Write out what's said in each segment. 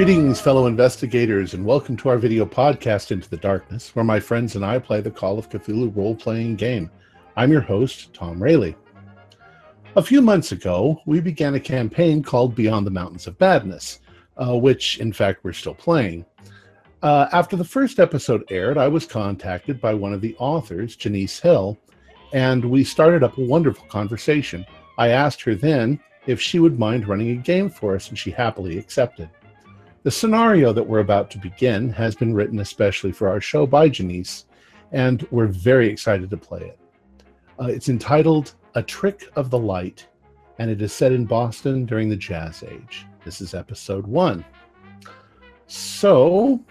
Greetings, fellow investigators, and welcome to our video podcast, Into the Darkness, where my friends and I play the Call of Cthulhu role playing game. I'm your host, Tom Rayleigh. A few months ago, we began a campaign called Beyond the Mountains of Madness, uh, which, in fact, we're still playing. Uh, after the first episode aired, I was contacted by one of the authors, Janice Hill, and we started up a wonderful conversation. I asked her then if she would mind running a game for us, and she happily accepted. The scenario that we're about to begin has been written especially for our show by Janice, and we're very excited to play it. Uh, it's entitled A Trick of the Light, and it is set in Boston during the Jazz Age. This is episode one. So,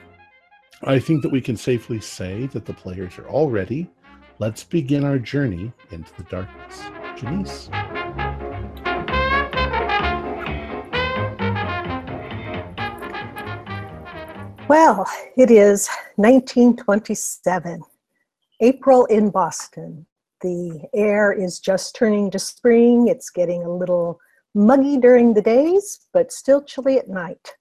I think that we can safely say that the players are all ready. Let's begin our journey into the darkness. Janice. Well, it is 1927, April in Boston. The air is just turning to spring. It's getting a little muggy during the days, but still chilly at night.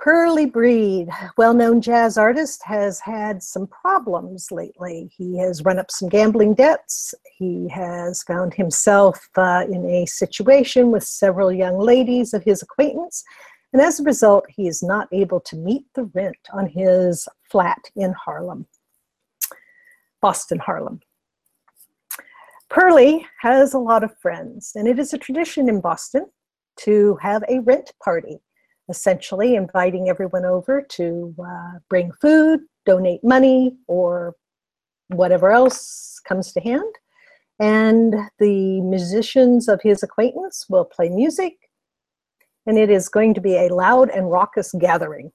Pearlie Breed, well known jazz artist, has had some problems lately. He has run up some gambling debts. He has found himself uh, in a situation with several young ladies of his acquaintance and as a result, he is not able to meet the rent on his flat in Harlem, Boston, Harlem. Pearlie has a lot of friends, and it is a tradition in Boston to have a rent party, essentially inviting everyone over to uh, bring food, donate money, or whatever else comes to hand. And the musicians of his acquaintance will play music and it is going to be a loud and raucous gathering.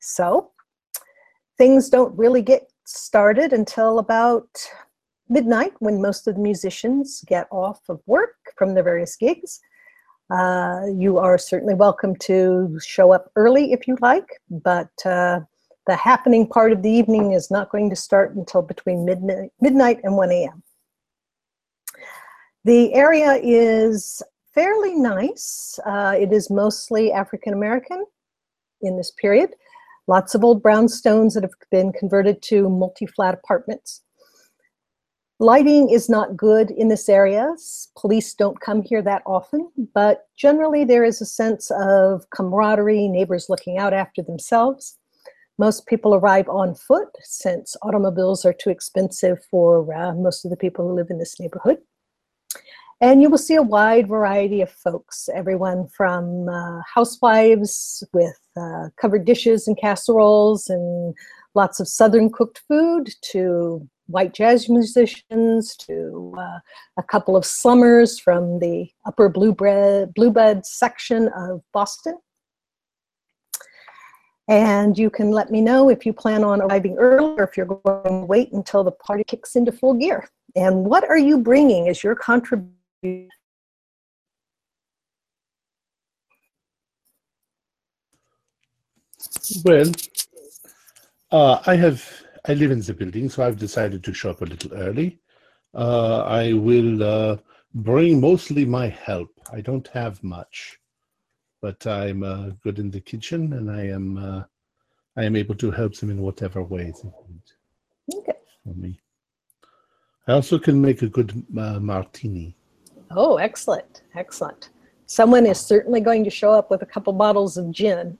So things don't really get started until about midnight when most of the musicians get off of work from their various gigs. Uh, you are certainly welcome to show up early if you like, but uh, the happening part of the evening is not going to start until between midnight, midnight and 1 a.m. The area is fairly nice. Uh, it is mostly African American in this period. Lots of old brownstones that have been converted to multi-flat apartments. Lighting is not good in this area. Police don't come here that often, but generally there is a sense of camaraderie, neighbors looking out after themselves. Most people arrive on foot since automobiles are too expensive for uh, most of the people who live in this neighborhood. And you will see a wide variety of folks, everyone from uh, housewives with uh, covered dishes and casseroles and lots of Southern cooked food to white jazz musicians to uh, a couple of slummers from the upper Blue Bluebud section of Boston. And you can let me know if you plan on arriving early or if you're going to wait until the party kicks into full gear. And what are you bringing as your contribution well, uh, I have I live in the building, so I've decided to show up a little early. Uh, I will uh, bring mostly my help. I don't have much, but I'm uh, good in the kitchen, and I am uh, I am able to help them in whatever way they need okay. for me. I also can make a good uh, martini. Oh, excellent, excellent. Someone is certainly going to show up with a couple bottles of gin.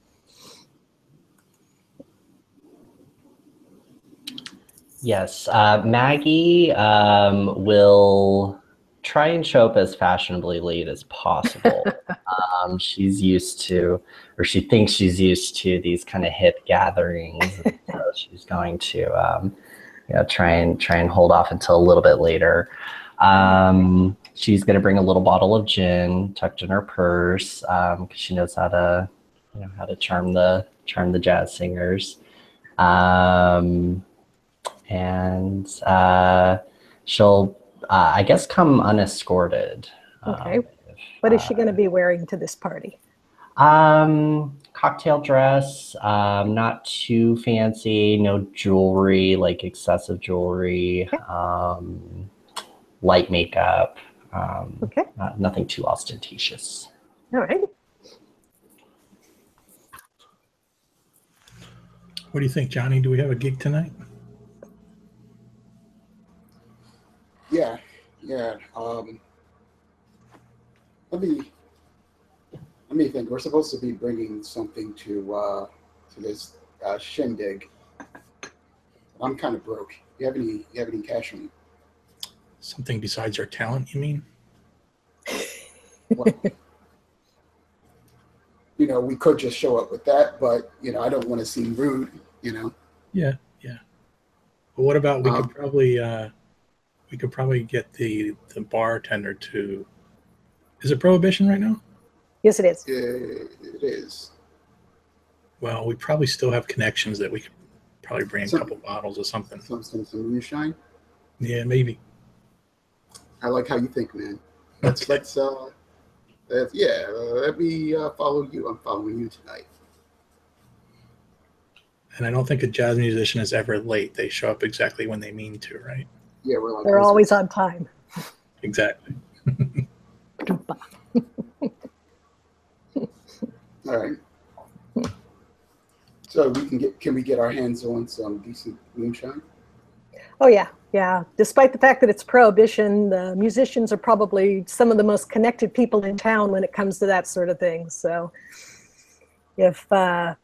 Yes, uh, Maggie um, will try and show up as fashionably late as possible. um, she's used to, or she thinks she's used to these kind of hip gatherings. so she's going to, um, you know, try and try and hold off until a little bit later. Um, she's going to bring a little bottle of gin tucked in her purse because um, she knows how to, you know, how to charm the charm the jazz singers. Um, and uh, she'll, uh, I guess, come unescorted. Okay. Um, if, what is she going to be wearing to this party? Um, cocktail dress, um, not too fancy, no jewelry, like excessive jewelry, okay. um, light makeup, um, okay. Not, nothing too ostentatious. All right. What do you think, Johnny? Do we have a gig tonight? Yeah, yeah. Um, let me let me think. We're supposed to be bringing something to uh, to this uh, shindig. I'm kind of broke. You have any? You have any cash on you? Something besides our talent, you mean? Well, you know, we could just show up with that, but you know, I don't want to seem rude. You know. Yeah, yeah. But what about we Um, could probably uh we could probably get the the bartender to is it prohibition right now? Yes, it is. It, it is. Well, we probably still have connections that we could probably bring a couple bottles or something. Some some some moonshine. Yeah, maybe. I like how you think, man. Let's Okay. let's uh, let's, yeah. Uh, let me uh, follow you. I'm following you tonight. And I don't think a jazz musician is ever late. They show up exactly when they mean to, right? Yeah, we're like They're always on time. Exactly. all right. So we can get can we get our hands on some decent moonshine? Oh yeah, yeah. Despite the fact that it's prohibition, the musicians are probably some of the most connected people in town when it comes to that sort of thing. So, if uh,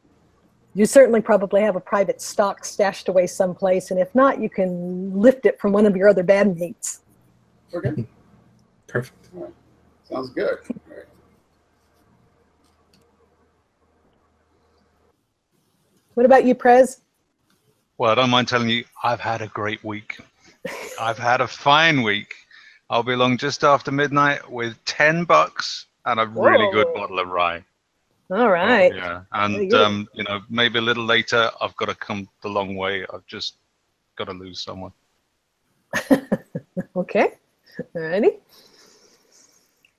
you certainly probably have a private stock stashed away someplace, and if not, you can lift it from one of your other bandmates. Okay, Perfect. sounds good. All right. What about you, Prez? Well, I don't mind telling you, I've had a great week. I've had a fine week. I'll be along just after midnight with 10 bucks and a really good bottle of rye. All right. Yeah. And, um, you know, maybe a little later, I've got to come the long way. I've just got to lose someone. Okay. Alrighty.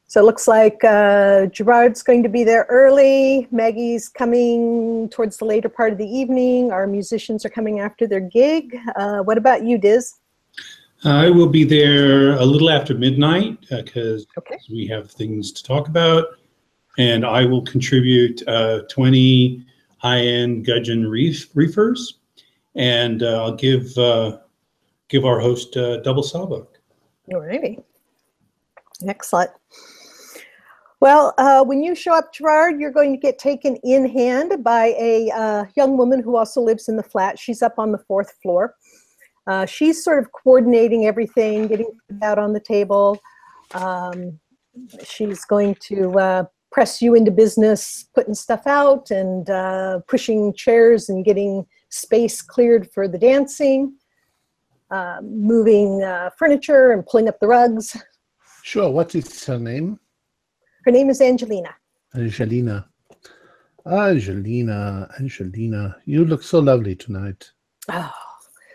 So it looks like uh, Gerard's going to be there early. Maggie's coming towards the later part of the evening. Our musicians are coming after their gig. Uh, what about you, Diz? I will be there a little after midnight because Okay. we have things to talk about. And I will contribute uh, 20 high end gudgeon reef, reefers. And uh, I'll give, uh, give our host uh, double sawbuck. Alrighty. Excellent. Well, uh, when you show up, Gerard, you're going to get taken in hand by a uh, young woman who also lives in the flat. She's up on the fourth floor. Uh, she's sort of coordinating everything, getting out on the table. Um, she's going to uh, press you into business, putting stuff out and uh, pushing chairs and getting space cleared for the dancing, uh, moving uh, furniture and pulling up the rugs. Sure. What is her name? Her name is Angelina. Angelina. Angelina, Angelina, you look so lovely tonight. Oh,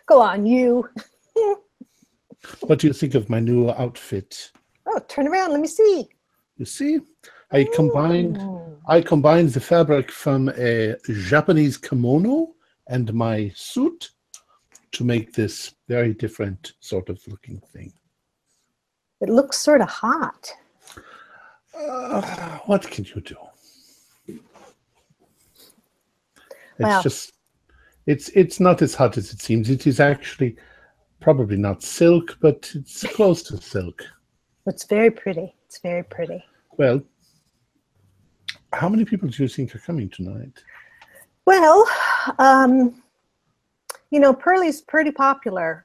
go on, you. What do you think of my new outfit? Oh, turn around. Let me see. You see, I combined Ooh. I combined the fabric from a Japanese kimono and my suit to make this very different sort of looking thing. It looks sort of hot. Uh, what can you do? It's just it's it's not as hot as it seems. It is actually probably not silk, but it's close to silk. It's very pretty. It's very pretty. Well, how many people do you think are coming tonight? Well, um, you know, Pearlie's pretty popular.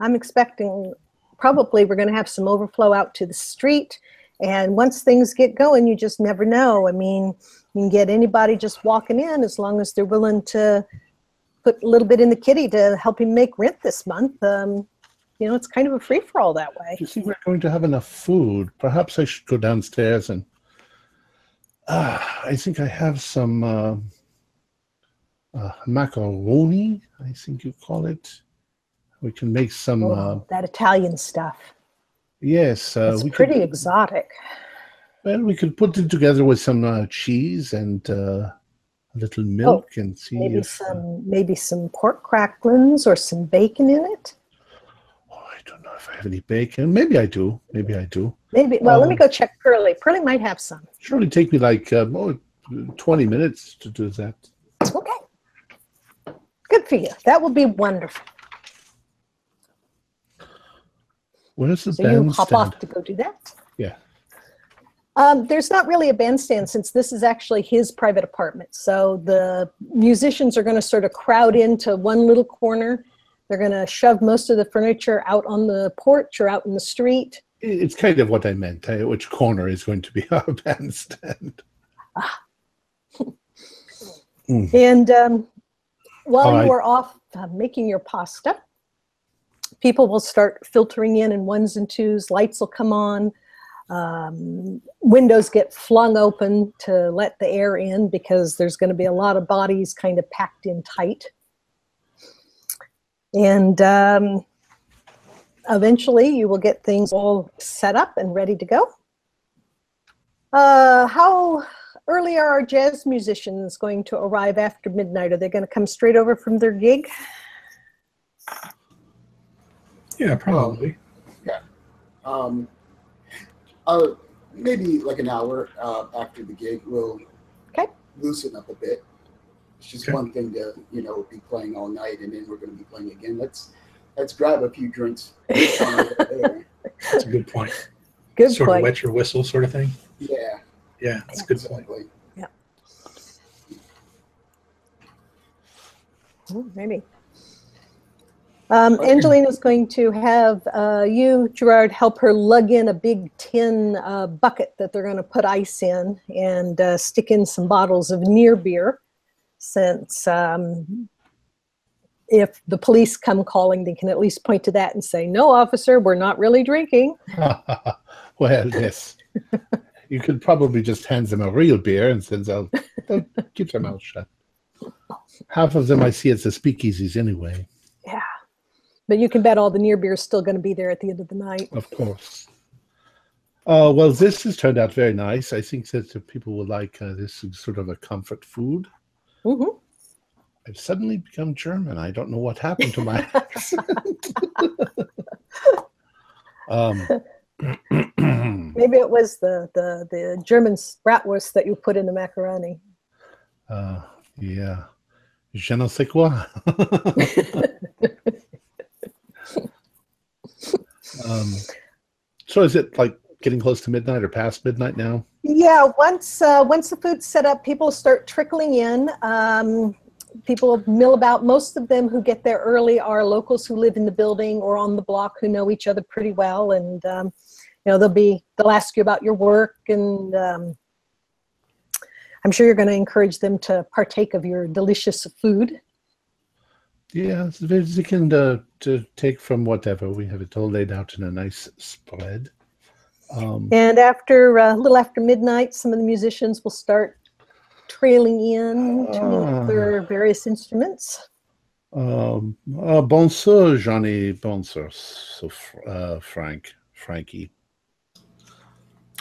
I'm expecting probably we're going to have some overflow out to the street. And once things get going, you just never know. I mean, you can get anybody just walking in as long as they're willing to put a little bit in the kitty to help him make rent this month. Um, you know, it's kind of a free for all that way. You think we're going to have enough food? Perhaps I should go downstairs and. Ah, I think I have some uh, uh, macaroni. I think you call it. We can make some. Uh, Oh, that Italian stuff. yes, uh, It's we pretty could. exotic. Well, we could put it together with some uh, cheese and uh, a little milk and see Oh, Maybe if. uh, some maybe some pork cracklings or some bacon in it. oh, I don't know if I have any bacon. Maybe I do. Maybe I do. Maybe. Well, let me Um, go check Pearlie. Pearlie might have some. Surely take me like um, oh, 20 minutes to do that. Okay. Good for you. That will be wonderful. Where's the So you hop bandstand? off to go do that. Yeah. Um, there's not really a bandstand since this is actually his private apartment. So the musicians are going to sort of crowd into one little corner. They're going to shove most of the furniture out on the porch or out in the street. It's kind of what I meant. uh, Which corner is going to be our bandstand? And um, while right. you are off uh, making your pasta, people will start filtering in in ones and twos. Lights will come on. Um, windows get flung open to let the air in because there's going to be a lot of bodies kind of packed in tight. And um, eventually you will get things all set up and ready to go. Uh, how early are our jazz musicians going to arrive after midnight? Are they going to come straight over from their gig? Yeah, probably. Um, uh, maybe like an hour uh, after the gig, we'll Okay. loosen up a bit. It's just Okay. one thing to you know be playing all night, and then we're going to be playing again. Let's let's grab a few drinks. That's a good point. Good sort point. of wet your whistle sort of thing. Yeah, Yeah, that's a good point. Yeah. Oh, maybe. Um. Angelina's going to have uh, you, Gerard, help her lug in a big tin uh, bucket that they're going to put ice in and uh, stick in some bottles of near beer. Since um, if the police come calling, they can at least point to that and say, No, officer, we're not really drinking. well, yes. you could probably just hand them a real beer and then they'll, they'll keep their mouth shut. Half of them I see at the speakeasies anyway. But you can bet all the near beer is still going to be there at the end of the night. of course. Uh, well, this has turned out very nice. I think that people will like uh, this is sort of a comfort food. Mhm. I've suddenly become German. I don't know what happened to my accent. um, Maybe it was the, the, the German bratwurst that you put in the macaroni. uh, yeah. Je ne sais quoi. um, so is it like getting close to midnight or past midnight now? Yeah, once uh, once the food's set up, people start trickling in. Um, people mill about. Most of them who get there early are locals who live in the building or on the block who know each other pretty well, and um, you know they'll be they'll ask you about your work, and um, I'm sure you're going to encourage them to partake of your delicious food. Yeah, it's very- they can uh, to take from whatever. We have it all laid out in a nice spread. Um, And after uh, a little after midnight, some of the musicians will start trailing in, tuning up their various instruments. um, uh, bonsoir, Johnny. Bonsoir, so uh, Frank, Frankie.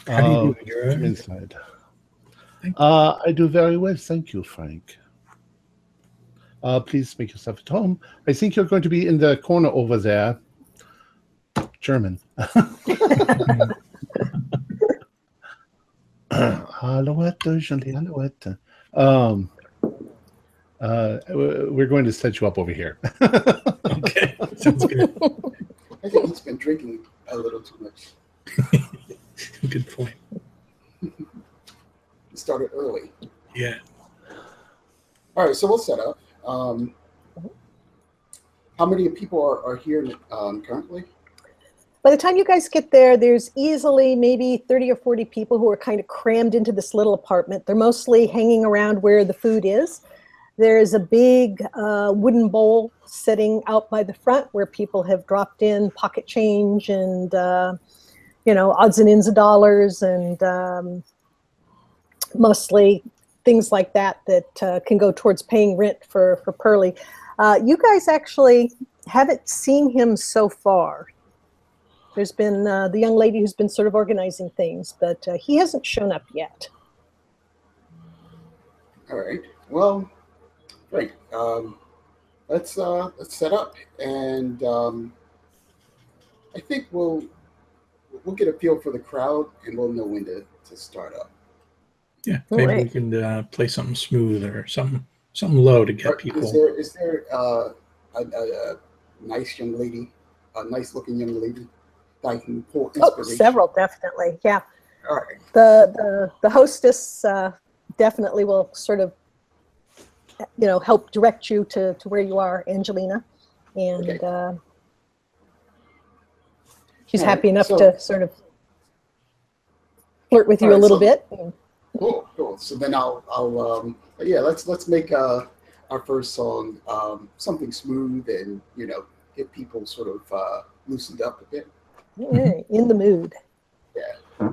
How do you Uh, do Come uh, inside. Uh, I do very well, thank you, Frank. Uh, please make yourself at home. I think you're going to be in the corner over there. German. Alouette, gentille alouette. Um, uh, we're going to set you up over here. okay, sounds good. I think he's been drinking a little too much. Good point. He started early. Yeah. All right, so we'll set up. Um, how many people are, are here um, currently? By the time you guys get there, there's easily maybe 30 or 40 people who are kind of crammed into this little apartment. They're mostly hanging around where the food is. There's a big uh, wooden bowl sitting out by the front where people have dropped in pocket change and, uh, you know, odds and ends of dollars and um, mostly things like that that uh, can go towards paying rent for, for Pearlie. Uh, you guys actually haven't seen him so far. There's been uh, the young lady who's been sort of organizing things, but uh, he hasn't shown up yet. All right. Well, great. Um, let's uh, let's set up, and um, I think we'll we'll get a feel for the crowd, and we'll know when to, to start up. Yeah. All Maybe we can uh, play something smooth or something Something low to get Or people. Is there is there uh, a, a, a nice young lady, a nice looking young lady that I can pull Oh, several, definitely. Yeah. All right. The, the, the hostess uh, definitely will sort of, you know, help direct you to, to where you are, Angelina. And Okay. uh, she's All right, happy enough so- to sort of flirt with you All a little so- bit. Cool, cool. So then I'll I'll um yeah let's let's make uh our first song um something smooth and you know get people sort of uh loosened up a bit. Alright, in the mood. Yeah.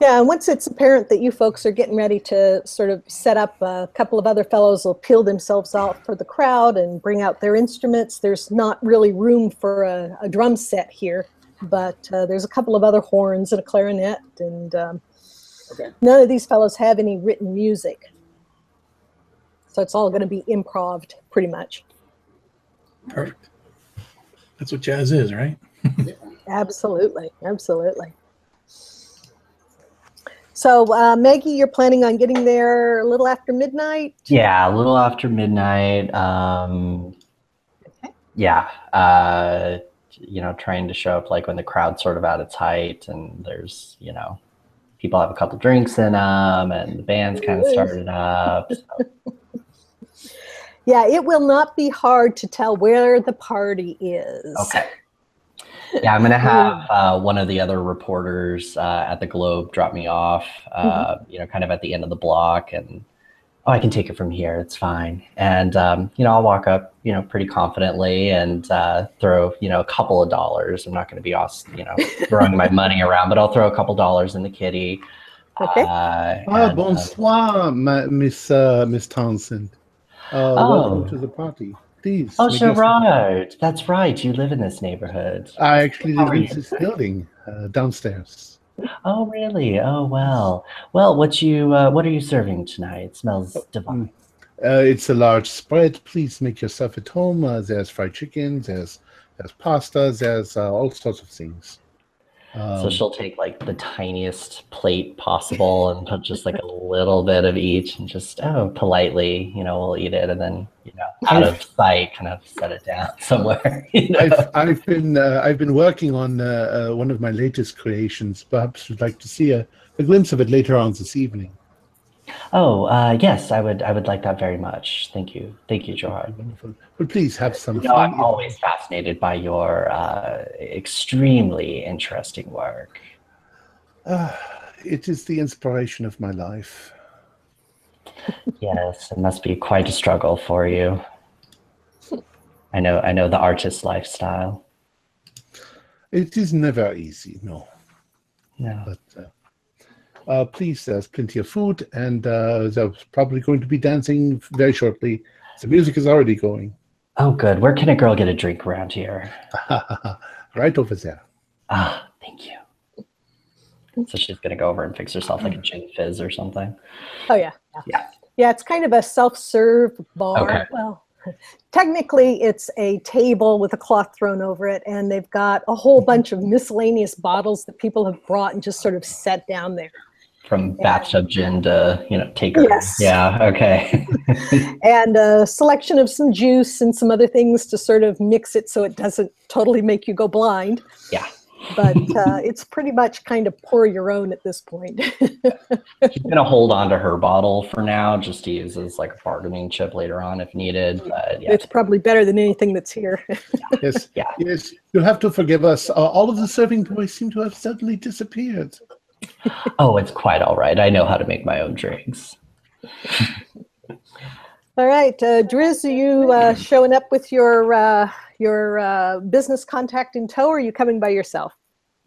Yeah, and once it's apparent that you folks are getting ready to sort of set up, a couple of other fellows will peel themselves out for the crowd and bring out their instruments. There's not really room for a, a drum set here, but uh, there's a couple of other horns and a clarinet, and um, Okay. none of these fellows have any written music. So it's all going to be improved, pretty much. Perfect. That's what jazz is, right? Yeah. Absolutely, absolutely. So, uh, Maggie, you're planning on getting there a little after midnight? Yeah, a little after midnight. Um, Okay. yeah, uh, you know, trying to show up like when the crowd's sort of at its height, and there's you know, people have a couple drinks in them, and the band's kind of started up. So, Yeah, it will not be hard to tell where the party is. okay. Yeah, I'm gonna have uh, one of the other reporters uh, at the Globe drop me off. Uh, You know, kind of at the end of the block, and oh, I can take it from here. It's fine. And um, you know, I'll walk up, you know, pretty confidently and uh, throw, you know, a couple of dollars. I'm not going to be, aws- you know, throwing my money around, but I'll throw a couple dollars in the kitty. Okay. Uh, Ah, and, uh, bonsoir, ma- Miss uh, Miss Townsend. Uh, Oh. Welcome to the party. Please. oh, make yourself- Gerard, that's right. You live in this neighborhood. I actually live in this building uh, downstairs. Oh, really? Oh, well. Well, what you uh, what are you serving tonight? It smells divine. Uh, it's a large spread. Please make yourself at home. Uh, there's fried chicken. There's there's pasta. There's uh, all sorts of things. Um, So she'll take like the tiniest plate possible and put just like a little bit of each and just oh politely, you know, we'll eat it and then you know out of sight, kind of set it down somewhere. You know? I've, I've been uh, I've been working on uh, uh, one of my latest creations. Perhaps you'd like to see a, a glimpse of it later on this evening. Oh uh, yes, I would I would like that very much. Thank you, thank you, Gerard. Wonderful. But please have some You know, fun. I'm always fascinated by your uh, extremely interesting work. Uh, it is the inspiration of my life. Yes, it must be quite a struggle for you. I know I know the artist lifestyle. It is never easy, no. No. But uh, please, there's plenty of food, and uh, there's probably going to be dancing very shortly. The music is already going. Oh, good. Where can a girl get a drink around here? right over there. Ah, thank you. So she's gonna go over and fix herself like a gin fizz or something. Oh yeah. Yeah. Yeah, it's kind of a self-serve bar. Okay. Well, technically it's a table with a cloth thrown over it and they've got a whole bunch of miscellaneous bottles that people have brought and just sort of set down there. From bathtub gin to you know taker. Yes. Yeah. Okay. And a selection of some juice and some other things to sort of mix it so it doesn't totally make you go blind. Yeah. But uh, it's pretty much kind of pour your own at this point. she's gonna hold on to her bottle for now, just to use as like a bargaining chip later on if needed. But yeah. It's probably better than anything that's here. Yes, Yeah. yes. You'll have to forgive us. Uh, all of the serving boys seem to have suddenly disappeared. Oh, it's quite all right. I know how to make my own drinks. All right, uh, Diz, are you uh, showing up with your uh, your uh, business contact in tow, or are you coming by yourself?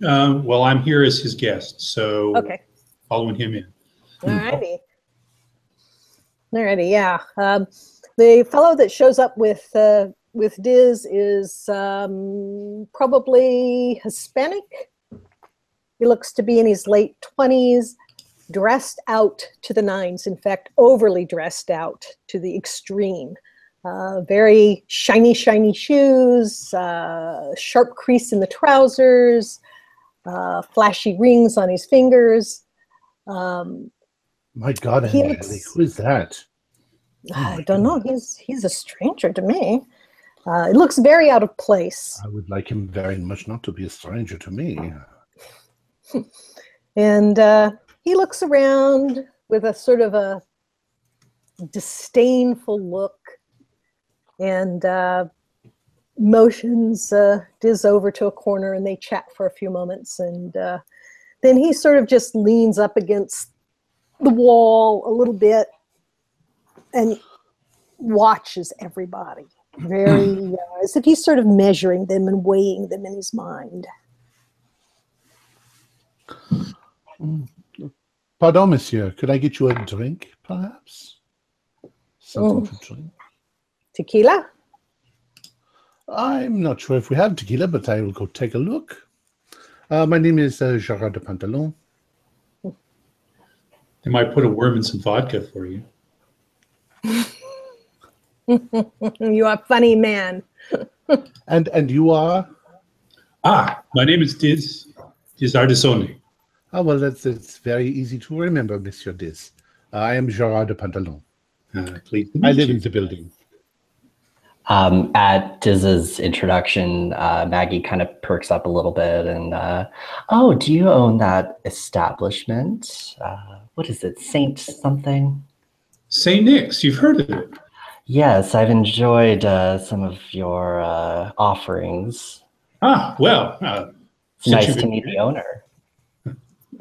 Uh, well, I'm here as his guest, so Okay, following him in. all righty. All righty, yeah. Um, the fellow that shows up with uh, with Diz is um, probably Hispanic. He looks to be in his late twenties, dressed out to the nines. In fact, overly dressed out to the extreme. Uh, very shiny, shiny shoes, uh, sharp crease in the trousers, uh, flashy rings on his fingers. Um, My God, He looks- who is that? I don't know. He's he's a stranger to me. Uh, it looks very out of place. I would like him very much not to be a stranger to me. And uh, he looks around with a sort of a disdainful look and uh, motions uh, Diz over to a corner and they chat for a few moments. And uh, then he sort of just leans up against the wall a little bit and watches everybody very uh, as if he's sort of measuring them and weighing them in his mind. Pardon, monsieur. Could I get you a drink, perhaps? Something to drink. Tequila? I'm not sure if we have tequila, but I will go take a look. Uh, my name is uh, Gerard de Pantalon. They might put a worm in some vodka for you. you are a funny man. And and you are? Ah, my name is Diz Diz Ardisoni. Oh, well, that's it's very easy to remember, Monsieur Diz. Uh, I am Gerard de Pantalon. Uh, please. I live in the building. Um, at Diz's introduction, uh, Maggie kind of perks up a little bit and, uh, oh, do you own that establishment? Uh, what is it, Saint something? St. Nick's, you've heard of it. Yes, I've enjoyed uh, some of your uh, offerings. Ah, well, uh, It's nice to been meet the owner.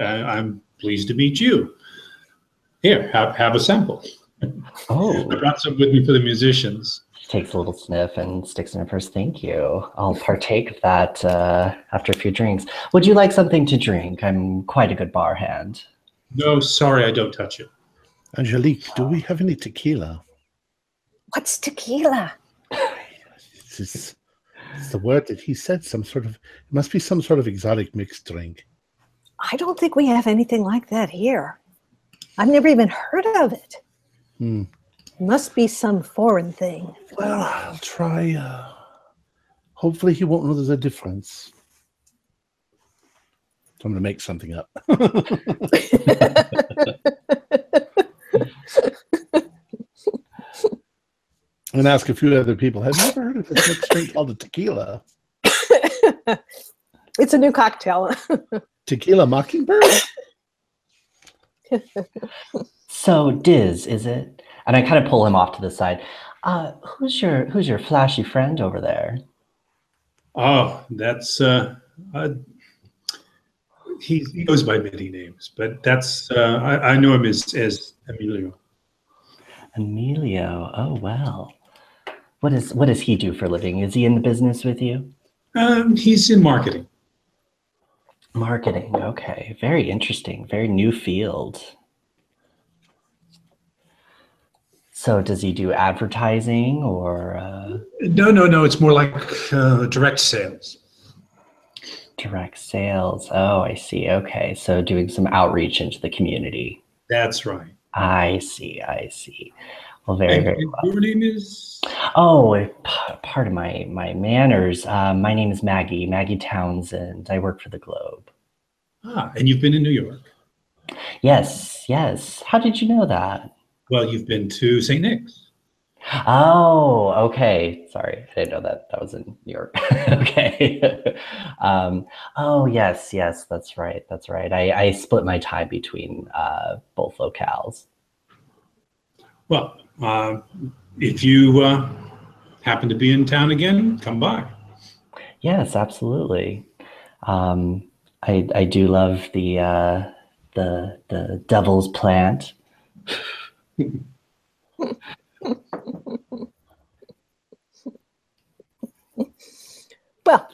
Uh, I'm pleased to meet you. Here, have, have a sample. Oh, I brought some with me for the musicians. she takes a little sniff and sticks in her purse. Thank you. I'll partake of that uh, after a few drinks. Would you like something to drink? I'm quite a good bar hand. No, sorry, I don't touch it. Angelique, do we have any tequila? What's tequila? It's, just- it's the word that he said. Some sort of. It must be some sort of exotic mixed drink. I don't think we have anything like that here. I've never even heard of it. Hmm. Must be some foreign thing. Well, I'll try. Uh, hopefully, he won't know there's a difference. So I'm going to make something up. and ask a few other people. Have you ever heard of this drink called a tequila? it's a new cocktail. Tequila Mockingbird? So Diz, is it? And I kind of pull him off to the side. Uh, who's your who's your flashy friend over there? Oh, that's uh, uh he, he goes by many names, but that's uh, I, I know him as as Emilio. Emilio. Oh well. What is what does he do for a living? Is he in the business with you? Um, he's in marketing. Marketing. Okay. Very interesting. Very new field. So does he do advertising or uh, No, no, no. It's more like uh, direct sales. direct sales? Oh, I see. Okay. So doing some outreach into the community. That's right. I see. I see. Well, very, And, very and well. your name is Oh, p- part of my my manners. Uh, my name is Maggie. Maggie Townsend. I work for the Globe. ah, and you've been in New York. Yes, yes. How did you know that? Well, you've been to St. Nick's. Oh, okay. Sorry, I didn't know that that was in New York. okay. um, oh, yes, yes, that's right. That's right. I, I split my time between uh, both locales. Well, uh, if you uh, happen to be in town again, come by. Yes, absolutely. Um, I I do love the uh, the the devil's plant. Well,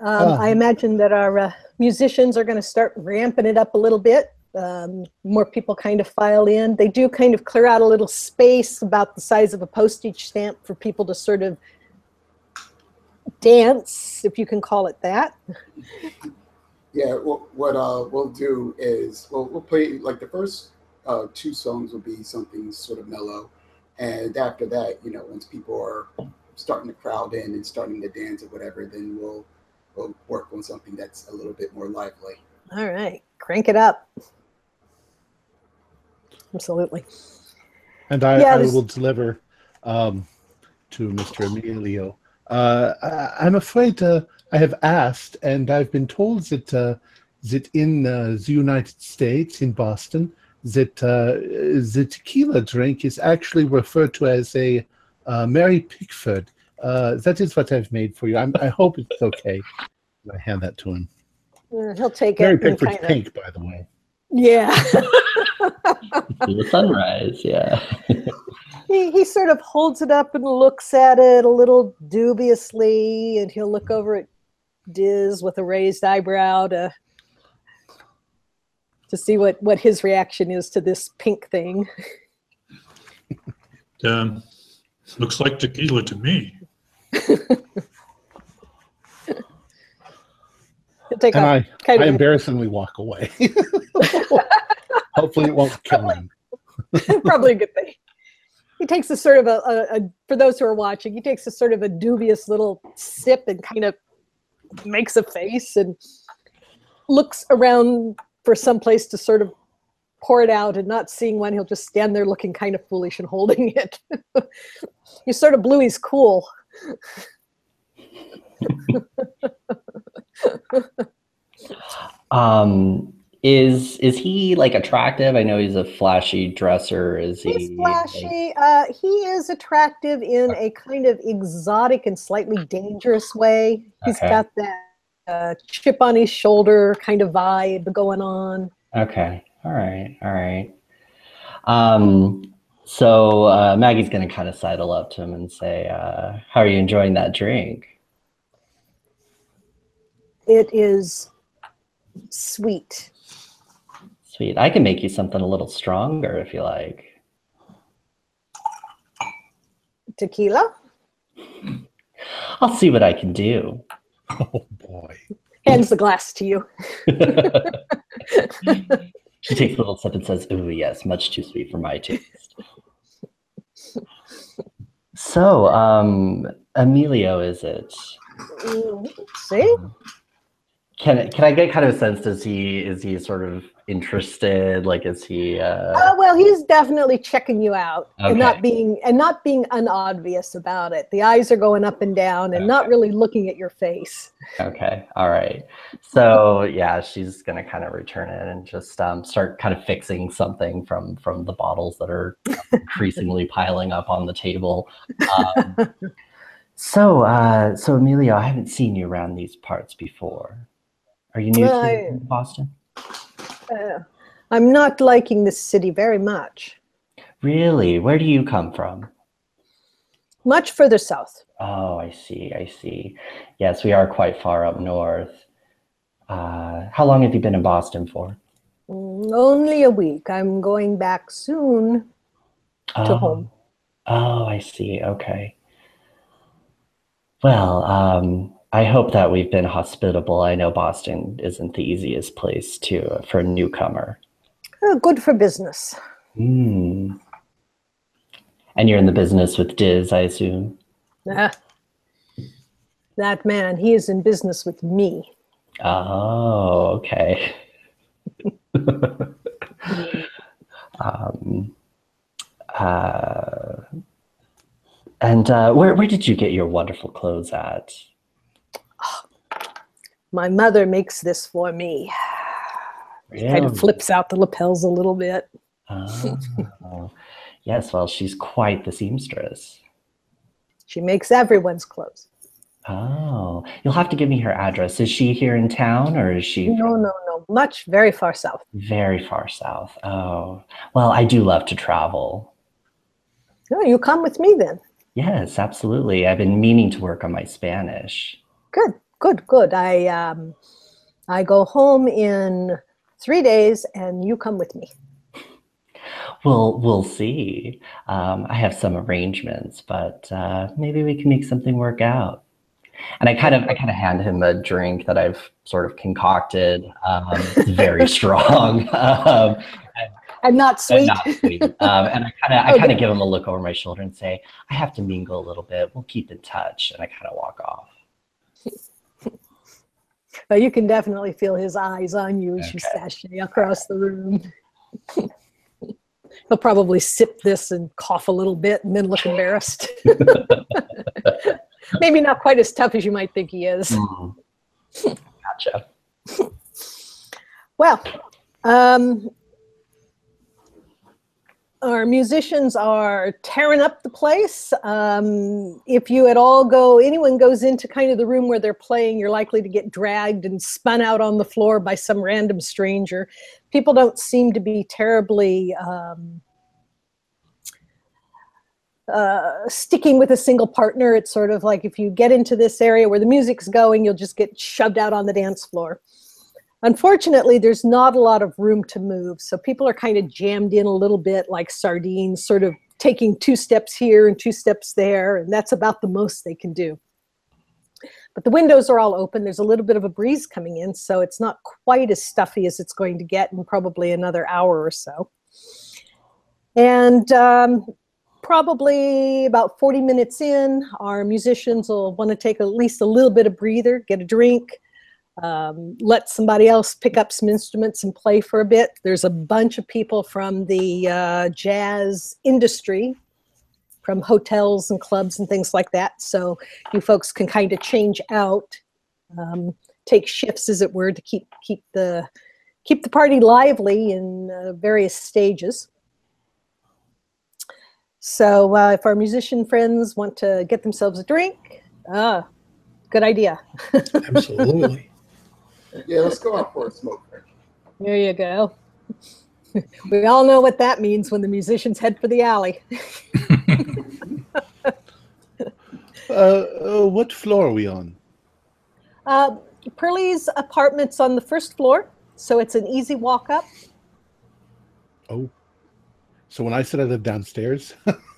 um, Ah. I imagine that our uh, musicians are going to start ramping it up a little bit. Um, more people kind of file in. They do kind of clear out a little space about the size of a postage stamp for people to sort of dance, if you can call it that. Yeah, what, what uh, we'll do is we'll, we'll play like the first uh, two songs will be something sort of mellow, and after that, you know, once people are starting to crowd in and starting to dance or whatever, then we'll we'll work on something that's a little bit more lively. All right, crank it up. Absolutely. And I, Yeah, I will deliver um, to Mr. Emilio. Uh, I, I'm afraid uh, I have asked, and I've been told that uh, that in uh, the United States, in Boston, that uh, the tequila drink is actually referred to as a uh, Mary Pickford. Uh, that is what I've made for you. I'm, I hope it's okay. I hand that to him. Uh, he'll take Mary it. and Pickford's kinda- pink, by the way. Yeah. See the sunrise, yeah. he, he sort of holds it up and looks at it a little dubiously, and he'll look over at Diz with a raised eyebrow to to see what what his reaction is to this pink thing. Um, looks like tequila to me. Take And a I, kind I embarrassingly walk away. Hopefully, it won't kill him. probably a good thing. He takes a sort of a, a, a for those who are watching, he takes a sort of a dubious little sip and kind of makes a face and looks around for some place to sort of pour it out and not seeing one, he'll just stand there looking kind of foolish and holding it. you sort of blew his cool. Um, is is he like attractive? I know he's a flashy dresser. Is he? He's flashy. Uh, he is attractive in a kind of exotic and slightly dangerous way. He's Okay. got that uh, chip on his shoulder kind of vibe going on. Okay. All right. All right. Um, so uh, Maggie's going to kind of sidle up to him and say, uh, "How are you enjoying that drink?" It is sweet. Sweet. I can make you something a little stronger if you like. Tequila. I'll see what I can do. Oh boy. Hands the glass to you. she takes a little sip and says, "Ooh, yes, much too sweet for my taste." so, um, Emilio, is it? Mm, See? Can can I get kind of a sense? Does he is he sort of interested? Like, is he? Uh, Uh, well, he's definitely checking you out and not being and not being unobvious about it. The eyes are going up and down and not really looking at your face. Okay. All right. So yeah, she's gonna kind of return it and just um, start kind of fixing something from from the bottles that are increasingly piling up on the table. Um, so uh, so Emilio, I haven't seen you around these parts before. Are you new Well, to I- Boston? Uh, I'm not liking this city very much. Really? Where do you come from? Much further south. Oh, I see. I see. Yes, we are quite far up north. Uh, how long have you been in Boston for? Mm, Only a week. I'm going back soon to Oh. home. Oh, I see. Okay. Well, um, I hope that we've been hospitable. I know Boston isn't the easiest place to for a newcomer. Uh, good for business. Hmm. And you're in the business with Diz, I assume. Ah. that man, he is in business with me. Oh, okay. um, uh, and uh, where where did you get your wonderful clothes at? My mother makes this for me. Kind of flips out the lapels a little bit. Oh, yes. Well, she's quite the seamstress. She makes everyone's clothes. Oh, you'll have to give me her address. Is she here in town or is she No, no, no. Much, very far south. very far south? Oh, well, I do love to travel. No, you come with me then. Yes, absolutely. I've been meaning to work on my Spanish. Good, good, good. I um, I go home in three days, and you come with me. We'll we'll see. Um, I have some arrangements, but uh, maybe we can make something work out. And I kind of I kind of hand him a drink that I've sort of concocted. Um, very strong. um, And not but sweet. not sweet. Um, and I kind of I Okay. kind of give him a look over my shoulder and say, "I have to mingle a little bit. We'll keep in touch." And I kind of walk off. But you can definitely feel his eyes on you as you sashay across the room. He'll probably sip this and cough a little bit and then look embarrassed. Maybe not quite as tough as you might think he is. Mm. Gotcha. Well, um, our musicians are tearing up the place. Um, if you at all go, anyone goes into kind of the room where they're playing, you're likely to get dragged and spun out on the floor by some random stranger. People don't seem to be terribly um, uh, sticking with a single partner. It's sort of like if you get into this area where the music's going, you'll just get shoved out on the dance floor. Unfortunately, there's not a lot of room to move, so people are kind of jammed in a little bit like sardines, sort of taking two steps here and two steps there, and that's about the most they can do. But the windows are all open. There's a little bit of a breeze coming in, so it's not quite as stuffy as it's going to get in probably another hour or so. And um, probably about 40 minutes in, our musicians will want to take at least a little bit of breather, get a drink, um, let somebody else pick up some instruments and play for a bit. There's a bunch of people from the uh, jazz industry, from hotels and clubs and things like that. So you folks can kind of change out, um, take shifts, as it were, to keep keep the keep the party lively in uh, various stages. So uh, if our musician friends want to get themselves a drink, ah, good idea. Absolutely. Yeah, let's go out for a smoke break. There you go. we all know what that means when the musicians head for the alley. Uh, uh, what floor are we on? Uh, Pearlie's apartment's on the first floor, so it's an easy walk up. Oh, so when I said I live downstairs,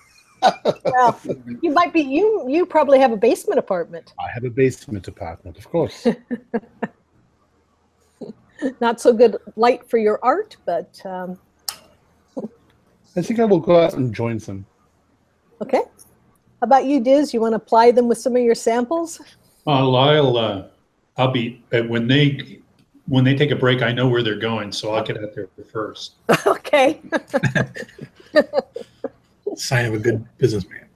Well, you might be you. You probably have a basement apartment. I have a basement apartment, of course. Not so good light for your art, but um, I think I will go out and join some. okay. How about you, Diz? You want to apply them with some of your samples? I'll, I'll, uh, I'll be, uh, when they, when they take a break, I know where they're going, so I'll get out there first. okay. Sign of a good businessman.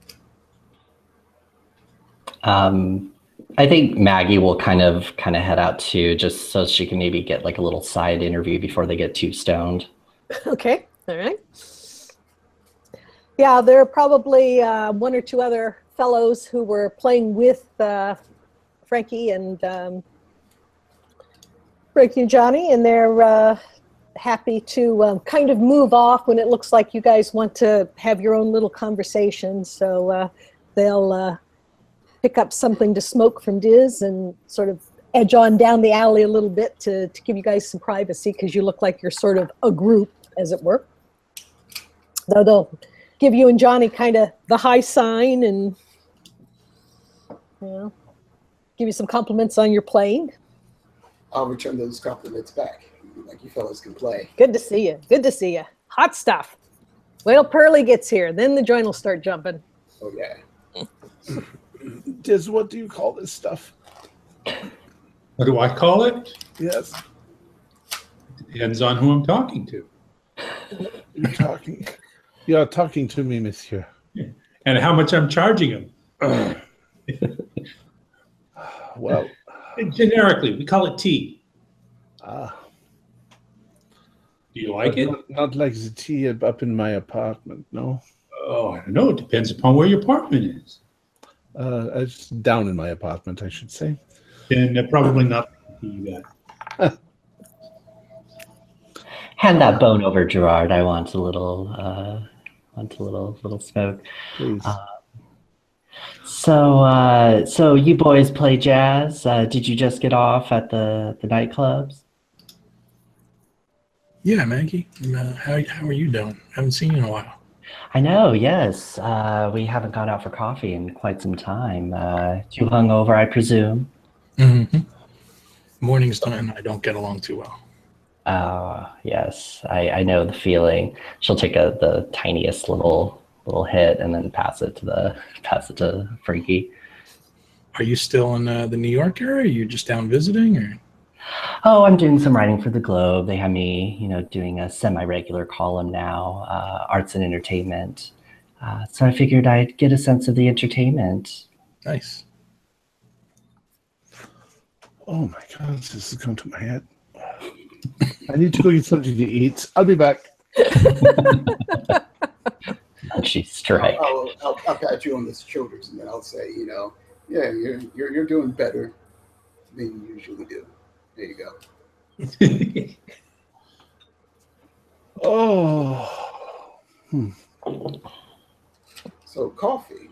Um, I think Maggie will kind of kind of head out too, just so she can maybe get like a little side interview before they get too stoned. Okay, all right. Yeah, there are probably uh, one or two other fellows who were playing with uh, Frankie and um, Frankie and Johnny, and they're uh, happy to um, kind of move off when it looks like you guys want to have your own little conversation. So uh, they'll uh, pick up something to smoke from Diz and sort of edge on down the alley a little bit to, to give you guys some privacy because you look like you're sort of a group, as it were. Though they'll give you and Johnny kind of the high sign and you know, give you some compliments on your playing. I'll return those compliments back. Like you fellas can play. Good to see you. Good to see you. Hot stuff. Wait till Pearlie gets here, then the joint will start jumping. Oh yeah. Diz, what do you call this stuff? What do I call it? Yes, It Depends on who I'm talking to. you're talking. You are talking to me, monsieur. And how much I'm charging them. Well, Generically, we call it tea. ah, Do you like it? Not, not like the tea up in my apartment. No, Oh, I don't know. It depends upon where your apartment is. Uh, it's down in my apartment, I should say. Then uh, probably not the you got. Hand that bone over, Gerard. I want a little, uh, want a little, little smoke. Please. So, uh, so you boys play jazz? Uh, did you just get off at the the nightclubs? Yeah, Maggie. Uh, how, how are you doing? I haven't seen you in a while. I know. Yes, uh, we haven't gone out for coffee in quite some time. Uh, too hungover, I presume. Mm-hmm. Mornings and I don't get along too well. Uh, yes, I, I know the feeling. She'll take a the tiniest little little hit and then pass it to the pass it to Frankie. Are you still in uh, the New York area? Are you just down visiting, or Oh, I'm doing some writing for the Globe. They have me, you know, doing a semi-regular column now, uh, arts and entertainment. Uh, so I figured I'd get a sense of the entertainment. Nice. Oh my god, this is going to my head. I need to go get something to eat. I'll be back. Punchy strike. I'll, I'll, I'll pat you on the shoulders and then I'll say, you know, yeah, you're you're, you're doing better than you usually do. There you go. Oh. Hmm. So coffee.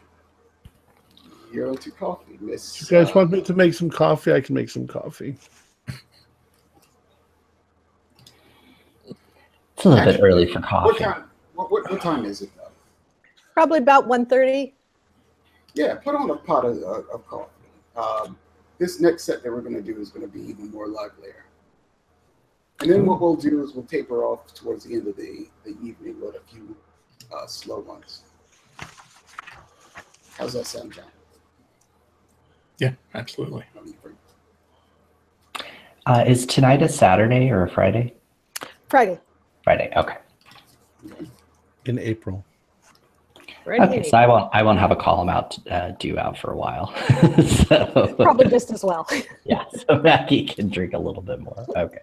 You're into coffee, Miss. You guys uh, want me to make some coffee? I can make some coffee. It's a little bit early for What coffee. time? What, what, what time is it though? Probably about 1.30. Yeah, put on a pot of, of of coffee. Um, this next set that we're going to do is going to be even more livelier. And then what we'll do is we'll taper off towards the end of the, the evening with a few uh, slow ones. How's that sound, John? Yeah, absolutely. I mean, for- Uh, is tonight a Saturday or a Friday? Friday. Friday. Okay. In April. Right Okay. So I won't. I won't have a column out uh, due out for a while. so Probably just as well. yeah. So Maggie can drink a little bit more. Okay.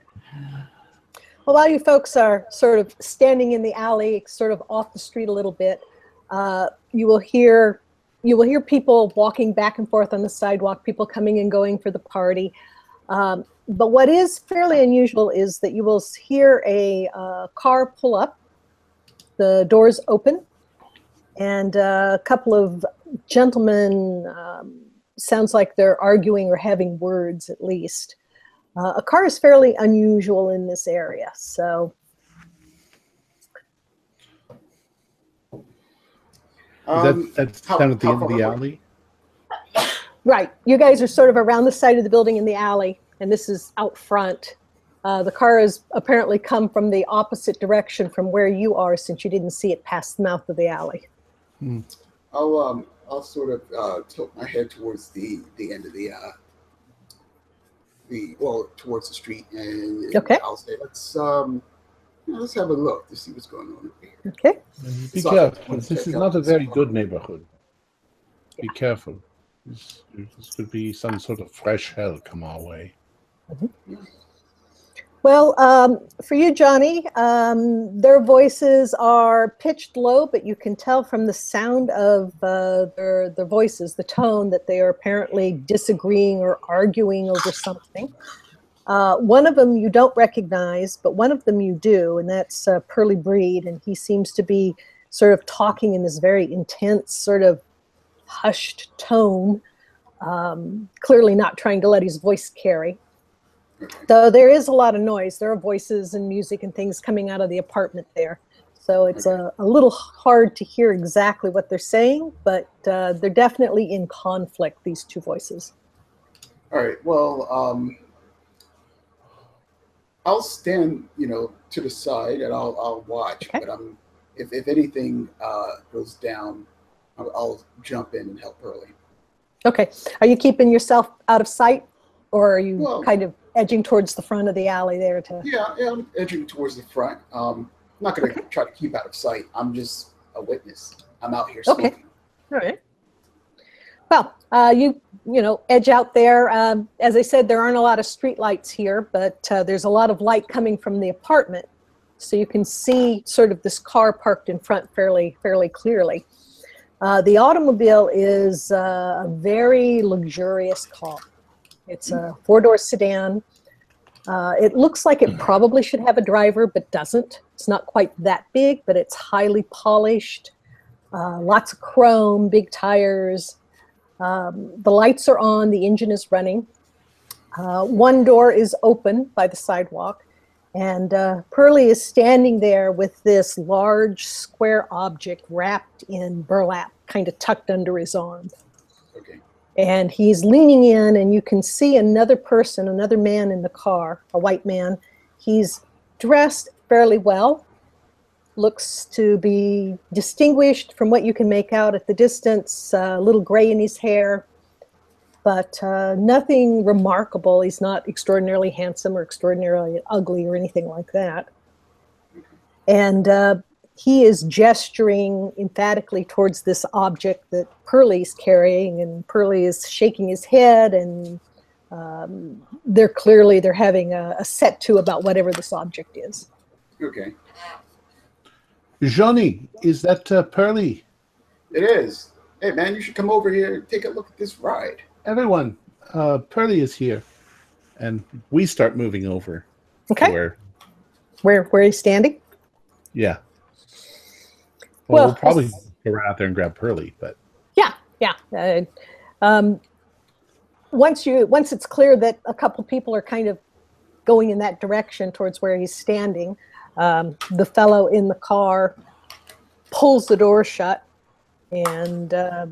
Well, while you folks are sort of standing in the alley, sort of off the street a little bit, uh, you will hear you will hear people walking back and forth on the sidewalk, people coming and going for the party. Um, but what is fairly unusual is that you will hear a uh, car pull up, the doors open, and uh, a couple of gentlemen. Um, sounds like they're arguing or having words at least. Uh, a car is fairly unusual in this area, so Um, that, that's how- down at the end of the alley. right. You guys are sort of around the side of the building in the alley, and this is out front. Uh, the car has apparently come from the opposite direction from where you are, since you didn't see it past the mouth of the alley. I'll um I'll sort of uh, tilt my head towards the the end of the uh the well towards the street and Okay. I'll say let's um yeah, let's have a look to see what's going on over here. Okay. Be Sorry, careful. This is not a very good neighborhood. Be careful. This, this could be some sort of fresh hell come our way. Well, um, for you, Johnny, um, their voices are pitched low, but you can tell from the sound of uh, their their voices, the tone, that they are apparently disagreeing or arguing over something. Uh, one of them you don't recognize, but one of them you do, and that's uh, Pearlie Breed, and he seems to be sort of talking in this very intense, sort of hushed tone, um, clearly not trying to let his voice carry. Though there is a lot of noise, there are voices and music and things coming out of the apartment there. So it's a, a little hard to hear exactly what they're saying, but uh, they're definitely in conflict, these two voices. All right. Well, um, I'll stand, you know, to the side and I'll I'll watch. Okay. But I'm if if anything uh, goes down, I'll, I'll jump in and help Pearlie. Okay. Are you keeping yourself out of sight or are you Well- kind of edging towards the front of the alley there to? Yeah, yeah. I'm edging towards the front. Um, I'm not going to try to keep out of sight. I'm just a witness. I'm out here Okay. All right. Well, uh, you you know edge out there. Um, as I said, there aren't a lot of street lights here, but uh, there's a lot of light coming from the apartment, so you can see sort of this car parked in front fairly fairly clearly. Uh, the automobile is uh, a very luxurious car. It's a four-door sedan. Uh, it looks like it probably should have a driver, but doesn't. It's not quite that big, but it's highly polished. Uh, lots of chrome, big tires. Um, the lights are on, the engine is running. Uh, one door is open by the sidewalk, and uh, Pearlie is standing there with this large square object wrapped in burlap, kind of tucked under his arm. And he's leaning in, and you can see another person, another man in the car, a white man. He's dressed fairly well, looks to be distinguished from what you can make out at the distance, a little gray in his hair. but uh, nothing remarkable. He's not extraordinarily handsome or extraordinarily ugly or anything like that. And uh, he is gesturing emphatically towards this object that Pearlie's carrying, and Pearlie is shaking his head, and um, they're clearly they're having a, a set to about whatever this object is. Okay. Johnny, is that uh, Pearlie? It is. Hey, man, you should come over here and take a look at this ride. Everyone, uh, Pearlie is here. And we start moving over. to Okay, Where, where where he's standing? yeah. Well, Well, we'll probably go right out there and grab Pearlie, but Yeah, yeah. Uh, um, once you once it's clear that a couple people are kind of going in that direction towards where he's standing, um, the fellow in the car pulls the door shut and uh,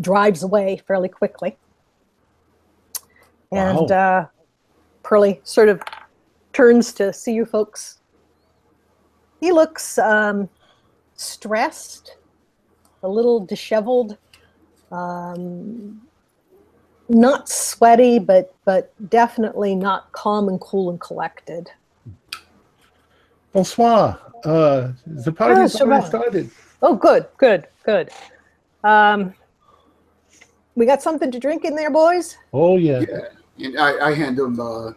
drives away fairly quickly. And Wow. uh, Pearlie sort of turns to see you folks. He looks um, stressed a little disheveled, um, not sweaty, but but definitely not calm and cool and collected. bonsoir. Uh, the party's Ah, already started. Oh, good, good, good. Um, we got something to drink in there, boys. Oh, yeah. Yeah. And I, I hand them uh,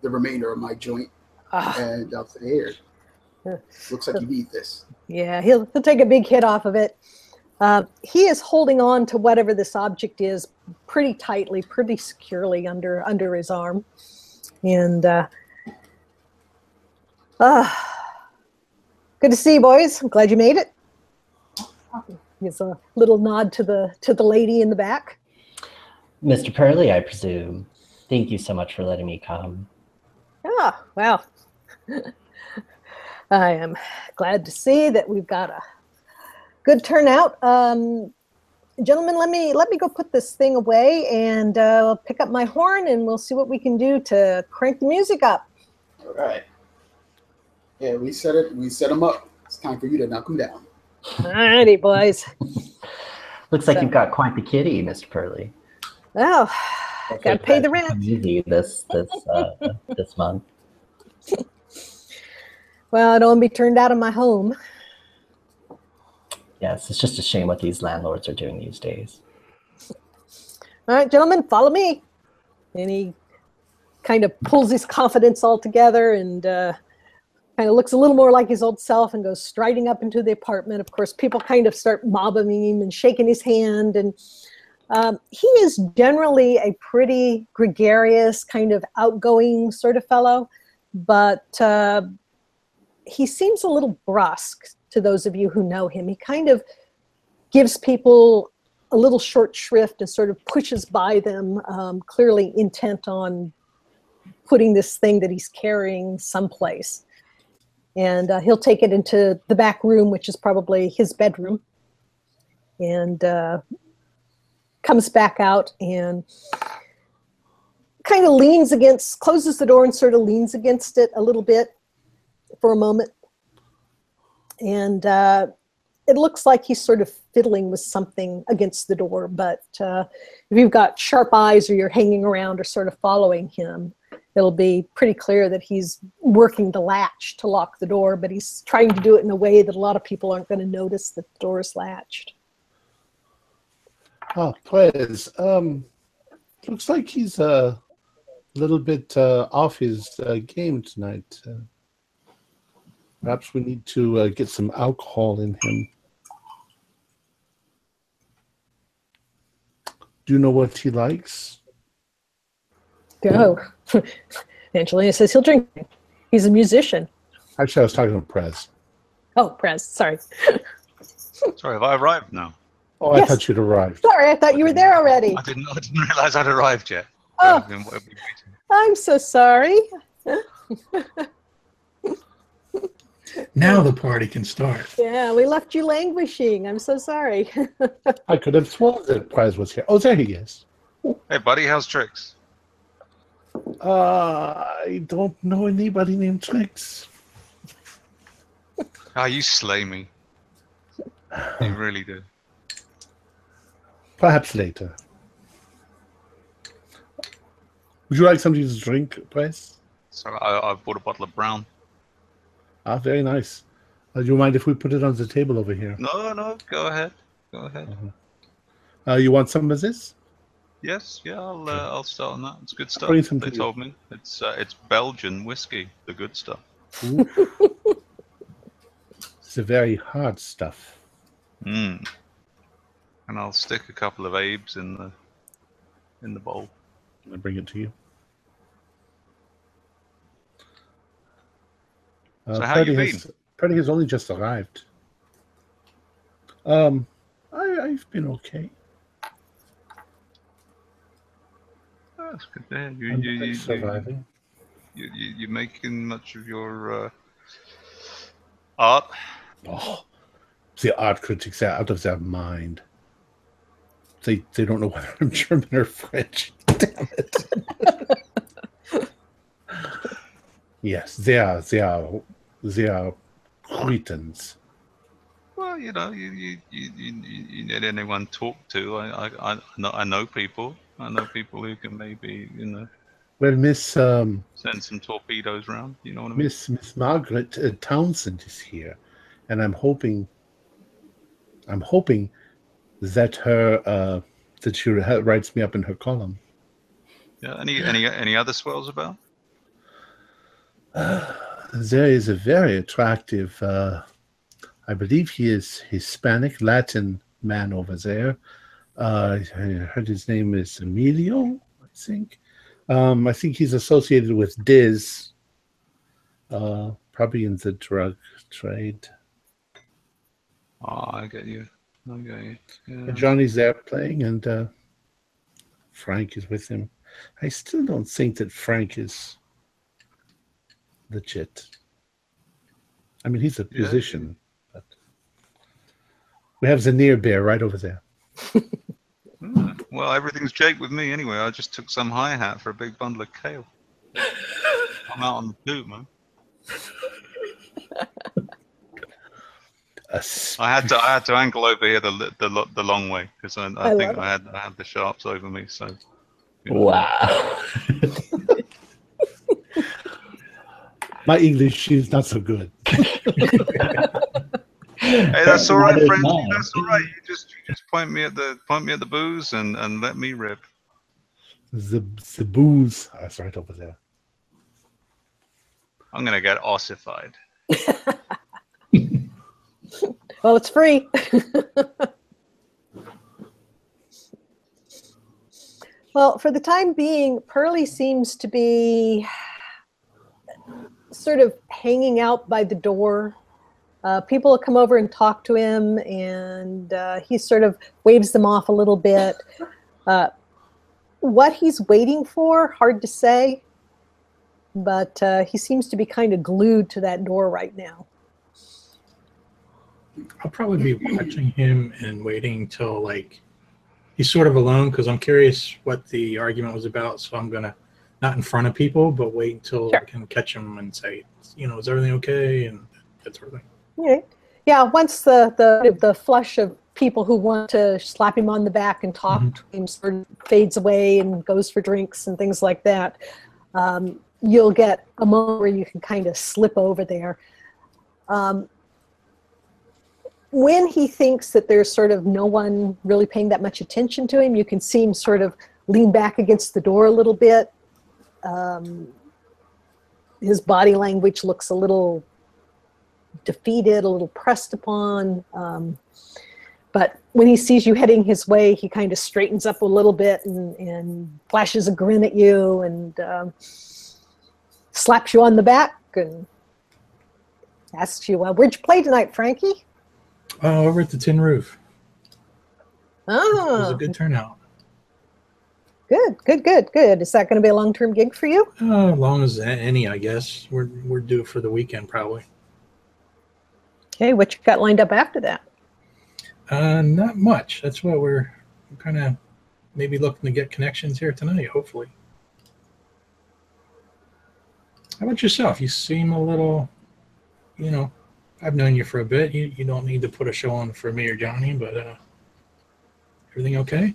the remainder of my joint, Ah, and I'll say, here. Yeah. Looks like you need this. yeah, he'll he'll take a big hit off of it. Uh, he is holding on to whatever this object is pretty tightly, pretty securely under under his arm, and uh, ah, good to see you, boys. I'm glad you made it. Gives a little nod to the to the lady in the back. Mr. Pearlie, I presume. Thank you so much for letting me come. Ah, well, I am glad to see that we've got a good turnout. Um, gentlemen, let me let me go put this thing away and uh, pick up my horn, and we'll see what we can do to crank the music up. All right. Yeah, we set it. We set them up. It's time for you to knock him down. All righty, boys. Looks like you've got quite the kitty, Mr. Pearlie. Well, Looks Gotta like pay the rent. Easy this this uh, this month. Well, I don't want to be turned out of my home. Yes, it's just a shame what these landlords are doing these days. All right, gentlemen, follow me. And he kind of pulls his confidence all together and uh, kind of looks a little more like his old self and goes striding up into the apartment. Of course, people kind of start mobbing him and shaking his hand. And um, he is generally a pretty gregarious, kind of outgoing sort of fellow, but uh, he seems a little brusque to those of you who know him. He kind of gives people a little short shrift and sort of pushes by them, um, clearly intent on putting this thing that he's carrying someplace. And uh, he'll take it into the back room, which is probably his bedroom, and uh, comes back out and kind of leans against, closes the door and sort of leans against it a little bit for a moment. And uh, it looks like he's sort of fiddling with something against the door, but uh, if you've got sharp eyes or you're hanging around or sort of following him, it'll be pretty clear that he's working the latch to lock the door, but he's trying to do it in a way that a lot of people aren't going to notice that the door is latched. Oh, Prez. Um, looks like he's uh, a little bit uh, off his uh, game tonight. Uh, perhaps we need to uh, get some alcohol in him. Do you know what he likes? Go. Angelina says he'll drink. He's a musician. Actually, I was talking to Prez. Oh, Prez, sorry. Sorry, have I arrived now? Oh, I thought you'd arrived. Sorry, I thought you were there already. I didn't. I didn't realize I'd arrived yet. Oh. I've been- I've been waiting. I'm so sorry. Now the party can start. Yeah, we left you languishing. I'm so sorry. I could have sworn that Prez was here. Oh, there he is. Hey, buddy, how's tricks? Uh, I don't know anybody named Trix. Ah, you slay me. You really do. Perhaps later. Would you like something to drink, Bryce? So I, I've bought a bottle of brown. Ah, very nice. Uh, do you mind if we put it on the table over here? No, no, go ahead. Go ahead. Uh, you want some of this? Yes, yeah, I'll uh, I'll start on that. It's good stuff. bring some They to you. told me it's uh, it's Belgian whiskey, the good stuff. It's a very hard stuff. Mm. And I'll stick a couple of Abes in the in the bowl. I bring it to you. Uh, So how you has, Freddie has only just arrived. Um, I, I've been okay. Oh, that's good. to hear. You I'm, you you, surviving. you, you you making much of your uh, art? Oh, the art critics are out of their mind. They they don't know whether I'm German or French. Damn it. yes, they are. They are. They are cretins. Well, you know, you you, you, you, you need anyone to talk to. I, I I know I know people. I know people who can maybe you know Well, Miss um, send some torpedoes around. You know what I mean? Miss Miss Margaret uh, Townsend is here, and I'm hoping. I'm hoping that her uh, that she writes me up in her column. Yeah. Any any any other swells about? There is a very attractive, uh, I believe he is Hispanic Latin man over there. Uh, I heard his name is Emilio, I think. Um, I think he's associated with Diz, uh, probably in the drug trade. Oh, I get you. I get you. Yeah. Johnny's there playing, and uh, Frank is with him. I still don't think that Frank is legit. I mean, he's a Yeah. musician, but we have Zanir Bear right over there. Hmm. Well, everything's Jake with me anyway. I just took some hi hat for a big bundle of kale. I'm out on the boot, man. Sp- I had to I had to angle over here the the, the long way because I, I, I think I had I had the sharps over me. So you know. Wow. My English is not so good. Hey, that's all right, That is friend. That's all right. You just you just point me at the point me at the booze and and let me rip. The, the booze. Oh, it's right over there. I'm gonna get ossified. Well, it's free. well, for the time being, Pearlie seems to be sort of hanging out by the door. Uh, people come over and talk to him, and uh, he sort of waves them off a little bit. Uh, what he's waiting for, hard to say, but uh, he seems to be kind of glued to that door right now. I'll probably be watching him and waiting till like he's sort of alone because I'm curious what the argument was about. So I'm gonna not in front of people, but wait until Sure. I can catch him and say, you know, is everything okay and that sort of thing. Okay. Yeah, once the, the the flush of people who want to slap him on the back and talk Mhm. to him sort of fades away and goes for drinks and things like that, um, you'll get a moment where you can kind of slip over there. Um, when he thinks that there's sort of no one really paying that much attention to him, you can see him sort of lean back against the door a little bit. Um, his body language looks a little defeated, a little pressed upon. Um, but when he sees you heading his way, he kind of straightens up a little bit and, and flashes a grin at you and um, slaps you on the back and asks you, well, Where'd you play tonight, Frankie? Oh, over at the Tin Roof. Oh. It was a good turnout. Good, good, good, good. Is that going to be a long term gig for you? Uh, as long as any, I guess. We're we're due for the weekend probably. Okay, what you got lined up after that? Uh, not much. That's what we're, we're kind of maybe looking to get connections here tonight. Hopefully. How about yourself? You seem a little, you know, I've known you for a bit. You you don't need to put a show on for me or Johnny, but uh, everything okay?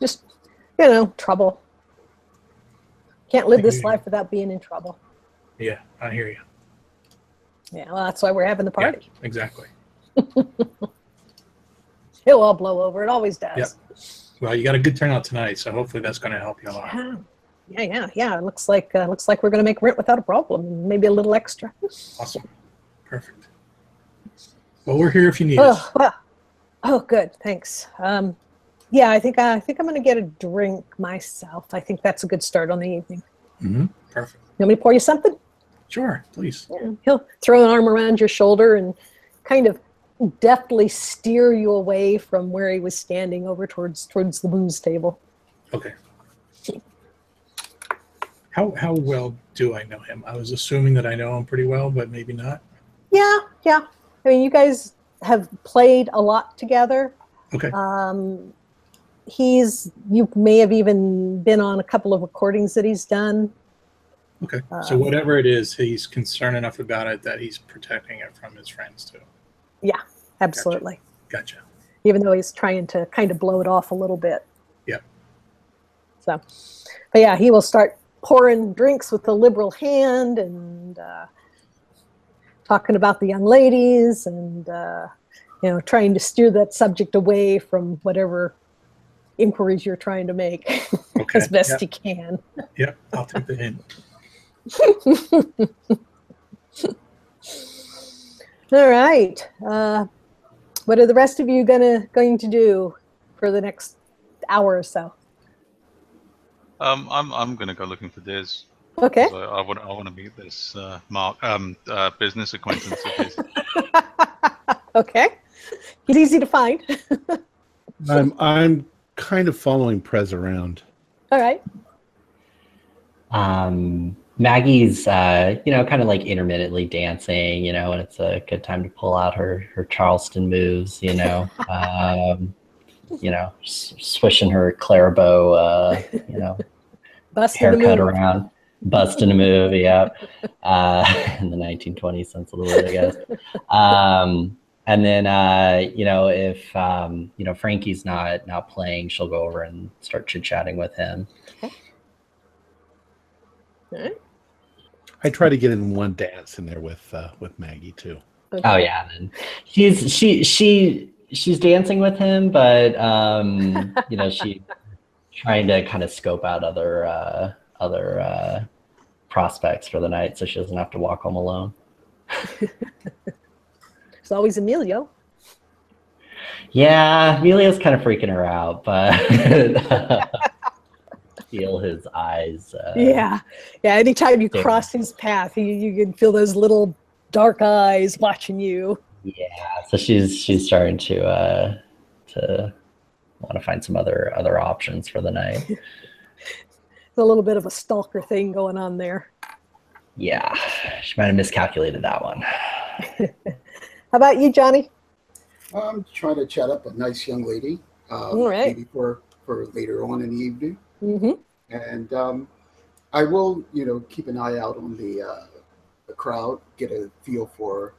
Just you know, trouble. Can't live this life without being in trouble. Yeah, I hear you. Yeah, well, that's why we're having the Yeah, party. exactly. It'll all blow over. It always does. Yep. Well, you got a good turnout tonight, so hopefully that's going to help you a lot. Yeah, yeah, yeah. yeah. It looks like uh, looks like we're going to make rent without a problem. Maybe a little extra. Awesome. Perfect. Well, we're here if you need us. Oh, well. oh, good. Thanks. Um, yeah, I think I think I'm going to get a drink myself. I think that's a good start on the evening. hmm Perfect. You want me to pour you something? Sure, please. Yeah. He'll throw an arm around your shoulder and kind of deftly steer you away from where he was standing over towards towards the booze table. Okay. How how well do I know him? I was assuming that I know him pretty well, but maybe not. Yeah, yeah. I mean, you guys have played a lot together. Okay. Um, he's you may have even been on a couple of recordings that he's done. Okay. So um, whatever it is, he's concerned enough about it that he's protecting it from his friends too. Yeah, absolutely. Gotcha. Even though he's trying to kind of blow it off a little bit. Yep. So, but yeah, he will start pouring drinks with a liberal hand and uh, talking about the young ladies and uh, you know trying to steer that subject away from whatever inquiries you're trying to make Okay. as best Yep. you can. Yep. I'll take the hint. All right. Uh, what are the rest of you gonna going to do for the next hour or so? Um, I'm I'm gonna go looking for Diz. Okay. I, I want I want to meet this uh, Mark um uh, business acquaintance of his. okay. He's easy to find. I'm I'm kind of following Prez around. All right. Um, Maggie's, uh, you know, kind of like intermittently dancing, you know, and it's a good time to pull out her her Charleston moves, you know, um, you know, s- swishing her Clara Bow, uh, you know, Busting haircut move. around, busting a move, yeah, uh, in the 1920s sensibility, I guess. Um, and then, uh, you know, if um, you know Frankie's not not playing, she'll go over and start chit chatting with him. Okay. I try to get in one dance in there with uh, with Maggie too. Okay. Oh yeah, and then she's she she she's dancing with him, but um, you know she trying to kind of scope out other uh, other uh, prospects for the night, so she doesn't have to walk home alone. There's always Emilio. Yeah, Emilio's kind of freaking her out, but feel his eyes. Uh, yeah. Yeah. Anytime you cross his path, you, you can feel those little dark eyes watching you. yeah. So she's she's starting to uh, to want to find some other other options for the night. There's a little bit of a stalker thing going on there. Yeah, she might have miscalculated that one. How about you, Johnny? I'm trying to chat up a nice young lady. Um, All right. Maybe for, for later on in the evening. Mm-hmm. And um, I will, you know, keep an eye out on the uh, the crowd, get a feel for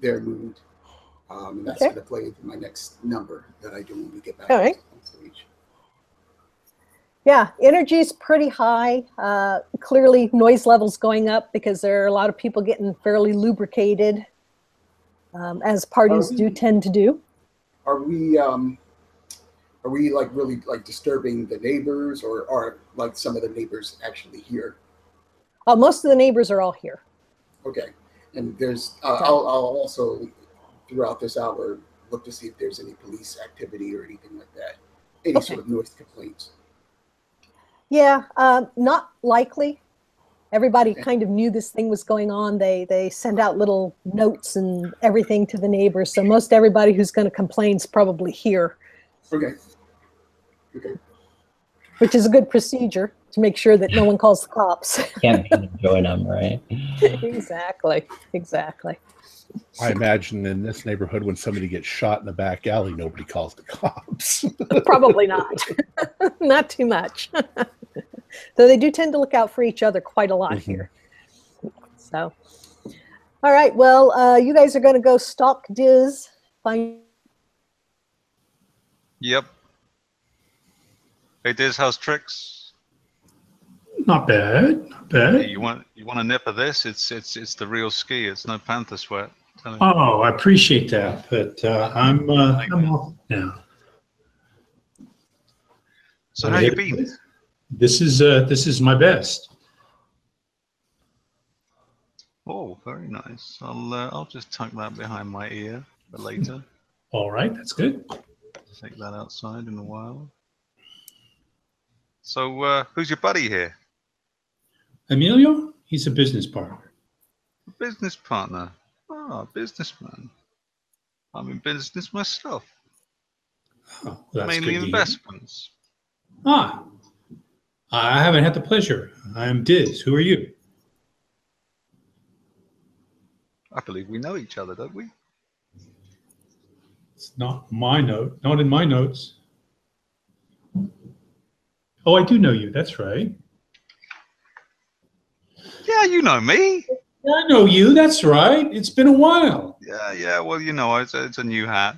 their mood. Um, and that's Okay. going to play into my next number that I do when we get back All right. on stage. Yeah, energy's pretty high. Uh, clearly, noise levels going up because there are a lot of people getting fairly lubricated, um, as parties do tend to do. Are we um, are we like really like disturbing the neighbors, or are like some of the neighbors actually here? Uh, most of the neighbors are all here. Okay, and there's uh, I'll, I'll also throughout this hour look to see if there's any police activity or anything like that, any Okay. sort of noise complaints. Yeah, um, not likely. Everybody kind of knew this thing was going on. They they send out little notes and everything to the neighbors. So most everybody who's going to complain is probably here, Okay. Okay. which is a good procedure to make sure that no one calls the cops. Can't join them, right? exactly, exactly. I imagine in this neighborhood, when somebody gets shot in the back alley, nobody calls the cops. Probably not. not too much. Though they do tend to look out for each other quite a lot Mhm. here. So, all right. Well, uh, you guys are going to go stalk Diz. Find. Yep. Hey, Diz, how's tricks? Not bad. Not Hey, bad. you want you want a nip of this? It's it's it's the real ski. It's no panther sweat. Tell you. Oh, I appreciate that, but uh, I'm uh, I'm off now. so how you been? This is uh, this is my best. Oh, very nice. I'll uh, I'll just tuck that behind my ear for later. All right, that's good. Take that outside in a while. So uh, who's your buddy here? Emilio, he's a business partner. A Business partner. Ah, a businessman. I'm in business myself, Oh, well, that's mainly good to hear. investments. Ah, I haven't had the pleasure. I'm Diz. Who are you? I believe we know each other, don't we? It's not my note. Not in my notes. Oh, I do know you. That's right. Yeah, you know me. Yeah, I know you. That's right. It's been a while. Yeah, yeah. Well, you know, it's a, it's a new hat.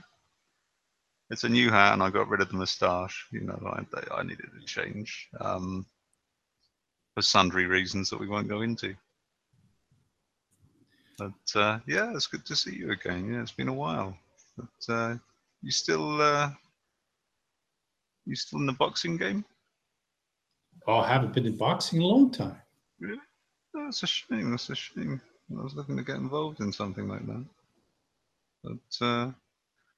It's a new hat, and I got rid of the moustache. You know, I, I needed a change um, for sundry reasons that we won't go into. But uh, yeah, it's good to see you again. Yeah, it's been a while. But uh, you still uh, you still in the boxing game? Oh, I haven't been in boxing in a long time. Really? Oh, that's a shame. That's a shame. I was looking to get involved in something like that. But uh,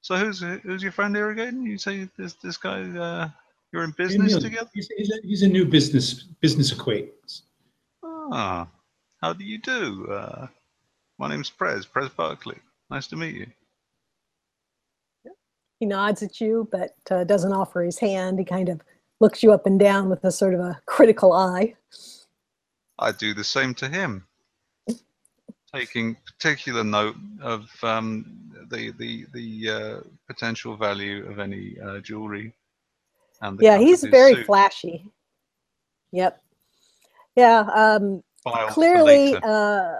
so who's who's your friend here again? You say this this guy uh, you're in business Emilio, together? He's, he's, a, he's a new business business acquaintance. Ah, how do you do? Uh, my name's Prez, Prez Barkley. Nice to meet you. He nods at you, but uh, doesn't offer his hand. He kind of looks you up and down with a sort of a critical eye. I do the same to him. Taking particular note of um, the the the uh, potential value of any uh, jewelry. And the yeah, he's very suit. flashy. Yep. Yeah. Um, Files clearly, uh,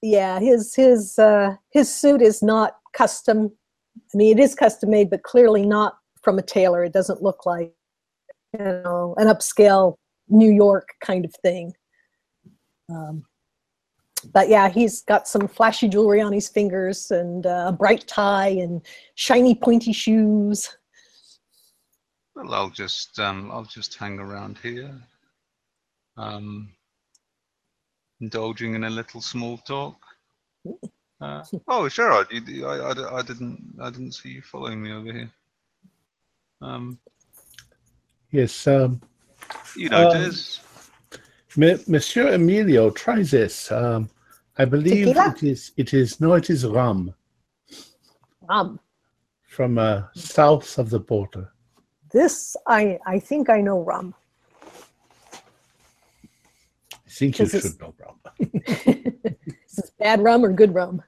yeah, his his uh, his suit is not custom. I mean, it is custom made, but clearly not from a tailor. It doesn't look like you know an upscale New York kind of thing. Um, but yeah, he's got some flashy jewelry on his fingers and uh, a bright tie and shiny pointy shoes. Well, I'll just um, I'll just hang around here, um, indulging in a little small talk. Uh, oh, Gerard, you, you- I, I, I didn't I didn't see you following me over here. Um, Yes, um, you know, Um, Monsieur Emilio, try this. Um, I believe Tequila? it is. It is no, it is rum Rum. from uh, south of the border. this I I think I know rum. I think you is- should know rum. Is this bad rum or good rum?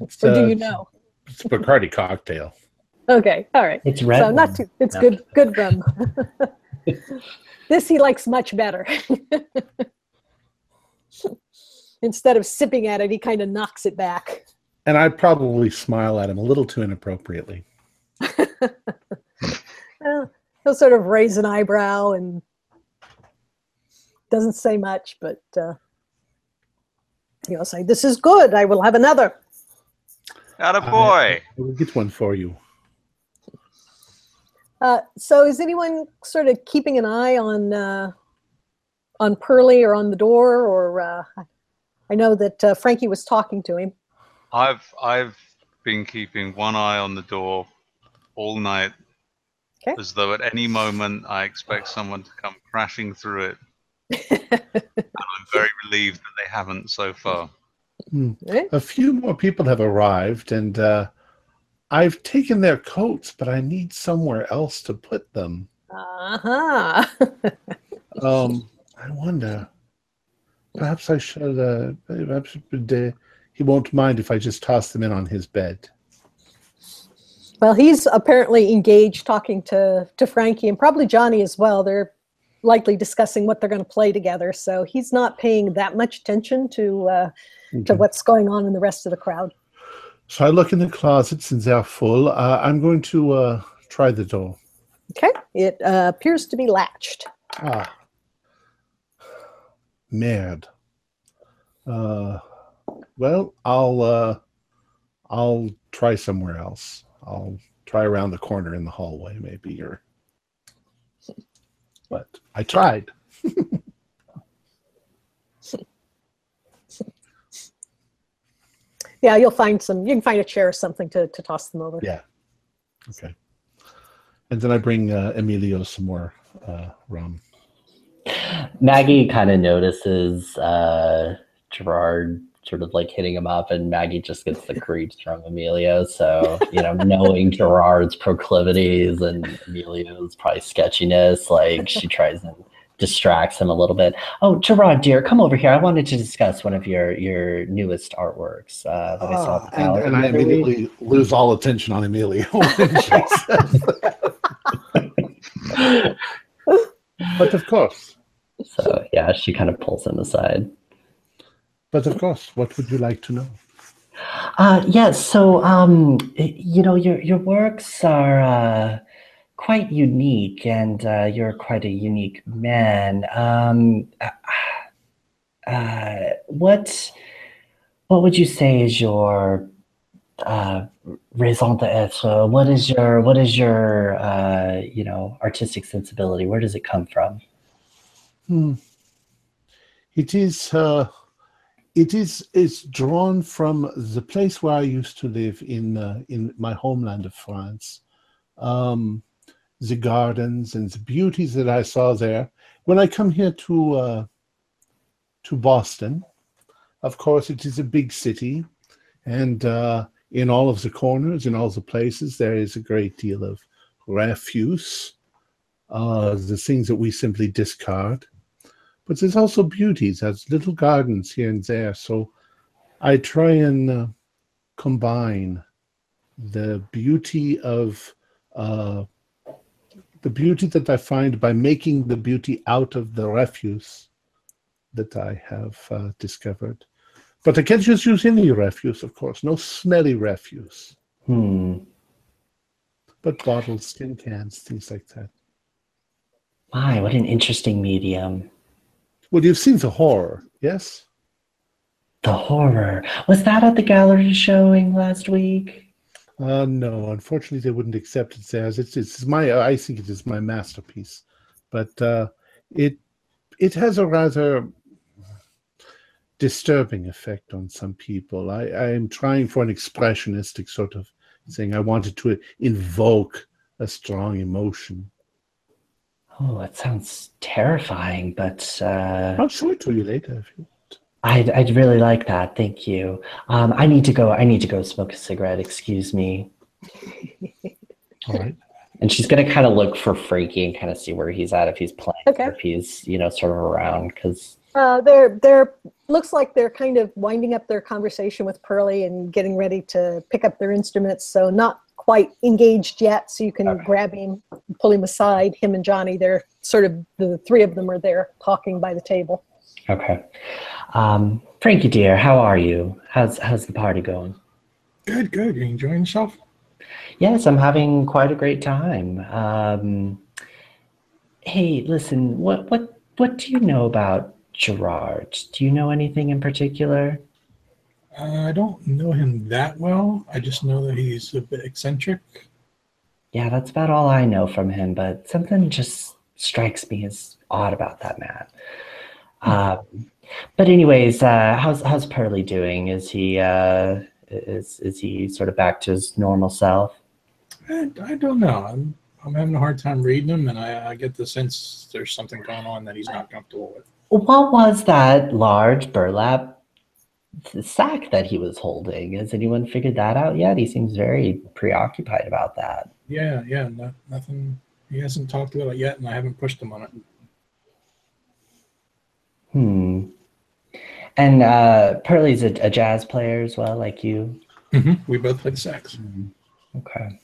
It's, Or do uh, you know? It's a Bacardi cocktail. Okay, all right. It's red. so not too. It's No. good. Good rum. this he likes much better. Instead of sipping at it, he kind of knocks it back. And I probably smile at him a little too inappropriately. Well, he'll sort of raise an eyebrow and doesn't say much, but uh, he'll say, "This is good. I will have another." Atta boy. I will get one for you. Uh, so, is anyone sort of keeping an eye on uh, on Pearlie or on the door? Or uh, I know that uh, Frankie was talking to him. I've I've been keeping one eye on the door all night, Okay. as though at any moment I expect someone to come crashing through it. and I'm very relieved that they haven't so far. Eh? A few more people have arrived, and uh, I've taken their coats, but I need somewhere else to put them. Uh-huh. Um, I wonder. Perhaps I should. Uh, perhaps uh, he won't mind if I just toss them in on his bed. well, he's apparently engaged talking to, to Frankie and probably Johnny as well. They're likely discussing what they're going to play together. So he's not paying that much attention to uh, to what's going on in the rest of the crowd. So I look in the closet since they're full. Uh, I'm going to uh, try the door. Okay, it uh, appears to be latched. Ah. Mad. Uh, well, I'll uh, I'll try somewhere else. I'll try around the corner in the hallway, maybe, or. But I tried. Yeah, you'll find some. You can find a chair or something to, to toss them over. Yeah. Okay. And then I bring uh, Emilio some more uh, rum. Maggie kind of notices uh, Gerard sort of like hitting him up, and Maggie just gets the creeps from Emilio. So, you know, knowing Gerard's proclivities and Emilio's probably sketchiness, like she tries and distracts him a little bit. Oh, Gerard, dear, come over here. I wanted to discuss one of your your newest artworks uh, that I saw at the Ah, and, and I immediately lose all attention on Emilio. when she says that. but of course, So, yeah, she kind of pulls him aside. but of course, what would you like to know? Uh, yes. So, um, you know, your your works are uh, quite unique, and uh, you're quite a unique man. Um, uh, uh, what what would you say is your uh, raison d'être? What is your what is your uh, you know artistic sensibility? Where does it come from? Hmm. It is. Uh, it is. It's drawn from the place where I used to live in uh, in my homeland of France. Um, the gardens and the beauties that I saw there. When I come here to uh, to Boston, of course, it is a big city, and uh, in all of the corners, in all the places, there is a great deal of refuse, uh, the things that we simply discard but there's also beauties. There's little gardens here and there. So I try and uh, combine the beauty of uh, the beauty that I find by making the beauty out of the refuse that I have uh, discovered. But I can't just use any refuse, of course. No smelly refuse, Hmm. but bottles, tin cans, things like that. My, what an interesting medium. Well, you've seen the horror, yes? The horror. Was that at the gallery showing last week? Uh, no, unfortunately, they wouldn't accept it as it's it's my I think it is my masterpiece, but uh, it it has a rather disturbing effect on some people. I I am trying for an expressionistic sort of thing. I wanted to invoke a strong emotion. Oh, that sounds terrifying, but uh, I'll show it to you later if you. want. I'd, I'd really like that. Thank you. Um, I need to go. I need to go smoke a cigarette. Excuse me. All right. And she's gonna kind of look for Frankie and kind of see where he's at, if he's playing, Okay. or if he's you know sort of around. Because Uh, they're they're looks like they're kind of winding up their conversation with Pearlie and getting ready to pick up their instruments. So not quite engaged yet. So you can Okay. grab him, pull him aside. Him and Johnny, they're sort of the three of them are there talking by the table. okay, um, Frankie dear, how are you? How's how's the party going? Good, good. You enjoying yourself? Yes, I'm having quite a great time. Um, hey, listen, what what what do you know about Gerard? Do you know anything in particular? Uh, I don't know him that well. I just know that he's a bit eccentric. Yeah, that's about all I know from him, but something just strikes me as odd about that man. Um, but anyways, uh, how's how's Pearlie doing? Is he uh, is is he sort of back to his normal self? I, I don't know. I'm I'm having a hard time reading him, and I, I get the sense there's something going on that he's not comfortable with. What was that large burlap sack that he was holding? Has anyone figured that out yet? He seems very preoccupied about that. Yeah, yeah. No, nothing. He hasn't talked about it yet, and I haven't pushed him on it. Hmm. And uh, Pearlie's a, a jazz player as well, like you. hmm We both play the sax. Okay.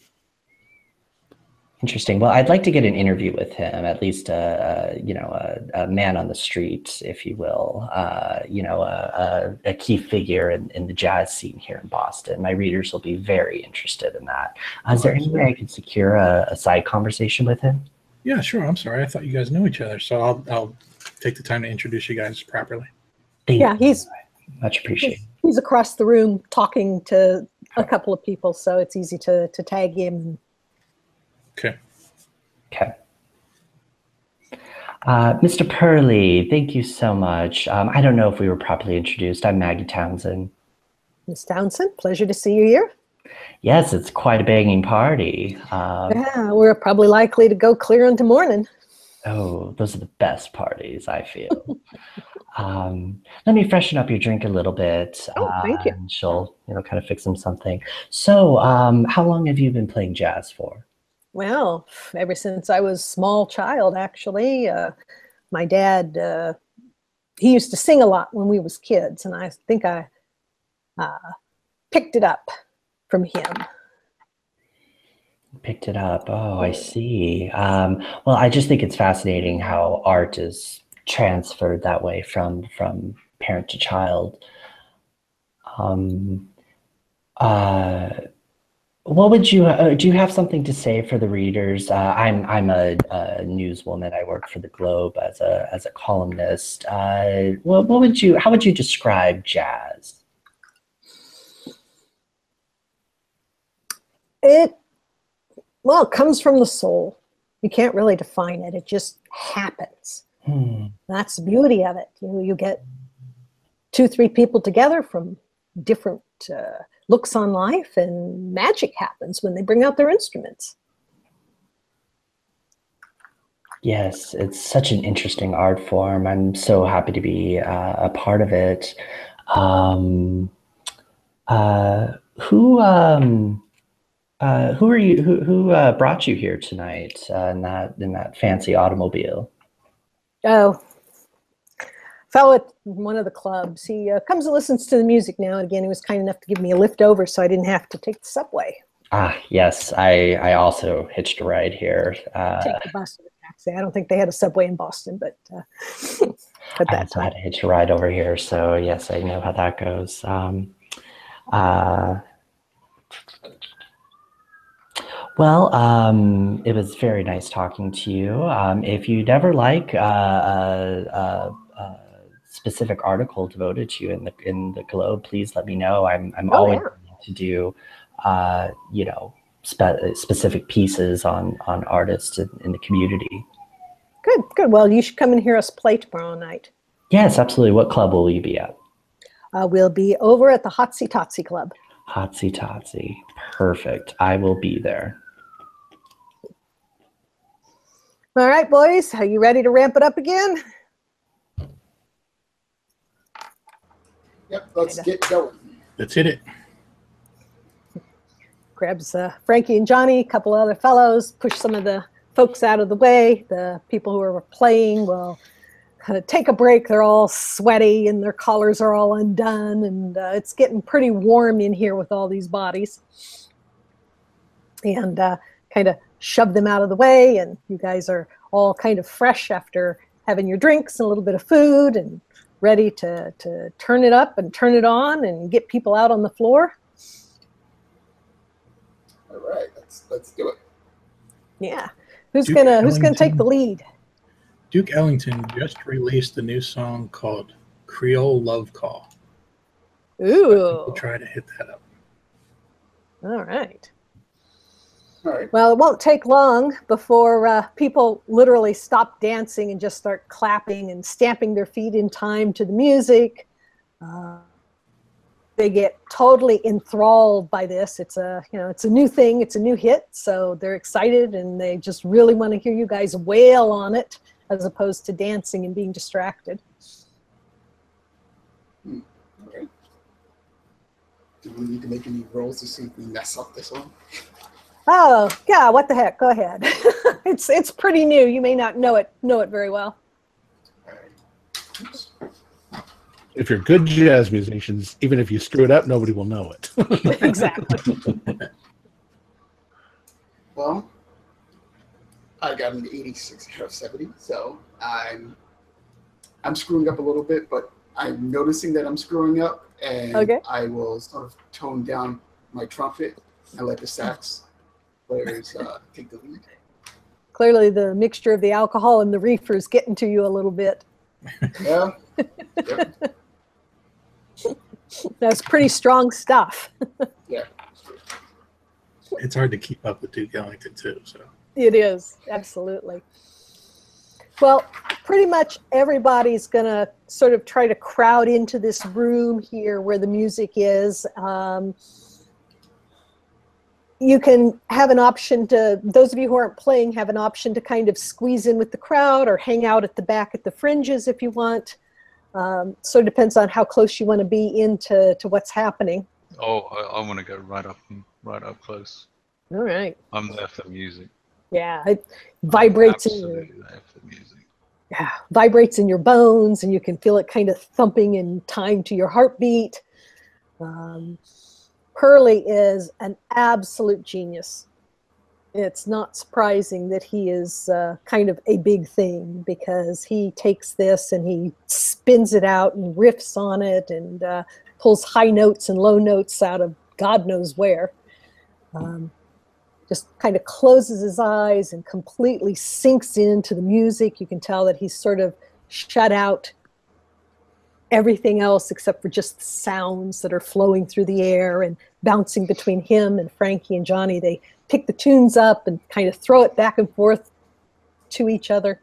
Interesting. Well, I'd like to get an interview with him, at least a, a you know a, a, man on the street, if you will. Uh, you know, a, a, key figure in, in the jazz scene here in Boston. My readers will be very interested in that. Uh, is there any way I could secure a, a side conversation with him? Yeah, sure. I'm sorry. I thought you guys knew each other, so I'll I'll take the time to introduce you guys properly. Thank yeah, you. he's much appreciated. He's, he's across the room talking to a couple of people, so it's easy to to tag him. Okay. Okay. Uh, Mr. Pearlie, thank you so much. Um, I don't know if we were properly introduced. I'm Maggie Townsend. Miss Townsend, pleasure to see you here. Yes, it's quite a banging party. Um, yeah, we're probably likely to go clear into morning. Oh, those are the best parties, I feel. um, let me freshen up your drink a little bit. Oh, thank you. And she'll, you know, kind of fix him something. So, um, how long have you been playing jazz for? Well, ever since I was small child, actually. Uh, my dad, uh, he used to sing a lot when we was kids, and I think I uh, picked it up from him. Picked it up. Oh, I see. Um, well, I just think it's fascinating how art is transferred that way from from parent to child. Um, uh, what would you uh, do? You have something to say for the readers? Uh, I'm I'm a, a, newswoman. I work for the Globe as a as a columnist. Uh, what, what would you? How would you describe jazz? It well, it comes from the soul. You can't really define it. It just happens. Hmm. That's the beauty of it. You you get two, three people together from different uh, looks on life, and magic happens when they bring out their instruments. Yes, it's such an interesting art form. I'm so happy to be uh, a part of it. Um, uh, who um, uh, who are you? Who who uh, brought you here tonight uh, in that in that fancy automobile? Oh, fellow at one of the clubs. He uh, comes and listens to the music now and again. He was kind enough to give me a lift over, so I didn't have to take the subway. Ah, yes. I I also hitched a ride here. Uh, take the bus or the taxi. I don't think they had a subway in Boston, but uh, at I that time. had to hitch a ride over here, so yes, I know how that goes. Um, uh, well, um, it was very nice talking to you. Um, if you'd ever like uh, a, a, a specific article devoted to you in the in the Globe, please let me know. I'm I'm Oh, always yeah. to do, uh, you know, spe- specific pieces on on artists in, in the community. Good, good. Well, you should come and hear us play tomorrow night. Yes, absolutely. What club will you be at? Uh, we'll be over at the Hotsy Totsy Club. Hotsy Totsy. Perfect. I will be there. All right, boys, are you ready to ramp it up again? Yep, let's get going. Let's hit it. Grabs uh, Frankie and Johnny, a couple other fellows, push some of the folks out of the way. The people who are playing will kind of take a break. They're all sweaty and their collars are all undone, and uh, it's getting pretty warm in here with all these bodies. And uh, kind of shove them out of the way, and you guys are all kind of fresh after having your drinks and a little bit of food and ready to, to turn it up and turn it on and get people out on the floor. All right, let's let's do it. Yeah. Who's Duke gonna who's gonna take the lead? Duke Ellington just released a new song called Creole Love Call. Ooh. We'll try to hit that up. All right. Right. Well, it won't take long before uh, people literally stop dancing and just start clapping and stamping their feet in time to the music. Uh, they get totally enthralled by this. It's a you know it's a new thing. It's a new hit, so they're excited and they just really want to hear you guys wail on it as opposed to dancing and being distracted. Okay. Do we need to make any rolls to see if we mess up this one? Oh yeah, what the heck? Go ahead. it's it's pretty new. You may not know it know it very well. All right. Oops. If you're good jazz musicians, even if you screw it up, nobody will know it. exactly. Well, I got an 86 out of 70, so I'm I'm screwing up a little bit, but I'm noticing that I'm screwing up, and Okay. I will sort of tone down my trumpet and let the sax players uh, take the lead. Clearly, the mixture of the alcohol and the reefer is getting to you a little bit. Yeah. Yep. That's pretty strong stuff. Yeah. It's hard to keep up with Duke Ellington too. So It is, absolutely. Well, pretty much everybody's going to sort of try to crowd into this room here where the music is. Um, you can have an option to, those of you who aren't playing, have an option to kind of squeeze in with the crowd or hang out at the back at the fringes if you want. Um, so it depends on how close you want to be into to what's happening. Oh, I, I want to go right up, right up close. All right. I'm there for music. Yeah, it vibrates in your Absolutely there for music. yeah, vibrates in your bones and you can feel it kind of thumping in time to your heartbeat. Um, Pearlie is an absolute genius. It's not surprising that he is uh, kind of a big thing because he takes this and he spins it out and riffs on it and uh, pulls high notes and low notes out of God knows where. Um, just kind of closes his eyes and completely sinks into the music. You can tell that he's sort of shut out everything else except for just the sounds that are flowing through the air and bouncing between him and Frankie and Johnny. They pick the tunes up and kind of throw it back and forth to each other.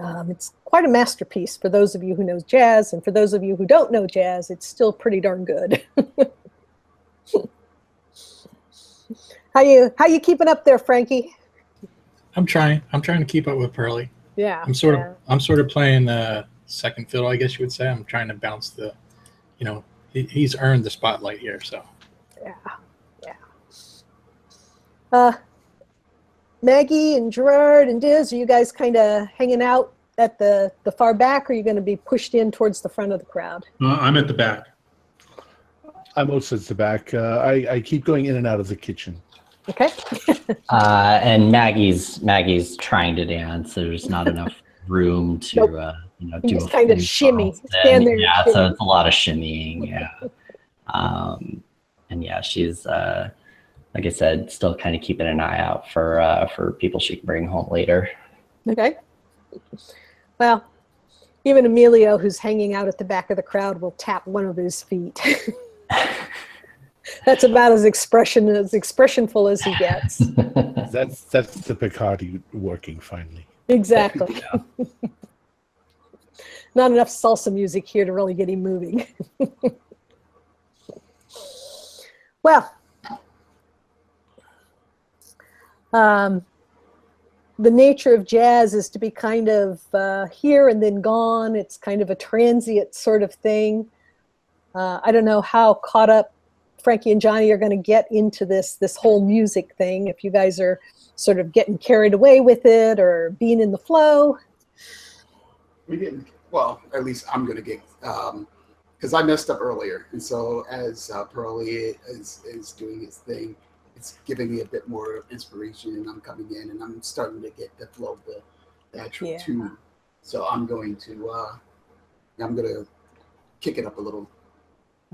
Um, it's quite a masterpiece for those of you who know jazz, and for those of you who don't know jazz, it's still pretty darn good. how you how you keeping up there, Frankie? I'm trying. I'm trying to keep up with Pearlie. Yeah, I'm sort yeah. of I'm sort of playing uh, second fiddle, I guess you would say. I'm trying to bounce the, you know, he, he's earned the spotlight here. So Yeah, yeah. Uh, Maggie and Gerard and Diz, are you guys kind of hanging out at the the far back, or are you going to be pushed in towards the front of the crowd? Uh, I'm at the back. I'm also at the back. Uh, I, I keep going in and out of the kitchen. Okay. Uh, and Maggie's Maggie's trying to dance. There's not enough room to Nope. You know do just kind of full shimmy, stand there and Yeah, so it's a lot of shimmying. Yeah. um, and yeah, she's uh, like I said, still kind of keeping an eye out for uh, for people she can bring home later. Okay. Well, even Emilio, who's hanging out at the back of the crowd, will tap one of his feet. That's about as expression as expressionful as he gets. That's that's the Bacardi working finally. Exactly. Not enough salsa music here to really get him moving. well, um, the nature of jazz is to be kind of uh, here and then gone. It's kind of a transient sort of thing. Uh, I don't know how caught up Frankie and Johnny are going to get into this this whole music thing. If you guys are sort of getting carried away with it or being in the flow. We didn't. Well, at least I'm gonna get because I messed up earlier, and so as uh, Pearlie is is doing his thing, it's giving me a bit more inspiration, and I'm coming in and I'm starting to get the flow of the, the actual Yeah. tune. So I'm going to uh, I'm gonna kick it up a little,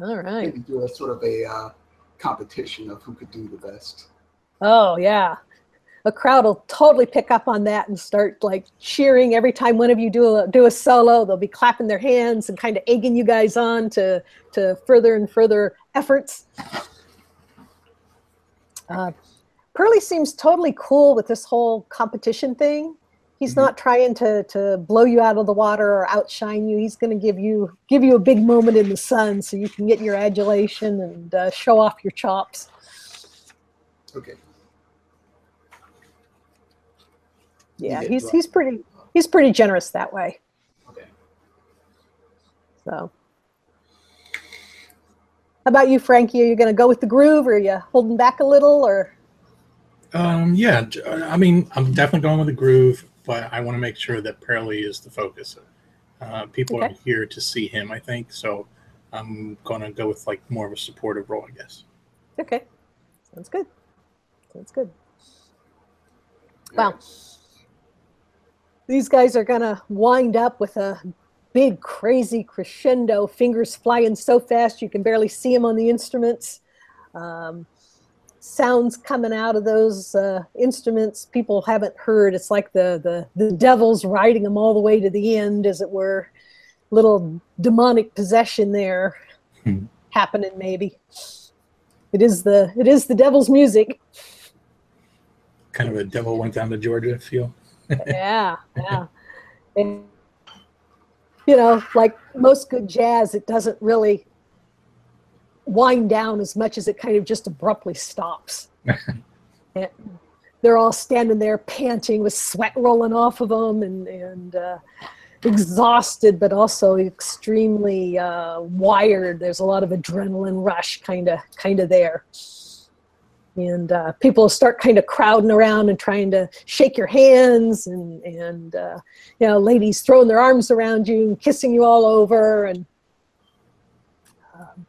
All right. maybe do a sort of a uh, competition of who could do the best. Oh yeah. A crowd will totally pick up on that and start like cheering every time one of you do a do a solo. They'll be clapping their hands and kind of egging you guys on to to further and further efforts. Uh, Pearlie seems totally cool with this whole competition thing. He's Mhm. not trying to to blow you out of the water or outshine you. He's going to give you give you a big moment in the sun so you can get your adulation and uh, show off your chops. Okay. Yeah, he's drunk. he's pretty he's pretty generous that way. Okay. So, how about you, Frankie? Are you going to go with the groove, or are you holding back a little, or um, yeah, I mean, I'm definitely going with the groove, but I want to make sure that Pearlie is the focus. Uh, people Okay. are here to see him, I think, so I'm going to go with like more of a supportive role, I guess. okay? Sounds good. Sounds good. Well, these guys are gonna wind up with a big crazy crescendo. Fingers flying so fast you can barely see them on the instruments. Um, sounds coming out of those uh, instruments people haven't heard. It's like the, the the devil's riding them all the way to the end as it were. Little demonic possession there Hmm. happening maybe. It is the it is the devil's music. Kind of a devil went down to Georgia feel. Yeah, yeah. And, you know, like most good jazz, it doesn't really wind down as much as it kind of just abruptly stops. And they're all standing there panting with sweat rolling off of them and, and uh, exhausted, but also extremely uh, wired. There's a lot of adrenaline rush kind of kind of there and uh, people start kind of crowding around and trying to shake your hands and and uh, you know ladies throwing their arms around you and kissing you all over and um,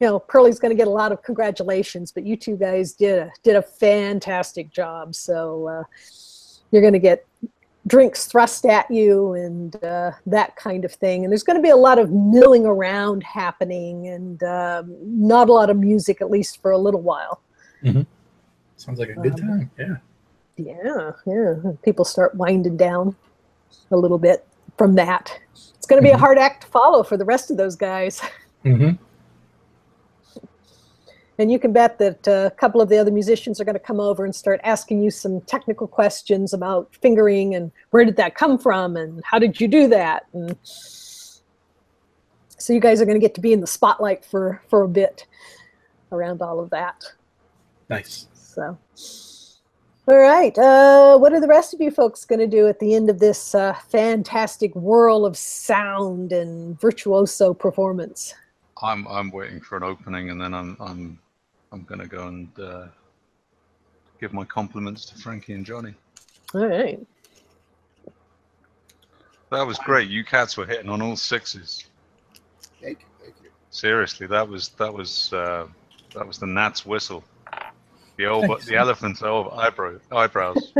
you know Pearlie's going to get a lot of congratulations but you two guys did a did a fantastic job. So uh, you're going to get drinks thrust at you and uh, that kind of thing. And there's going to be a lot of milling around happening and um, not a lot of music at least for a little while Sounds like a good Um, time. Yeah. Yeah, yeah. People start winding down a little bit from that. It's going to be a Mhm. hard act to follow for the rest of those guys. hmm And you can bet that uh, a couple of the other musicians are going to come over and start asking you some technical questions about fingering and where did that come from and how did you do that? And so you guys are going to get to be in the spotlight for for a bit around all of that. Nice. So, all right. Uh, what are the rest of you folks going to do at the end of this uh, fantastic whirl of sound and virtuoso performance? I'm I'm waiting for an opening, and then I'm I'm I'm gonna go and uh, give my compliments to Frankie and Johnny. All right. That was great. You cats were hitting on all sixes. Thank you, thank you. Seriously, that was that was uh, that was the gnat's whistle. The old Thanks. the elephant's old eyebrow eyebrows.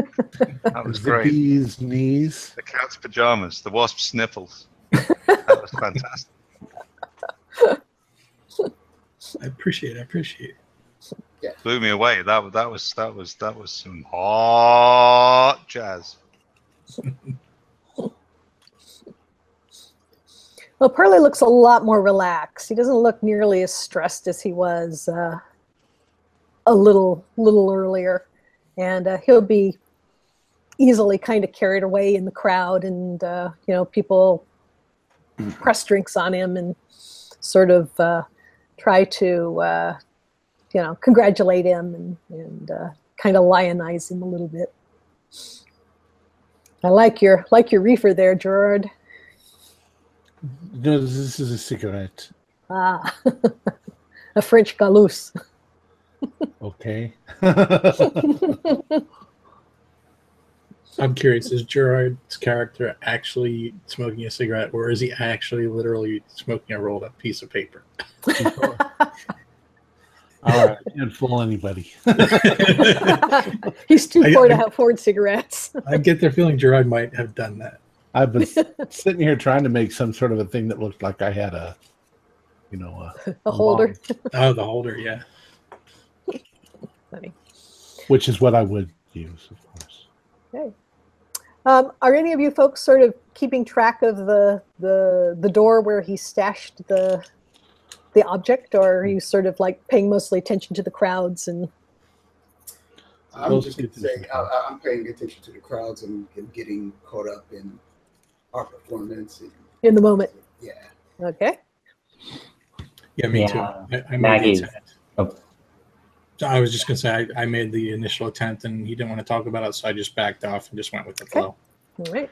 That was the great. bee's knees. The cat's pajamas, the wasp's nipples. That was fantastic. I appreciate it. I appreciate it. Blew me away. That was that was that was that was some hot jazz. Well, Pearlie looks a lot more relaxed. He doesn't look nearly as stressed as he was uh, a little little earlier, and uh, he'll be easily kind of carried away in the crowd, and uh, you know people press drinks on him and sort of uh, try to uh, you know congratulate him and and uh, kind of lionize him a little bit. I like your like your reefer there, Gerard. No, this is a cigarette. Ah, a French Gauloise. Okay. I'm curious, is Gerard's character actually smoking a cigarette or is he actually literally smoking a rolled up piece of paper? All right. Can't fool anybody. He's too I- poor to I- have Ford cigarettes. I get the feeling Gerard might have done that. I've been sitting here trying to make some sort of a thing that looked like I had a, you know, a, A holder. Oh, the holder, yeah. Funny. which is what I would use, of course. Okay. Um, are any of you folks sort of keeping track of the the the door where he stashed the the object, or are you sort of like paying mostly attention to the crowds and I'm Close just going to say I, I- I'm paying attention to the crowds and, and getting caught up in our performance. And, in the moment? yeah. Okay. Yeah, me Yeah. too. I, I Maggie's- oh. So I was just gonna say I, I made the initial attempt and he didn't want to talk about it, so I just backed off and just went with the Okay. flow. All right.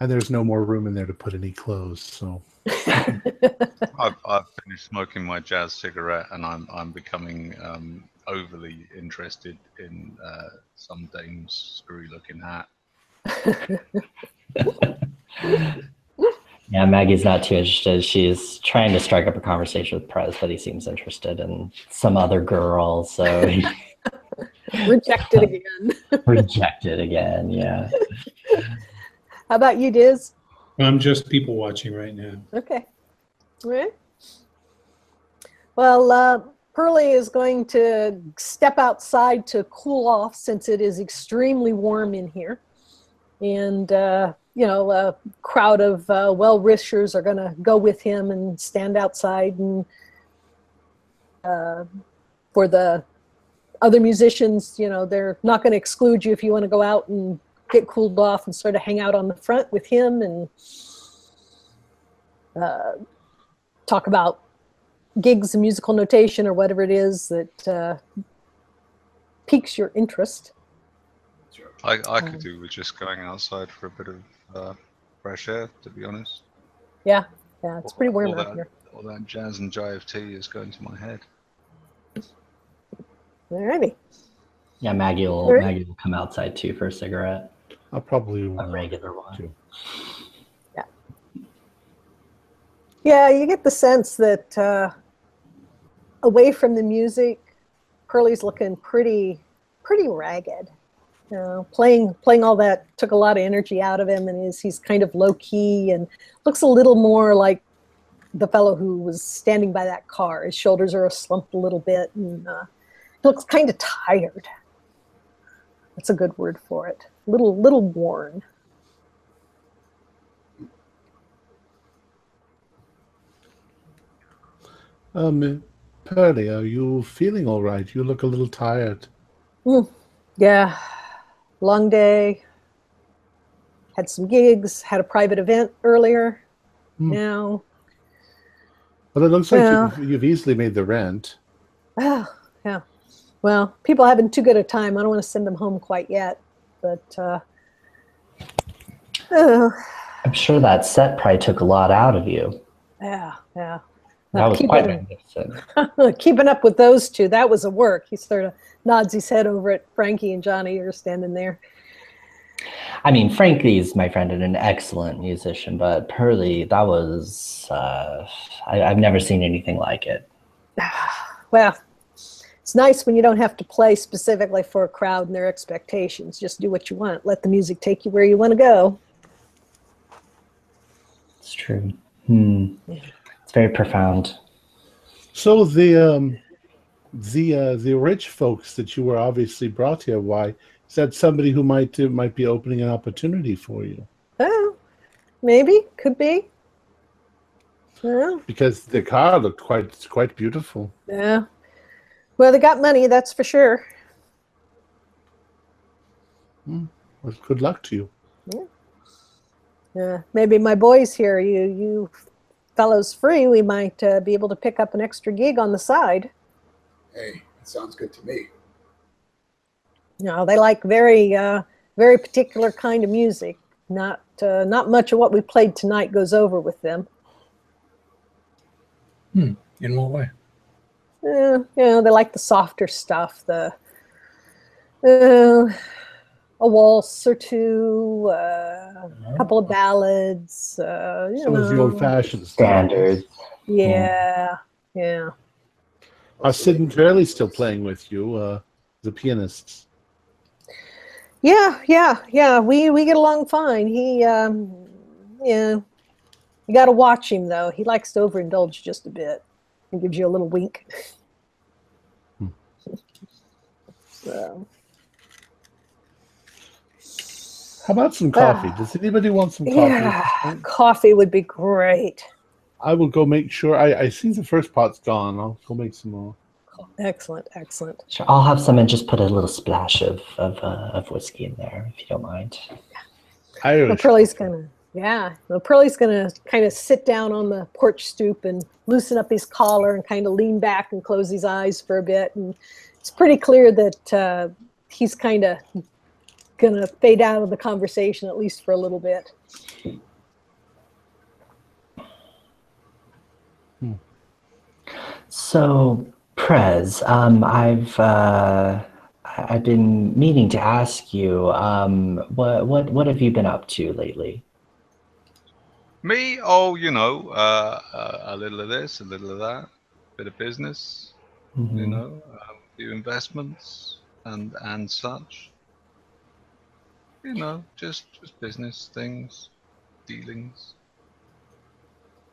And there's no more room in there to put any clothes. So I've, I've finished smoking my jazz cigarette, and I'm I'm becoming um, overly interested in uh, some dame's screwy-looking hat. Yeah, Maggie's not too interested. She's trying to strike up a conversation with Prez, but he seems interested in some other girl. So Rejected again. Rejected again. Yeah. How about you, Diz? I'm just people watching right now. Okay. All right. Well, uh, Pearlie is going to step outside to cool off since it is extremely warm in here. And, uh, you know, a crowd of uh, well wishers are going to go with him and stand outside. And uh, for the other musicians, you know, they're not going to exclude you if you want to go out and get cooled off and sort of hang out on the front with him and uh, talk about gigs and musical notation or whatever it is that uh, piques your interest. Sure. I, I could do with just going outside for a bit of uh, fresh air, to be honest. Yeah, yeah, it's pretty warm all out that, here. All that jazz and jive tea is going to my head. Alrighty. Yeah, Maggie will Alright. Maggie will come outside too for a cigarette, I'll probably a regular one. Too. Yeah, Yeah, you get the sense that uh, away from the music, Pearlie's looking pretty, pretty ragged. You know, playing playing all that took a lot of energy out of him, and he's he's kind of low key and looks a little more like the fellow who was standing by that car. His shoulders are slumped a little bit, and uh, he looks kind of tired. That's a good word for it. Little little worn. Um, Pearlie, are you feeling all right? You look a little tired. Yeah, long day. Had some gigs. Had a private event earlier. Hmm. Now, Well, it looks like Yeah. you've, you've easily made the rent. ah, yeah. Well, people are having too good a time. I don't want to send them home quite yet, but uh, oh, I'm sure that set probably took a lot out of you. yeah, yeah. That was quite magnificent. keeping up with those two, that was a work. He sort of nods his head over at Frankie and Johnny are standing there. I mean, Frankie's my friend and an excellent musician, but Pearlie, that was uh, I, I've never seen anything like it. Well, it's nice when you don't have to play specifically for a crowd and their expectations. Just do what you want. Let the music take you where you want to go. It's true. Hmm. It's very profound. So the um, the uh, the rich folks that you were obviously brought here, why is that somebody who might uh, might be opening an opportunity for you? Oh, maybe, could be. Yeah, Because the car looked quite quite beautiful. yeah. Well, they got money, that's for sure. Well, good luck to you. Yeah. Yeah, maybe my boys here, you you fellows free, we might uh, be able to pick up an extra gig on the side. Hey, that sounds good to me. No, they like very uh, very particular kind of music. Not uh, not much of what we played tonight goes over with them. Hmm. In what way? Eh, you know, they like the softer stuff, the uh, a waltz or two, uh, a couple of ballads. Uh, you Some of the old fashioned Standards. Yeah, yeah. Are Sid and Fairley still playing with you, uh, the pianists? Yeah, yeah, yeah. We we get along fine. He, um, yeah, you got to watch him though. He likes to overindulge just a bit. He gives you a little wink. Hmm. so, How about some Ah. coffee? Does anybody want some coffee? yeah, coffee would be great. I will go make sure. I, I see the first pot's gone. I'll go make some more. Excellent, excellent. Sure, I'll have some and just put a little splash of of, uh, of whiskey in there, if you don't mind. Well, Irish. Pearlie's gonna, yeah. Well, Pearlie's gonna kind of sit down on the porch stoop and loosen up his collar and kind of lean back and close his eyes for a bit. And it's pretty clear that uh, he's kind of gonna fade out of the conversation at least for a little bit. So, Prez, um, I've uh, I- I've been meaning to ask you, um, what what what have you been up to lately? Me? Oh, you know, uh, uh, a little of this, a little of that, bit of business, you Mhm. know, a few investments. and and such. You know, just just business things, dealings.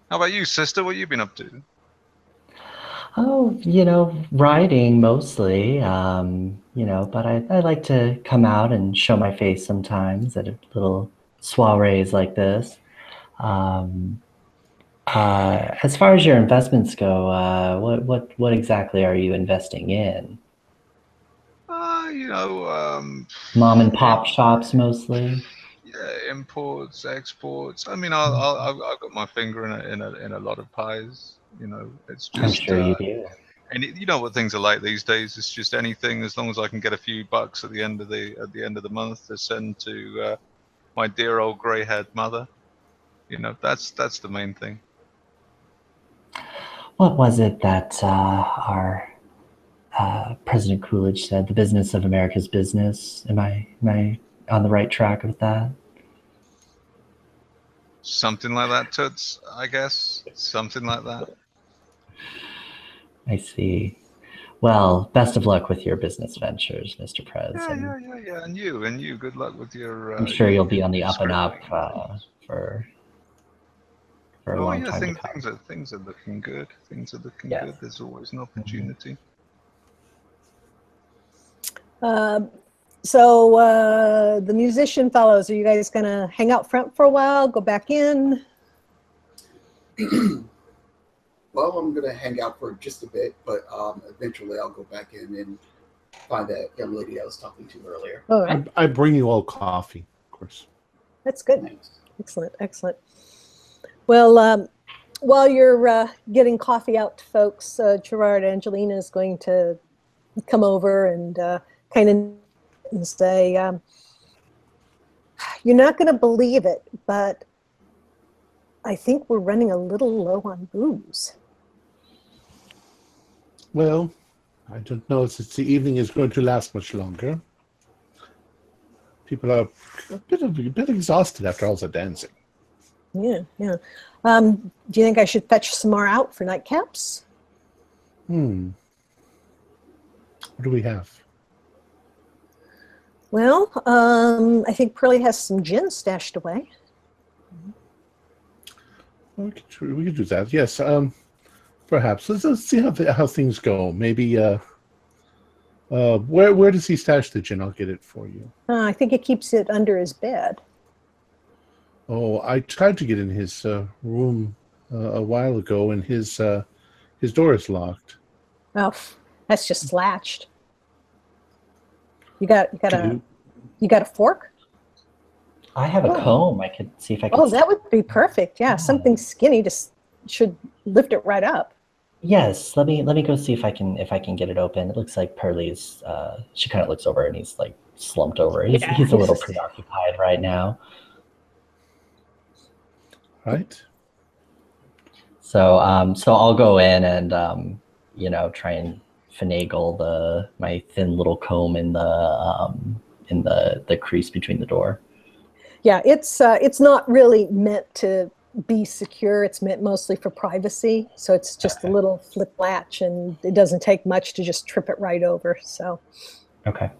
How about you, sister? What you been up to? Oh, you know, writing mostly. Um, you know, but I, I like to come out and show my face sometimes at a little soirees like this. Um, uh, as far as your investments go, uh, what what what exactly are you investing in? You know, um, Mom and pop shops mostly. yeah, imports, exports. I mean, I'll, I'll, I've, got my finger in a, in a in a lot of pies. You know, it's just. I'm sure you uh, do. And it, you know what things are like these days. It's just anything as long as I can get a few bucks at the end of the at the end of the month to send to uh, my dear old grey-haired mother. You know, that's that's the main thing. What was it that uh, our uh, President Coolidge said? The business of America's business. Am I am I on the right track with that? Something like that, Toots. I guess something like that. I see. Well, best of luck with your business ventures, Mr. Prez. Yeah, and yeah, yeah, yeah. And you, and you. Good luck with your. Uh, I'm sure you'll be on the up and up uh, for for a Oh long yeah, time things, things are things are looking good. Things are looking Yeah. good. There's always an opportunity. Um, so uh, the musician fellows, are you guys going to hang out front for a while, go back in? Well, I'm gonna hang out for just a bit, but um, eventually I'll go back in and find that young lady I was talking to earlier. All right, I, I bring you all coffee, of course. that's good. Thanks. Excellent, excellent. Well, um, while you're uh, getting coffee out to folks, uh, Gerard Angelina is going to come over and uh, kind of and say, um, "You're not going to believe it, but I think we're running a little low on booze." Well, I don't know if the evening is going to last much longer. People are a bit, of, a bit exhausted after all the dancing. Yeah, yeah. Um, do you think I should fetch some more out for nightcaps? Hmm. What do we have? Well, um, I think Pearlie has some gin stashed away. We, could, we could do that. Yes. Um. Perhaps. Let's, let's see how how things go. Maybe. Uh. Uh. Where Where does he stash the gin? I'll get it for you. Uh, I think he keeps it under his bed. Oh, I tried to get in his uh, room uh, a while ago, and his uh, his door is locked. Oh, that's just latched. You got you got a you- you got a fork? I have a Oh. comb. I could see if I can. Oh, that would be perfect. Yeah, something skinny just should lift it right up. Yes, let me let me go see if I can if I can get it open. It looks like Pearlie's. Uh, she kind of looks over and he's like slumped over. He's Yeah, he's a little preoccupied right now. Right. So um so I'll go in and um you know try and finagle the my thin little comb in the um in the the crease between the door. Yeah, it's uh, it's not really meant to be secure. It's meant mostly for privacy. So it's just Okay. a little flip latch, and it doesn't take much to just trip it right over. So Okay.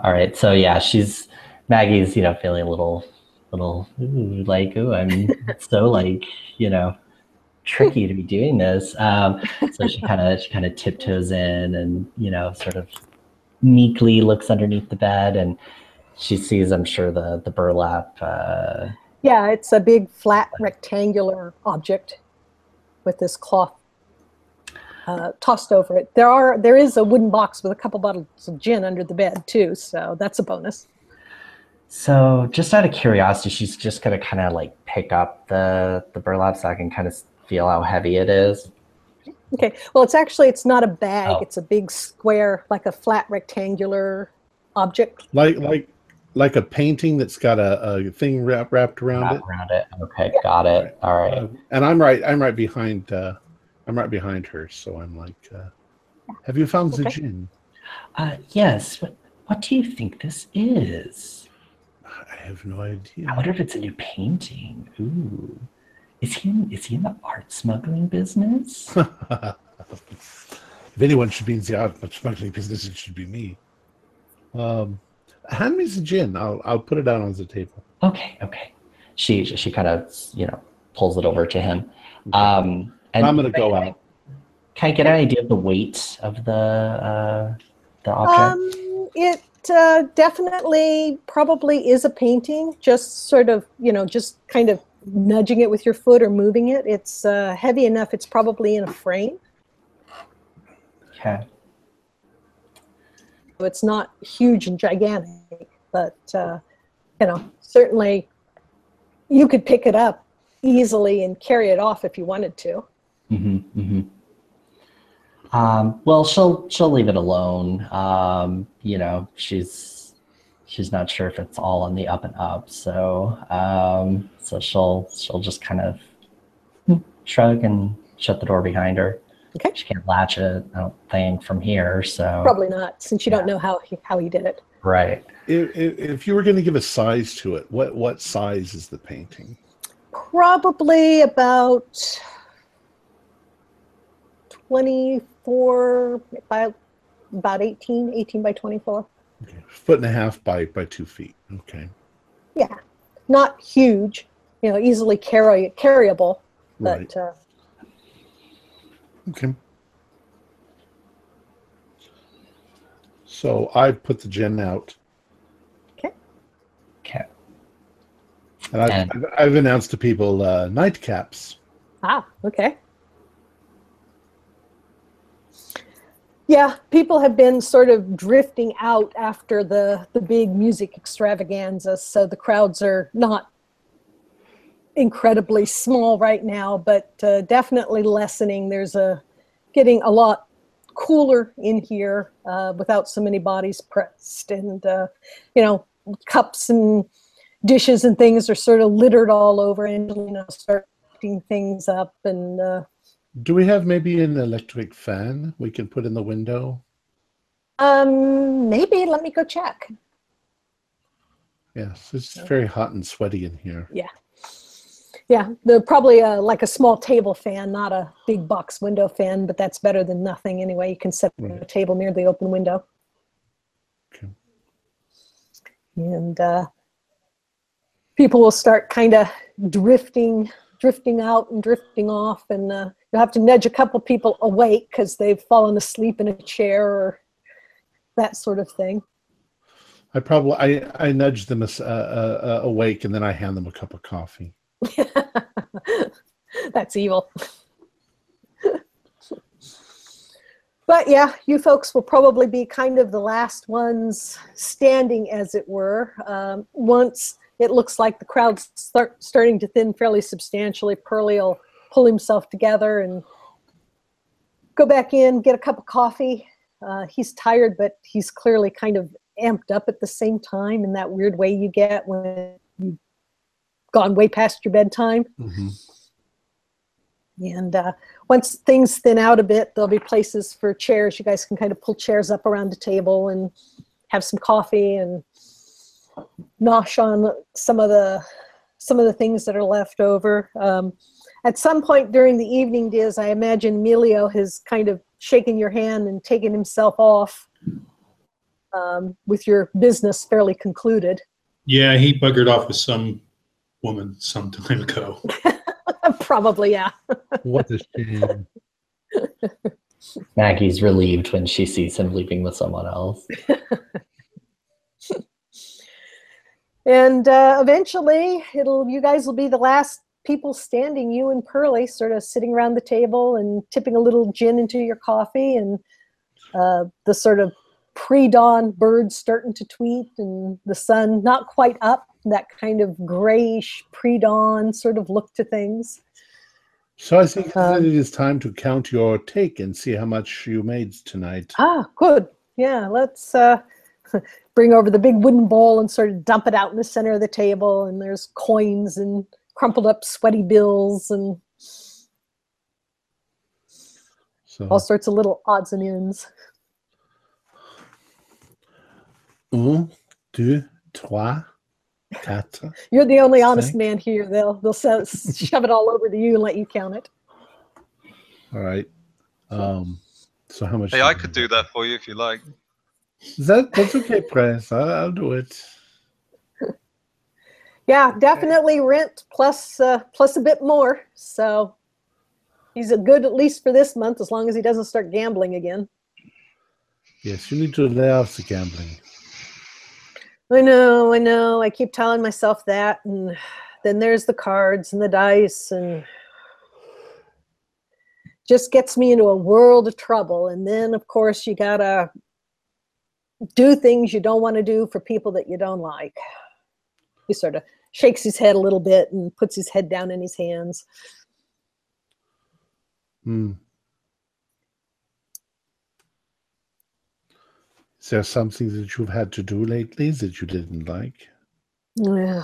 All right. So yeah, she's Maggie's, you know, feeling a little little ooh, like, ooh, I'm so like, you know, tricky to be doing this. Um, so she kind of she kind of tiptoes in and you know, sort of meekly looks underneath the bed and she sees, I'm sure, the the burlap. Uh, yeah, it's a big flat rectangular object with this cloth uh, tossed over it. There are there is a wooden box with a couple bottles of gin under the bed too, so that's a bonus. so just out of curiosity, she's just gonna kind of like pick up the the burlap sack and kind of feel how heavy it is. Okay, well, it's actually it's not a bag; Oh. it's a big square, like a flat rectangular object. Like like like a painting that's got a, a thing wrap, wrapped around Wrap it. around it. Okay, got it. All right. Uh, and I'm right. I'm right behind. Uh, I'm right behind her. So I'm like, uh, have you found the gin? Uh, yes. What, what do you think this is? I have no idea. I wonder if it's a new painting. Ooh. Is he in, is he in the art smuggling business? if anyone should be in the art smuggling business, it should be me. Um, hand me the gin. I'll I'll put it down on the table. Okay, okay. She she kind of you know pulls it over to him. Um, and I'm gonna go can I- out. Can I get an idea of the weight of the uh, the object? Um, it uh, definitely probably is a painting. Just sort of, you know, just kind of nudging it with your foot or moving it. It's uh, heavy enough. It's probably in a frame. okay. So it's not huge and gigantic, but uh, you know, certainly you could pick it up easily and carry it off if you wanted to. hmm hmm Um, well, she'll she'll leave it alone. Um, you know, she's she's not sure if it's all on the up and up, so um, so she'll she'll just kind of shrug and shut the door behind her. Okay. She can't latch it, I don't think, from here. So Probably not, since you don't know how he, how he did it. right. If, if, if you were going to give a size to it, what what size is the painting? Probably about 24 by about 18, 18 by 24. Okay. Foot and a half by by two feet. Okay. Yeah, not huge, you know, easily carry carryable, Right. but uh, Okay. So I put the gin out, Okay. and I've, And- I've, I've announced to people uh, nightcaps. ah, okay. Yeah, people have been sort of drifting out after the the big music extravaganza, so the crowds are not incredibly small right now, but uh, definitely lessening. There's a getting a lot cooler in here uh, without so many bodies pressed, and uh, you know, cups and dishes and things are sort of littered all over, and you know, start picking things up and. Do we have maybe an electric fan we can put in the window? Um, maybe. Let me go check. Yes, it's very hot and sweaty in here. Yeah. Yeah, the probably uh, like a small table fan, not a big box window fan, but that's better than nothing anyway. You can set Right. a table near the open window. Okay. And uh, people will start kind of drifting, drifting out and drifting off, and uh, you'll have to nudge a couple people awake because they've fallen asleep in a chair or that sort of thing. I probably I I nudge them as- uh, uh, uh, awake and then I hand them a cup of coffee. That's evil. but yeah, you folks will probably be kind of the last ones standing, as it were. Um, once it looks like the crowd's start, starting to thin fairly substantially, Pearlie will pull himself together and go back in, get a cup of coffee. Uh, he's tired, but he's clearly kind of amped up at the same time in that weird way you get when you've gone way past your bedtime. And uh, once things thin out a bit, there'll be places for chairs. You guys can kind of pull chairs up around the table and have some coffee and nosh on some of the some of the things that are left over. Um, at some point during the evening, Diz, I imagine Emilio has kind of shaken your hand and taken himself off um, with your business fairly concluded. Yeah, he buggered off with some woman some time ago. Probably, yeah. What a shame. Maggie's relieved when she sees him leaving with someone else. And uh, eventually, it'll you guys will be the last people standing. You and Pearlie, sort of sitting around the table and tipping a little gin into your coffee, and uh, the sort of pre-dawn birds starting to tweet, and the sun not quite up. That kind of grayish pre-dawn sort of look to things. So I think that Um, it is time to count your take and see how much you made tonight. Ah, good. Yeah, let's uh, bring over the big wooden bowl and sort of dump it out in the center of the table. And there's coins and crumpled up sweaty bills and So all sorts of little odds and ends. un, deux, trois, quatre. You're the only honest Thank- man here. They'll they'll se- shove it all over to you and let you count it. All right. Um, So how much? Hey, I could do that for you if you like. Is that that's okay, Prez. I, I'll do it. Yeah, definitely rent plus uh, plus a bit more. So he's a good at least for this month, as long as he doesn't start gambling again. Yes, you need to lay off the gambling. I know, I know. I keep telling myself that, and then there's the cards and the dice, and just gets me into a world of trouble. And then, of course, you gotta do things you don't want to do for people that you don't like. He sort of shakes his head a little bit and puts his head down in his hands. Hmm. Is there something that you've had to do lately that you didn't like? Yeah.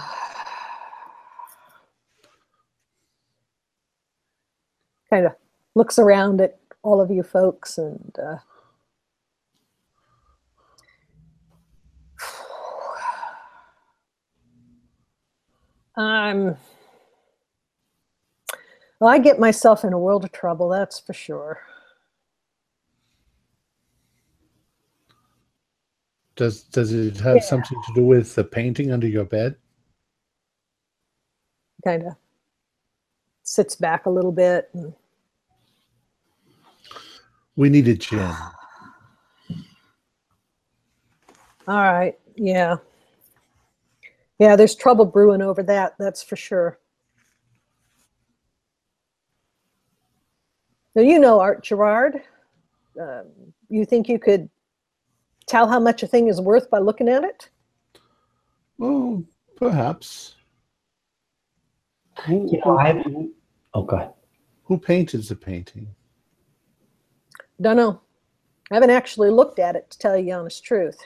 kind of looks around at all of you folks and uh, um well i get myself in a world of trouble that's for sure Does does it have Yeah. something to do with the painting under your bed? kind of sits back a little bit and We need a gin. all right yeah yeah there's trouble brewing over that that's for sure now you know art gerard um, you think you could tell how much a thing is worth by looking at it Oh, perhaps. Who, You know, who- I've- who- Oh, go ahead. who painted the painting? don't know i haven't actually looked at it to tell you the honest truth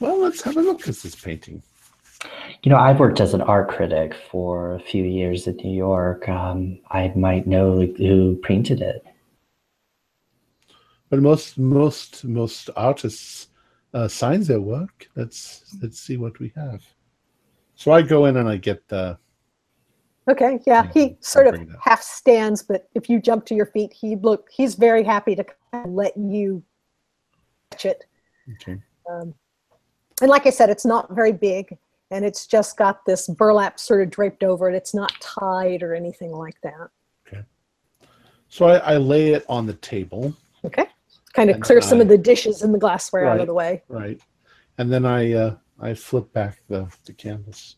Well, let's have a look at this painting. You know, I've worked as an art critic for a few years in New York. Um, I might know who painted it. But most most most artists uh, sign their work. Let's let's see what we have. So I go in and I get the okay yeah Thank he sort of half stands but if you jump to your feet he look he's very happy to kind of let you touch it okay. Um, and like I said, it's not very big, and it's just got this burlap sort of draped over it. It's not tied or anything like that. Okay. So I, I lay it on the table, Okay, kind of And clear some I- of the dishes and the glassware out of the way. right, and then I uh, I flip back the the canvas.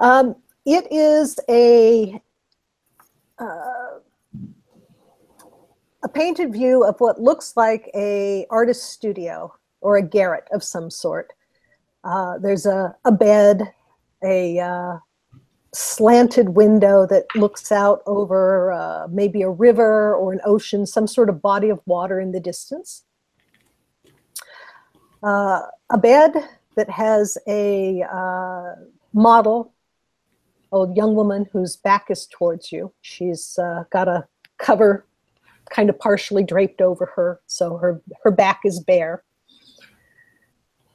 Um, it is a uh, a painted view of what looks like a artist studio or a garret of some sort. Uh, there's a, a bed, a uh, slanted window that looks out over uh, maybe a river or an ocean, some sort of body of water in the distance. Uh, a bed that has a uh, model a young woman whose back is towards you. She's got a cover kind of partially draped over her, so her, her back is bare.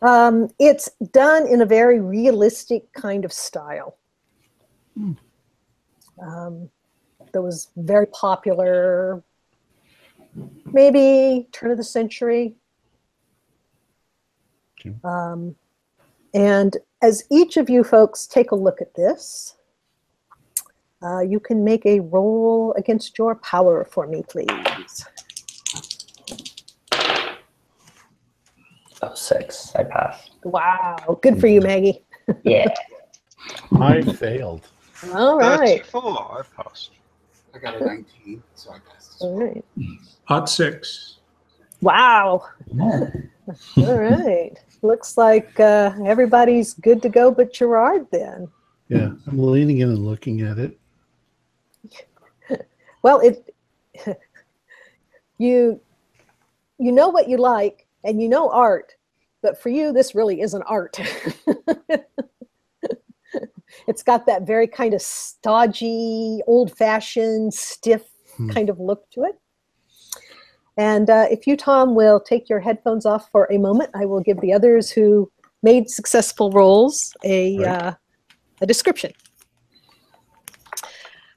Um, it's done in a very realistic kind of style. Um, that was very popular, maybe turn of the century. Okay. Um, and as each of you folks take a look at this, uh, you can make a roll against your power for me, please. Oh, six. I passed. Wow, good for you, Maggie. Yeah. I failed. All right, 34, I passed. I got a 19, so I passed. all right. Hot six. Wow, Yeah. all right. Looks like uh, everybody's good to go but Gerard then. Yeah, I'm leaning in and looking at it. Well, it you you know what you like and you know art, but for you this really isn't art. it's got that very kind of stodgy, old-fashioned, stiff Hmm. kind of look to it. And uh, if you, Tom, will take your headphones off for a moment, I will give the others who made successful rolls a Right. uh, a description.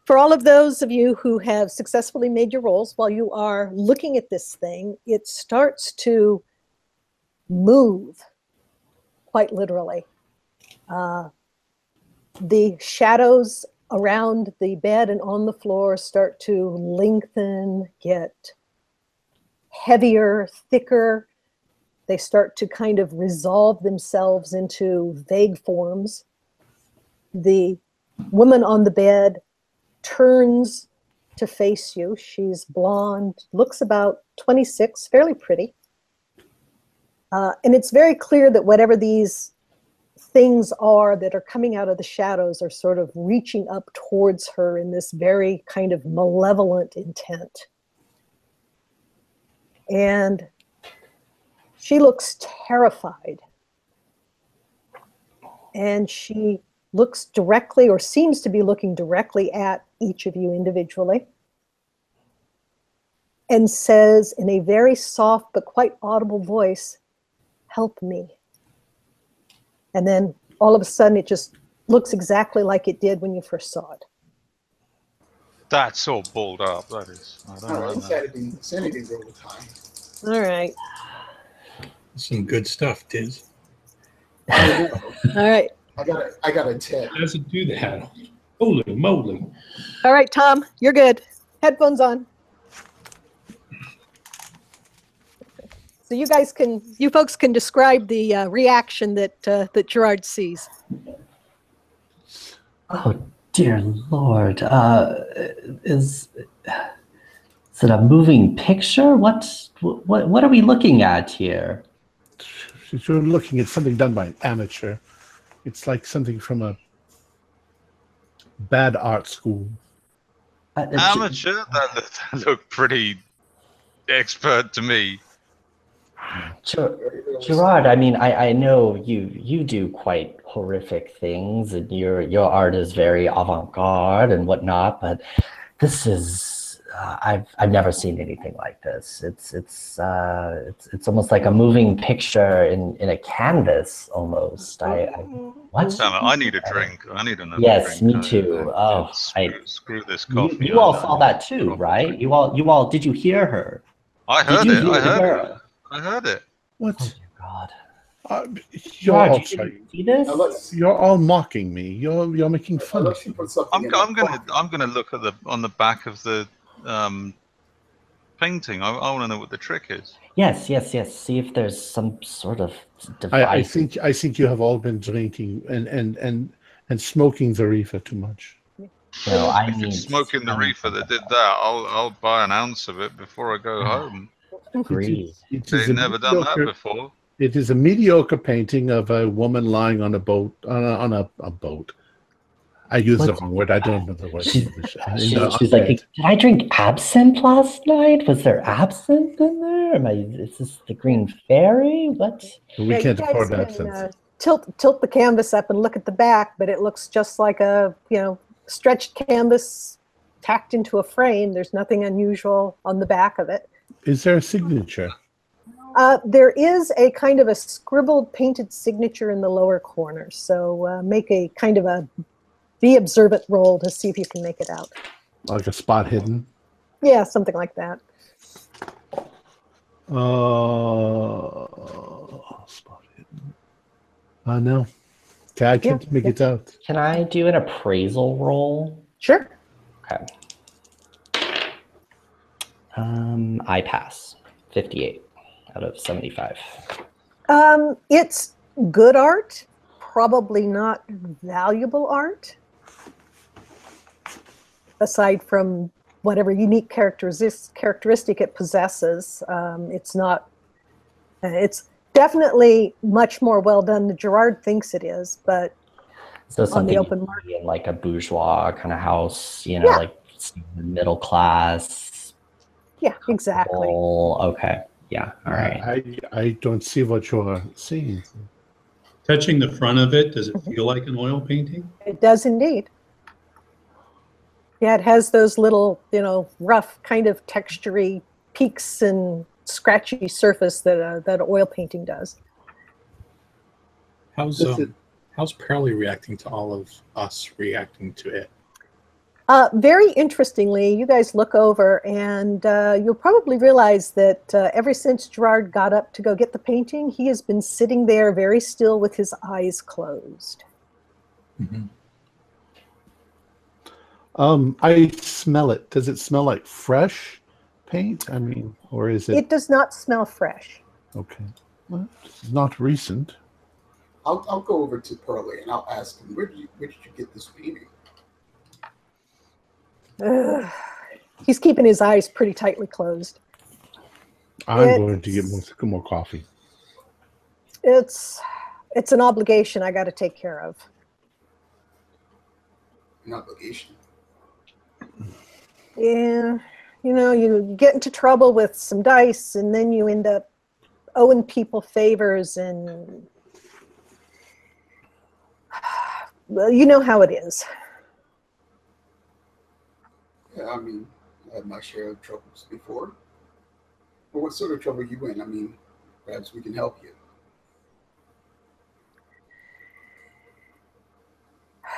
for all of those of you who have successfully made your rolls, while you are looking at this thing, it starts to move, quite literally. Uh, the shadows around the bed and on the floor start to lengthen, get heavier, thicker. They start to kind of resolve themselves into vague forms. The woman on the bed turns to face you. She's blonde, looks about 26, fairly pretty. Uh, and it's very clear that whatever these things are that are coming out of the shadows are sort of reaching up towards her in this very kind of malevolent intent. And she looks terrified. And she looks directly or seems to be looking directly at each of you individually and says in a very soft but quite audible voice, Help me. And then all of a sudden it just looks exactly like it did when you first saw it. That's so balled up. That is. I don't All right, know. sanity, sanity roll is high. All right. Some good stuff, Diz. All right. I All right. got a, I got a ten. How does it do that? Holy moly. All right, Tom, you're good. Headphones on. So you guys can, you folks can describe the uh, reaction that uh, that Gerard sees. Oh dear lord. Uh, is is it a moving picture? What what what are we looking at here? You're looking at something done by an amateur. It's like something from a bad art school. Uh, Amateur? That, looked- that looked pretty expert to me. Ger- Gerard, I mean, I, I know you you do quite horrific things, and your your art is very avant-garde and whatnot. But this is uh, I've I've never seen anything like this. It's it's uh, it's it's almost like a moving picture in in a canvas almost. I, I what? It, I need a drink. I need another Yes, drink. me too. I- Oh, screw, screw this You, coffee. you all saw that too, right? You all you all did you hear her? I heard you it. I heard it. Girl? I heard it. What? Oh dear God. Uh, you're, Gerard, all, you didn't this? You're all mocking me. You're you're making fun of unless you me. I'm, I'm gonna. I'm gonna look at the on the back of the um, painting. I, I want to know what the trick is. Yes, yes, yes. See if there's some sort of device. I, I think I think you have all been drinking and and and and smoking the reefer too much. No, I if mean it's smoking the reefer that did that, I'll I'll buy an ounce of it before I go home. Agreed. It is They've a never done that mediocre- before. It is a mediocre painting of a woman lying on a boat on a, on a, a boat. I used the wrong word. I don't know the word. She's- She, no, she's I'm like, did I drink absinthe last night? Was there absinthe in there? Am I? Is this the Green Fairy? What? we Yeah, can't guys afford can, absinthe. uh, tilt tilt the canvas up and look at the back, but it looks just like a you know stretched canvas tacked into a frame. There's nothing unusual on the back of it. Is there a signature? Uh, there is a kind of a scribbled painted signature in the lower corner. So uh, make a kind of a be observant roll to see if you can make it out. Like a spot hidden? Yeah, something like that. Uh, spot hidden. Uh, no. Okay, I can't Yeah, make yeah. it out. Can I do an appraisal roll? Sure. Okay. Um, I pass. Fifty-eight out of seventy-five. Um, it's good art, probably not valuable art. Aside from whatever unique characteris- characteristic it possesses, um, it's not. uh, It's definitely much more well done than Gerard thinks it is, but So something you open market. in like a bourgeois kind of house, you know, Yeah. like middle class. Yeah, exactly. full- Okay. Yeah. All right. I, I don't see what you're seeing. Touching the front of it, does it Mhm. feel like an oil painting? It does indeed. Yeah, it has those little, you know, rough kind of textury peaks and scratchy surface that uh, that oil painting does. How's um, how's Pearlie reacting to all of us reacting to it? Uh, very interestingly, you guys look over and uh, you'll probably realize that uh, ever since Gerard got up to go get the painting, he has been sitting there very still with his eyes closed. Mhm. Um, I smell it. Does it smell like fresh paint? I mean, or is it, It does not smell fresh. okay? Well, it's not recent. I'll, I'll go over to Pearlie and I'll ask him, where did you, where did you get this painting? Ugh. He's keeping his eyes pretty tightly closed. I'm It's- going to get more, more coffee. It's it's an obligation I got to take care of. An obligation. Yeah, you know, you get into trouble with some dice, and then you end up owing people favors, and well, you know how it is. I mean, I had my share of troubles before. But what sort of trouble you in? I mean, perhaps we can help you.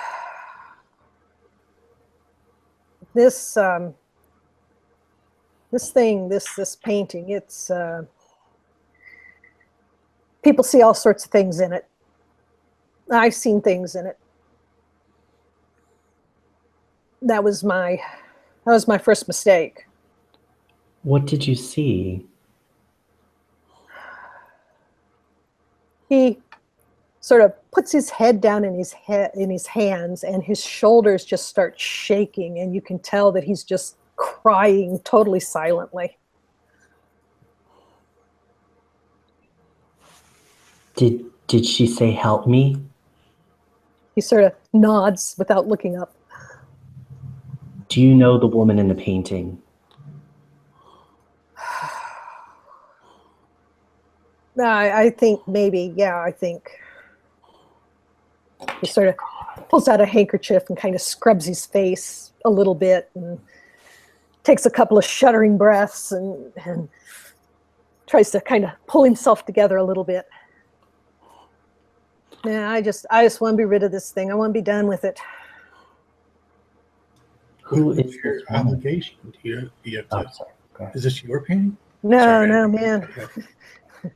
This um, this thing, this this painting, it's uh, people see all sorts of things in it. I've seen things in it. That was my that was my first mistake. What did you see? he sort of puts his head down in his head in his hands and his shoulders just start shaking and you can tell that he's just crying totally silently Did did she say help me? he sort of nods without looking up Do you know the woman in the painting? I, I think maybe yeah i think he sort of pulls out a handkerchief and kind of scrubs his face a little bit and takes a couple of shuddering breaths and, and tries to kind of pull himself together a little bit. Yeah i just i just want to be rid of this thing. I want to be done with it Who What is your this obligation? Do you, do you have Oh, to, sorry. Is this your painting? no Sorry, no man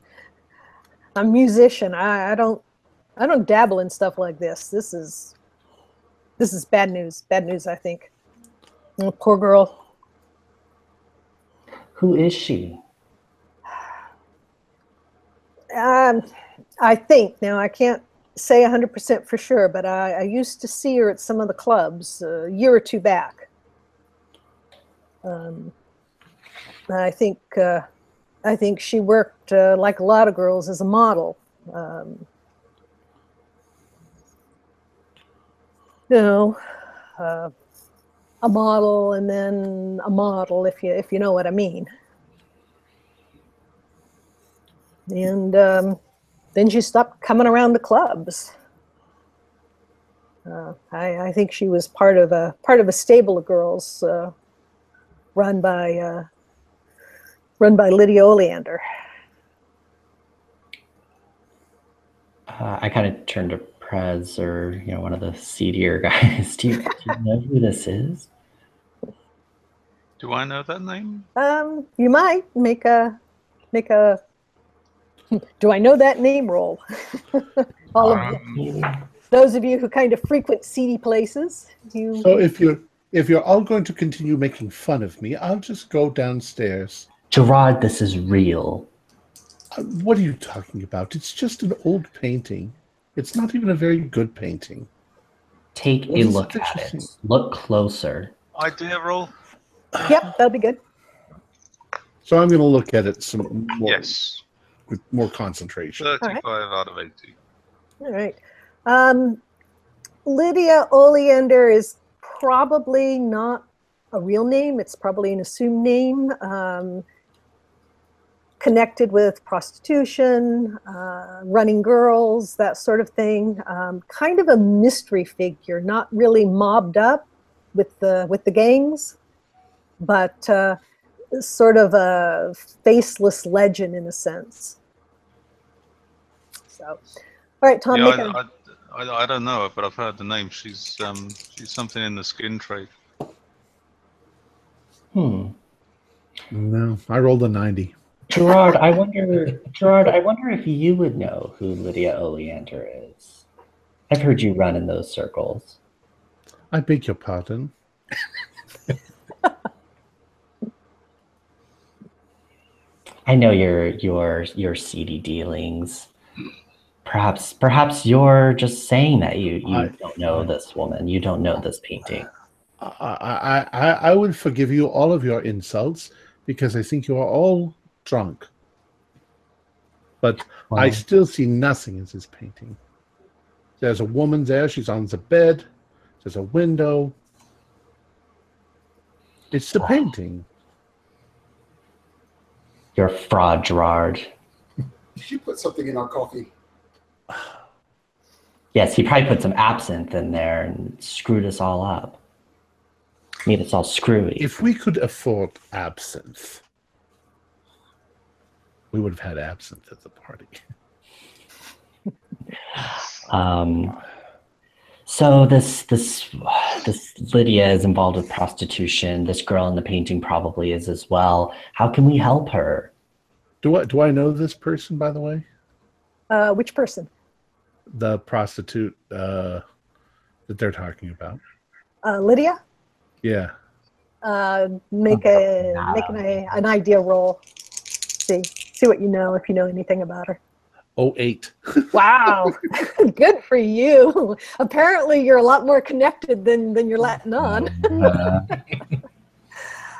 I'm a musician. I, I don't I don't dabble in stuff like this. This is this is bad news. Bad news, I think. Oh, poor girl. Who is she? Um, I think now I can't say 100% for sure, but I, I used to see her at some of the clubs a year or two back. Um, I think uh, I think she worked uh, like a lot of girls as a model. Um, you know, uh, a model and then a model, if you if you know what I mean. And um, then she stopped coming around the clubs. Uh, I, I think she was part of a part of a stable of girls uh, run by uh, run by Lydia Oleander. Uh, I kind of turned to Prez or you know one of the seedier guys. do, you, do you know who this is? Do I know that name? Um, you might make a make a. Do I know that name roll? All of you. Um, those of you who kind of frequent seedy places, you. So if you're if you're all going to continue making fun of me, I'll just go downstairs. Gerard, this is real. Uh, What are you talking about? It's just an old painting. It's not even a very good painting. Take What a is look that at you it. think? Look closer. idea roll? Yep, that'll be good. So I'm going to look at it some more Yes. With more concentration. 35 out of 80. All right. Um, Lydia Oleander is probably not a real name. It's probably an assumed name. Um, connected with prostitution, uh, running girls, that sort of thing. Um, kind of a mystery figure, not really mobbed up with the with the gangs, but uh, sort of a faceless legend in a sense. So, all right, Tom, yeah, make a- I, I, I, I don't know her, but I've heard the name. She's um she's something in the skin trade. Hmm. No, I rolled a 90. Gerard, I wonder, Gerard, I wonder if you would know who Lydia Oleander is. I've heard you run in those circles. I beg your pardon. I know your your your seedy dealings. Perhaps perhaps you're just saying that you you I- don't know this woman. You don't know this painting. I, I, I, I would forgive you all of your insults because I think you are all drunk. But I still see nothing in this painting. There's a woman there. She's on the bed. There's a window. It's the painting. You're a fraud, Gerard. Did you put something in our coffee? Yes, he probably put some absinthe in there and screwed us all up. Made us all screwy. If we could afford absinthe, we would have had absinthe at the party. Um, so this this this Lydia is involved with prostitution. This girl in the painting probably is as well. How can we help her? Do I do I know this person by the way? Uh, which person? The prostitute uh, that they're talking about. Uh, Lydia? Yeah. Uh, make a make an, an idea roll. See see what you know if you know anything about her. Oh eight. Wow, good for you. Apparently, you're a lot more connected than than you're letting on.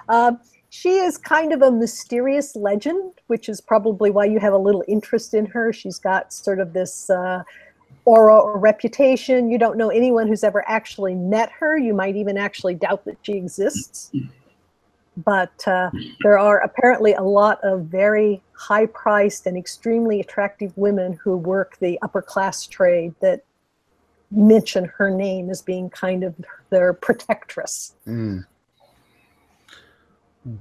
Uh, she is kind of a mysterious legend, which is probably why you have a little interest in her. She's got sort of this uh, aura or reputation. You don't know anyone who's ever actually met her. You might even actually doubt that she exists. But uh, there are apparently a lot of very high priced and extremely attractive women who work the upper class trade that mention her name as being kind of their protectress. Mm.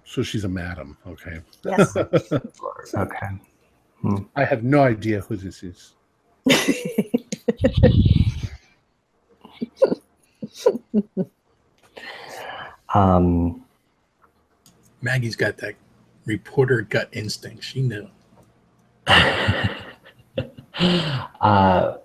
So she's a madam. Okay. Yes. okay. I have no idea who this is. Um, Maggie's got that reporter gut instinct. She knew. uh,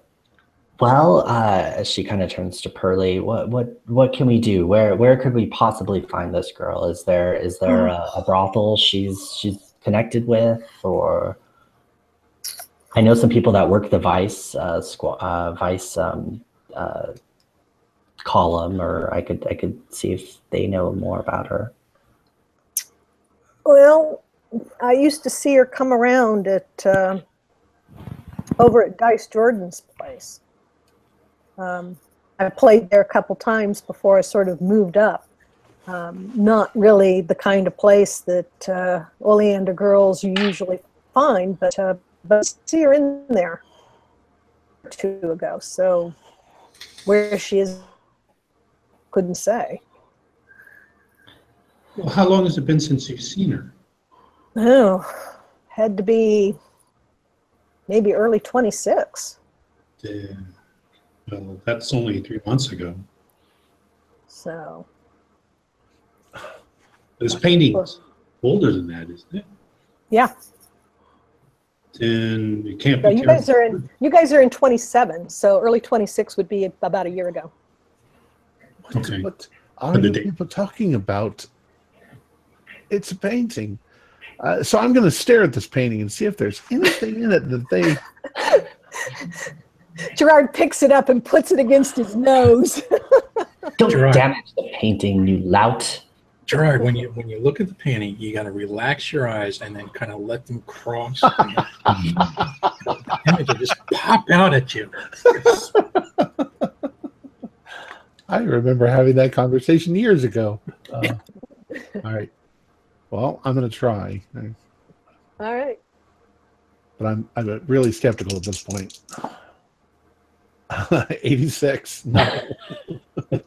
well, uh, as she kind of turns to Pearlie, what what what can we do? Where where could we possibly find this girl? Is there is there a, a brothel she's she's connected with, or I know some people that work the Vice uh, squa- uh, Vice um, uh, column, or I could I could see if they know more about her. Well, I used to see her come around at uh, over at Dice Jordan's place. Um, I played there a couple times before I sort of moved up. Um, not really the kind of place that uh, Oleander girls usually find, but uh, but see her in there two ago. So where she is, couldn't say. Well, how long has it been since you've seen her? Oh, had to be maybe early 26. Yeah. well, that's only three months ago. So, This painting's older than that, isn't it? yeah. Then it can't So be. you guys terribly- are in you guys are in 27. So early 26 would be about a year ago. What, Okay. what are But the you date- people talking about? It's a painting. Uh, so I'm going to stare at this painting and see if there's anything in it that they. Gerard picks it up and puts it against his nose. Don't Gerard. damage the painting, you lout. Gerard, when you when you look at the painting, you got to relax your eyes and then kind of let them cross. and the image will just pop out at you. I remember having that conversation years ago. Uh, all right. Well, I'm going to try, All right. but I'm I'm really skeptical at this point. 86. No.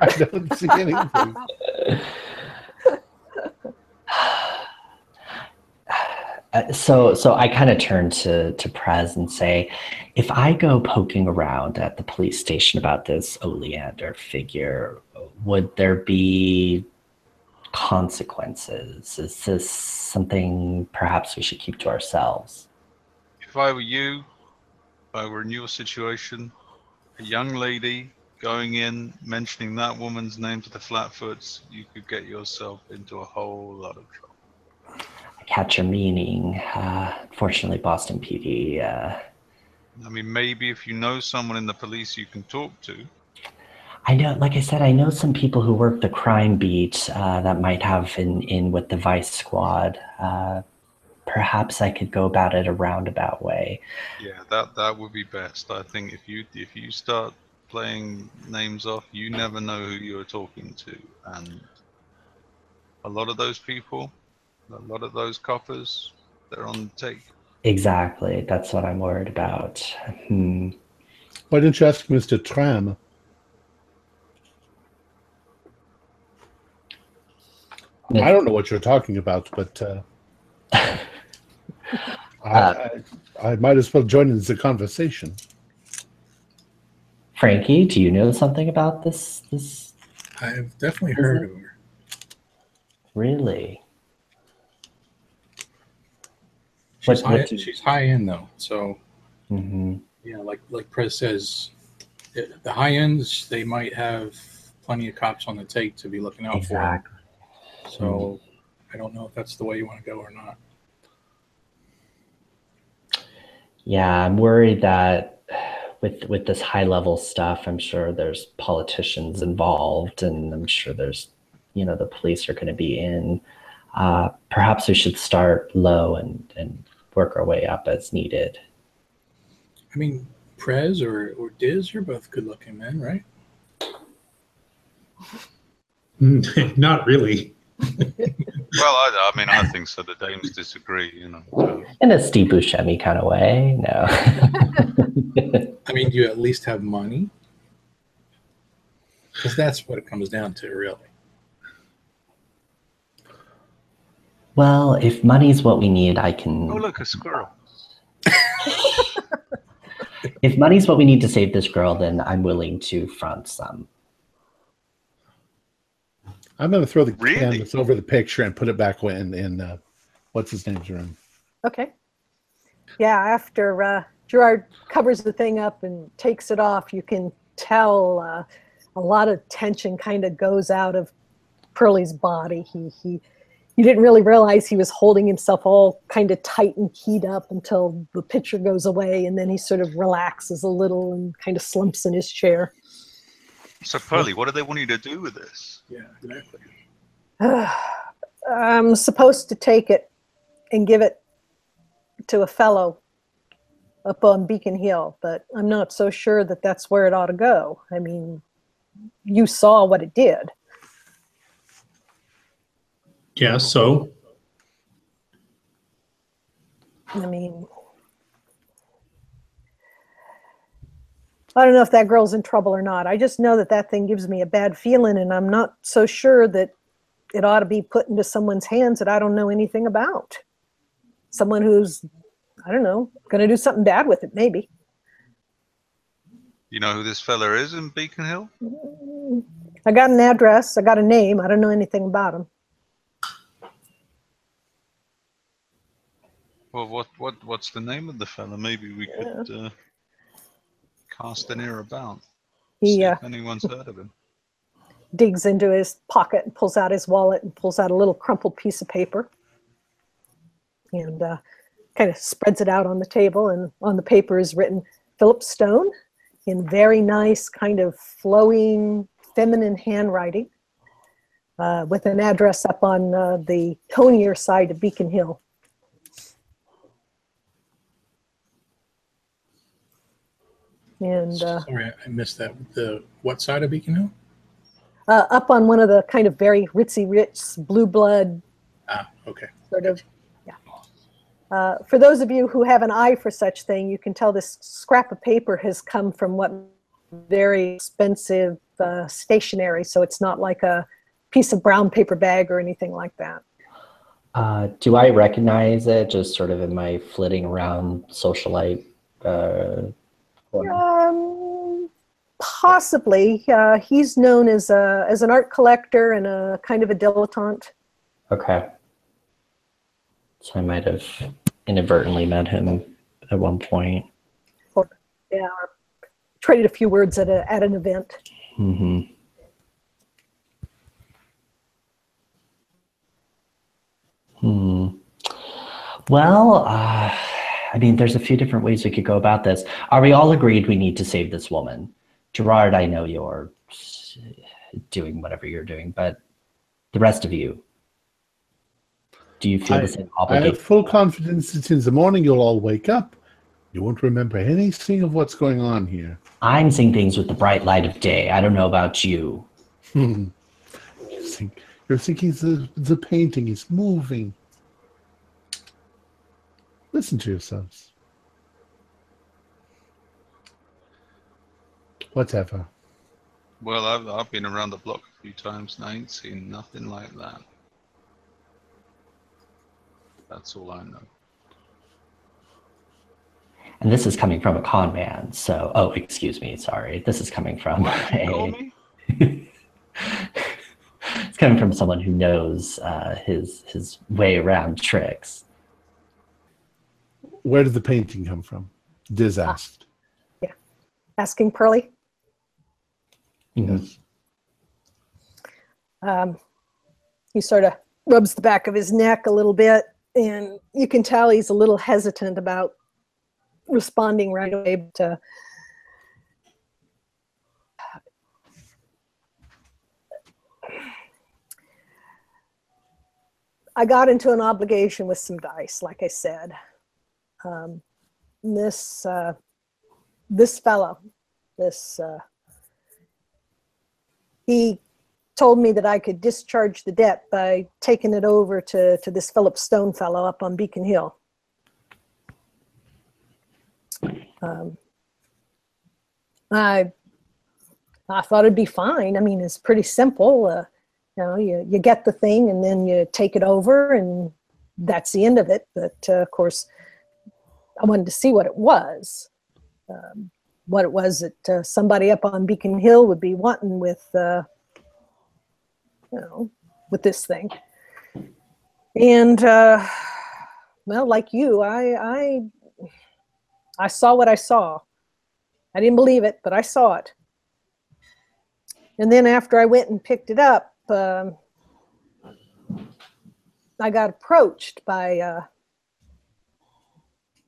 I don't see anything. Uh, so so I kind of turn to to Prez and say, if I go poking around at the police station about this Oleander figure, would there be consequences? Is this something perhaps we should keep to ourselves? If I were you, if I were in your situation, a young lady going in, mentioning that woman's name to the Flatfoots, you could get yourself into a whole lot of trouble. I catch your meaning. Uh, fortunately, Boston PD. Uh, I mean, maybe if you know someone in the police you can talk to, I know, like I said, I know some people who work the crime beat uh, that might have in in with the Vice Squad. Uh, perhaps I could go about it a roundabout way. yeah, that that would be best. I think if you if you start playing names off, you never know who you're talking to, and a lot of those people, a lot of those coppers, they're on the take. Exactly, that's what I'm worried about. Hmm. Why didn't you ask Mr. Tram? I don't know what you're talking about, but uh, I, I, I might as well join in the conversation. Frankie, do you know something about this? This I've definitely heard of her. really? She's, What- high, what do- she's high end though, so hmm yeah, like like Prez says, the the high ends they might have plenty of cops on the take to be looking out Exactly. for. So I don't know if that's the way you want to go or not. Yeah, I'm worried that with with this high level stuff, I'm sure there's politicians involved, and I'm sure there's, you know, the police are going to be in. Uh, perhaps we should start low and and work our way up as needed. I mean, Prez or or Diz, you're both good looking men, right? Not really. Well, I, I mean, I think so. The dames disagree, you know. so- In a Steve Buscemi kind of way, no. I mean, do you at least have money? Because that's what it comes down to, really. well, if money's what we need, I can. Oh, look, a squirrel. If money's what we need to save this girl, then I'm willing to front some. I'm going to throw the Really? canvas over the picture and put it back in, in uh, what's his name's room. Okay. Yeah, after uh, Gerard covers the thing up and takes it off, you can tell uh, a lot of tension kind of goes out of Pearlie's body. He he you didn't really realize he was holding himself all kind of tight and keyed up until the picture goes away, and then he sort of relaxes a little and kind of slumps in his chair. So, Pearlie, what do they want you to do with this? Yeah, exactly. I'm supposed to take it and give it to a fellow up on Beacon Hill, but I'm not so sure that that's where it ought to go. I mean, you saw what it did. Yeah, so I mean, I don't know if that girl's in trouble or not. I just know that that thing gives me a bad feeling, and I'm not so sure that it ought to be put into someone's hands that I don't know anything about. Someone who's, I don't know, going to do something bad with it, maybe. You know who this fella is in Beacon Hill? I got an address, I got a name, I don't know anything about him. Well, what what what's the name of the fella? Maybe we could uh, cast an ear about. He uh, if anyone's heard of him. digs into his pocket and pulls out his wallet and pulls out a little crumpled piece of paper and uh, kind of spreads it out on the table. And on the paper is written Philip Stone in very nice, kind of flowing, feminine handwriting uh, with an address up on uh, the Tonier side of Beacon Hill. And uh, Sorry, I- I missed that. The what side of Beacon Hill? uh, up on one of the kind of very ritzy rich blue blood Ah, okay. sort of yeah uh, for those of you who have an eye for such thing you can tell this scrap of paper has come from what very expensive uh, stationery so it's not like a piece of brown paper bag or anything like that Uh, do I recognize it just sort of in my flitting around socialite? Uh, corner? um, possibly. Uh, he's known as a as an art collector and a kind of a dilettante. Okay. So I might have inadvertently met him at one point. Yeah, or traded a few words at a at an event. hmm Hmm. Well, uh, I mean, there's a few different ways we could go about this. Are we all agreed we need to save this woman? Gerard, I know you're doing whatever you're doing, but the rest of you, do you feel I- the same obligation? I have full confidence that in the morning you'll all wake up. You won't remember anything of what's going on here. I'm seeing things with the bright light of day. I don't know about you. You think, you're thinking the, the painting is moving. Listen to yourselves. Whatever. Well, I've, I've been around the block a few times and I ain't seen nothing like that. That's all I know. And this is coming from a con man. So, oh, excuse me. Sorry. This is coming from Call a. it's coming from someone who knows uh, his his way around tricks. Where did the painting come from? Diz asked. Yeah. Asking Pearlie. Yes. Um, he sort of rubs the back of his neck a little bit, and you can tell he's a little hesitant about responding right away. But, uh, I got into an obligation with some dice, like I said. Um, this uh, this fellow, this uh, he told me that I could discharge the debt by taking it over to, to this Philip Stone fellow up on Beacon Hill. Um, I I thought it'd be fine. I mean, it's pretty simple. Uh, you know, you, you get the thing and then you take it over and that's the end of it. But uh, of course, I wanted to see what it was. Um, what it was that uh, somebody up on Beacon Hill would be wanting with, uh, you know, with this thing. And uh, well, like you, I, I, I saw what I saw. I didn't believe it, but I saw it. And then after I went and picked it up, um, I got approached by uh,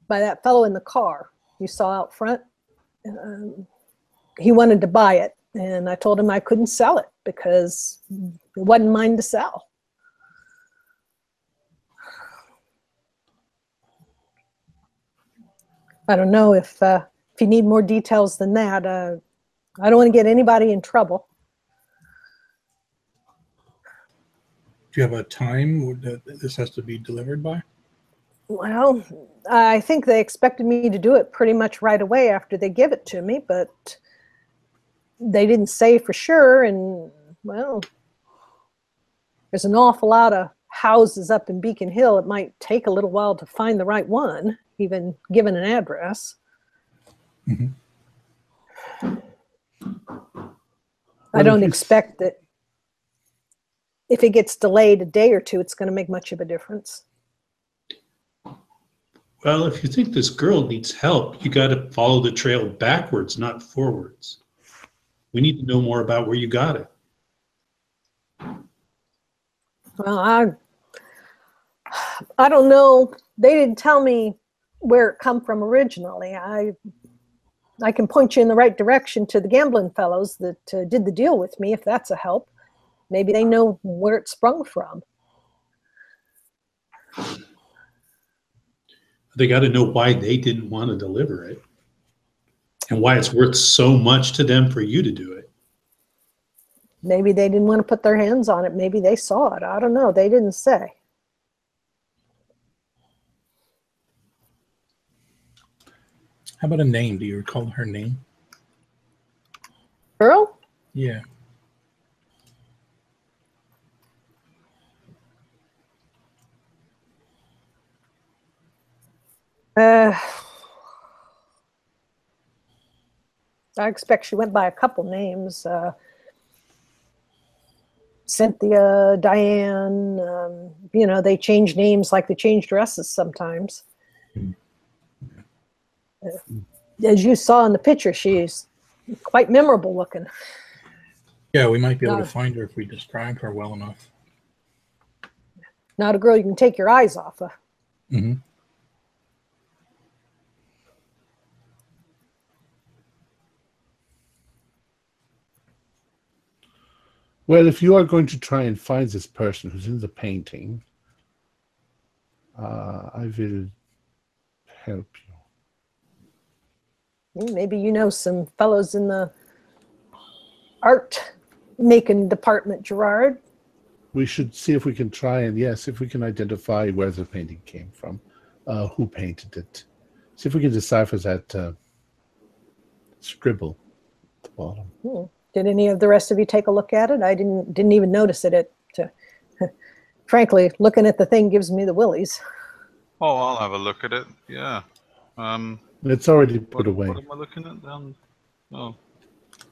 by that fellow in the car you saw out front um, he wanted to buy it and i told him i couldn't sell it because it wasn't mine to sell i don't know if uh, if you need more details than that uh, i don't want to get anybody in trouble Do you have a time that this has to be delivered by? Well i think they expected me to do it pretty much right away after they give it to me but they didn't say for sure and well there's an awful lot of houses up in beacon hill. It might take a little while to find the right one even given an address. Mhm. i don't expect that if it gets delayed a day or two it's going to make much of a difference Well, if you think this girl needs help, you got to follow the trail backwards, not forwards. We need to know more about where you got it. Well, I I don't know. They didn't tell me where it come from originally. I I can point you in the right direction to the gambling fellows that uh, did the deal with me if that's a help. Maybe they know where it sprung from. They got to know why they didn't want to deliver it and why it's worth so much to them for you to do it. Maybe they didn't want to put their hands on it. Maybe they saw it. I don't know. They didn't say. How about a name? Do you recall her name? Earl? Yeah. Uh, I expect she went by a couple names. Uh, Cynthia, Diane, um, you know, they change names like they change dresses sometimes. Uh, As you saw in the picture, she's quite memorable looking. Yeah, we might be able No. to find her if we describe her well enough. Not a girl you can take your eyes off of. hmm Well, if you are going to try and find this person who's in the painting, uh, I will help you. Maybe you know some fellows in the art making department, Gerard. We should see if we can try and, yes, if we can identify where the painting came from, uh, who painted it. See if we can decipher that uh, scribble at the bottom. Hmm. Did any of the rest of you take a look at it? I didn't didn't even notice it. It, uh, frankly, looking at the thing gives me the willies. Oh, I'll have a look at it. Yeah. Um, It's already what, put away. what am I looking at? Um, oh,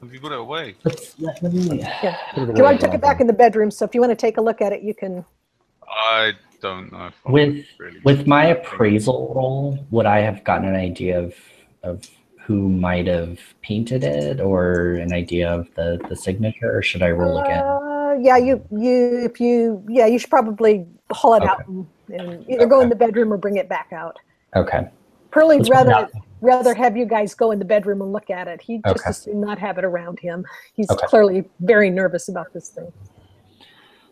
have you put it away? Let's, let Yeah. Put it Gerard away. took it back in the bedroom, so if you want to take a look at it, you can. I don't know. If With- really with my appraisal roll, would I have gotten an idea of of who might have painted it, or an idea of the the signature, or should I roll again? Uh, yeah, you you if you yeah you should probably haul it out and, and either go in the bedroom or bring it back out. Okay. Pearlie'd rather rather have you guys go in the bedroom and look at it. He'd just Okay. as soon not have it around him. He's Okay. clearly very nervous about this thing.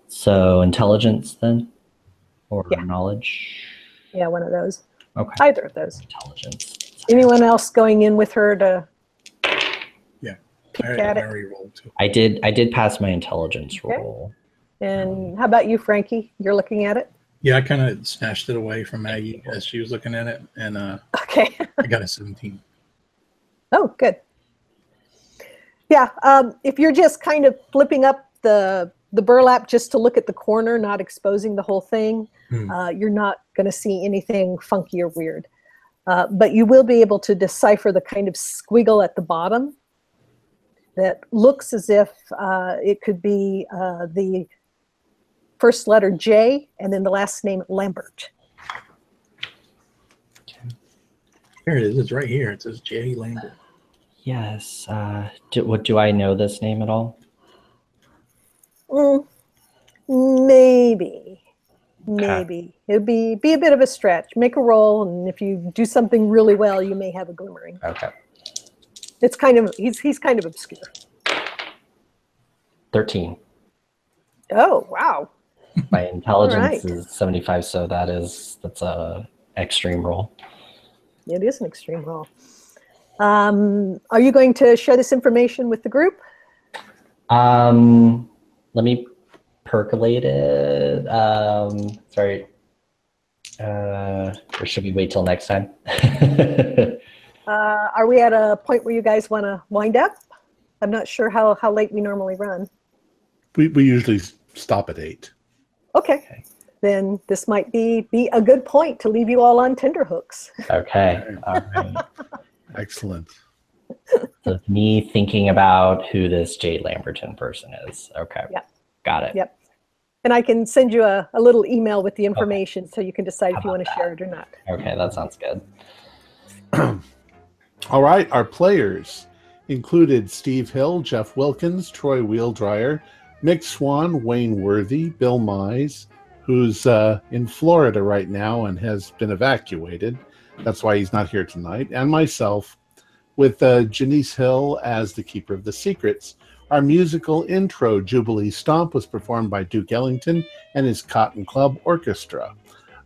So intelligence then, or Yeah. knowledge? Yeah, one of those. Okay. Either of those. Intelligence. Anyone else going in with her to Yeah. peek I, at I it? already rolled too. I did. I did pass my intelligence Okay. roll. And how about you, Frankie? You're looking at it? Yeah, I kind of snatched it away from Maggie as she was looking at it, and uh, Okay. I got a 17. Oh, good. Yeah, um, if you're just kind of flipping up the the burlap just to look at the corner, not exposing the whole thing, Hmm. uh, you're not going to see anything funky or weird. Uh, but you will be able to decipher the kind of squiggle at the bottom that looks as if uh, it could be uh, the first letter J and then the last name Lambert. Here it is. It's right here. It says J. Lambert. Yes. Uh, do, what do I know this name at all? Mm, maybe, maybe it'd be be a bit of a stretch. Make a roll, and if you do something really well, you may have a glimmering. Okay. It's kind of he's he's kind of obscure. Thirteen. Oh wow! My intelligence right. is seventy-five, so that is that's a extreme roll. It is an extreme roll. Um, are you going to share this information with the group? Um, let me percolate it. Um, sorry. Uh, or should we wait till next time? Uh, are we at a point where you guys want to wind up? I'm not sure how how late we normally run. We, we usually stop at eight. Okay. Okay. Then this might be be a good point to leave you all on tenterhooks. okay. All right. Excellent. So me thinking about who this Jade Lamberton person is. Okay. Yep. Got it. Yep. And I can send you a, a little email with the information so you can decide if you want to share it or not. Okay, that sounds good. All right, our players included Steve Hill, Jeff Wilkins, Troy Wheeldryer, Mick Swan, Wayne Worthy, Bill Mize, who's uh, in Florida right now and has been evacuated. That's why he's not here tonight, and myself, with uh, Janice Hill as the keeper of the secrets. Our musical intro, Jubilee Stomp, was performed by Duke Ellington and his Cotton Club Orchestra.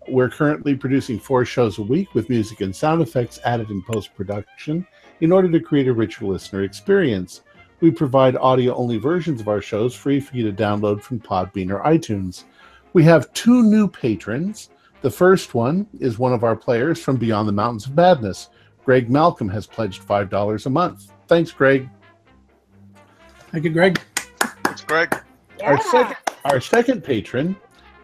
We're currently producing four shows a week with music and sound effects added in post production in order to create a richer listener experience. We provide audio only versions of our shows free for you to download from Podbean or iTunes. We have two new patrons. The first one is one of our players from Beyond the Mountains of Madness. Greg Malcolm has pledged $5 a month. Thanks, Greg. Thank you, Greg. Thanks, Greg. Our second, our second patron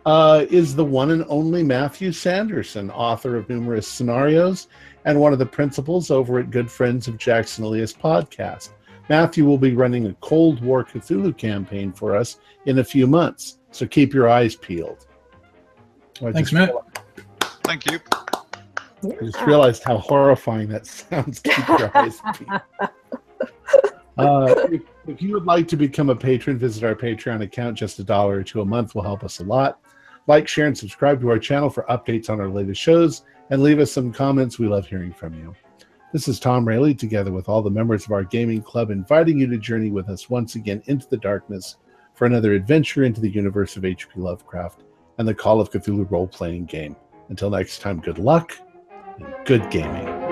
uh, is the one and only Matthew Sanderson, author of numerous scenarios and one of the principals over at Good Friends of Jackson Elias podcast. Matthew will be running a Cold War Cthulhu campaign for us in a few months, so keep your eyes peeled. I Thanks, Matt. realized- Thank you. I just realized how horrifying that sounds. Keep your eyes peeled. Uh, if, if you would like to become a patron, visit our Patreon account. Just a dollar or two a month will help us a lot. Like, share, and subscribe to our channel for updates on our latest shows, and leave us some comments. We love hearing from you. This is Tom Rayleigh, together with all the members of our gaming club, inviting you to journey with us once again into the darkness for another adventure into the universe of H.P. Lovecraft and the Call of Cthulhu role playing game. Until next time, good luck and good gaming.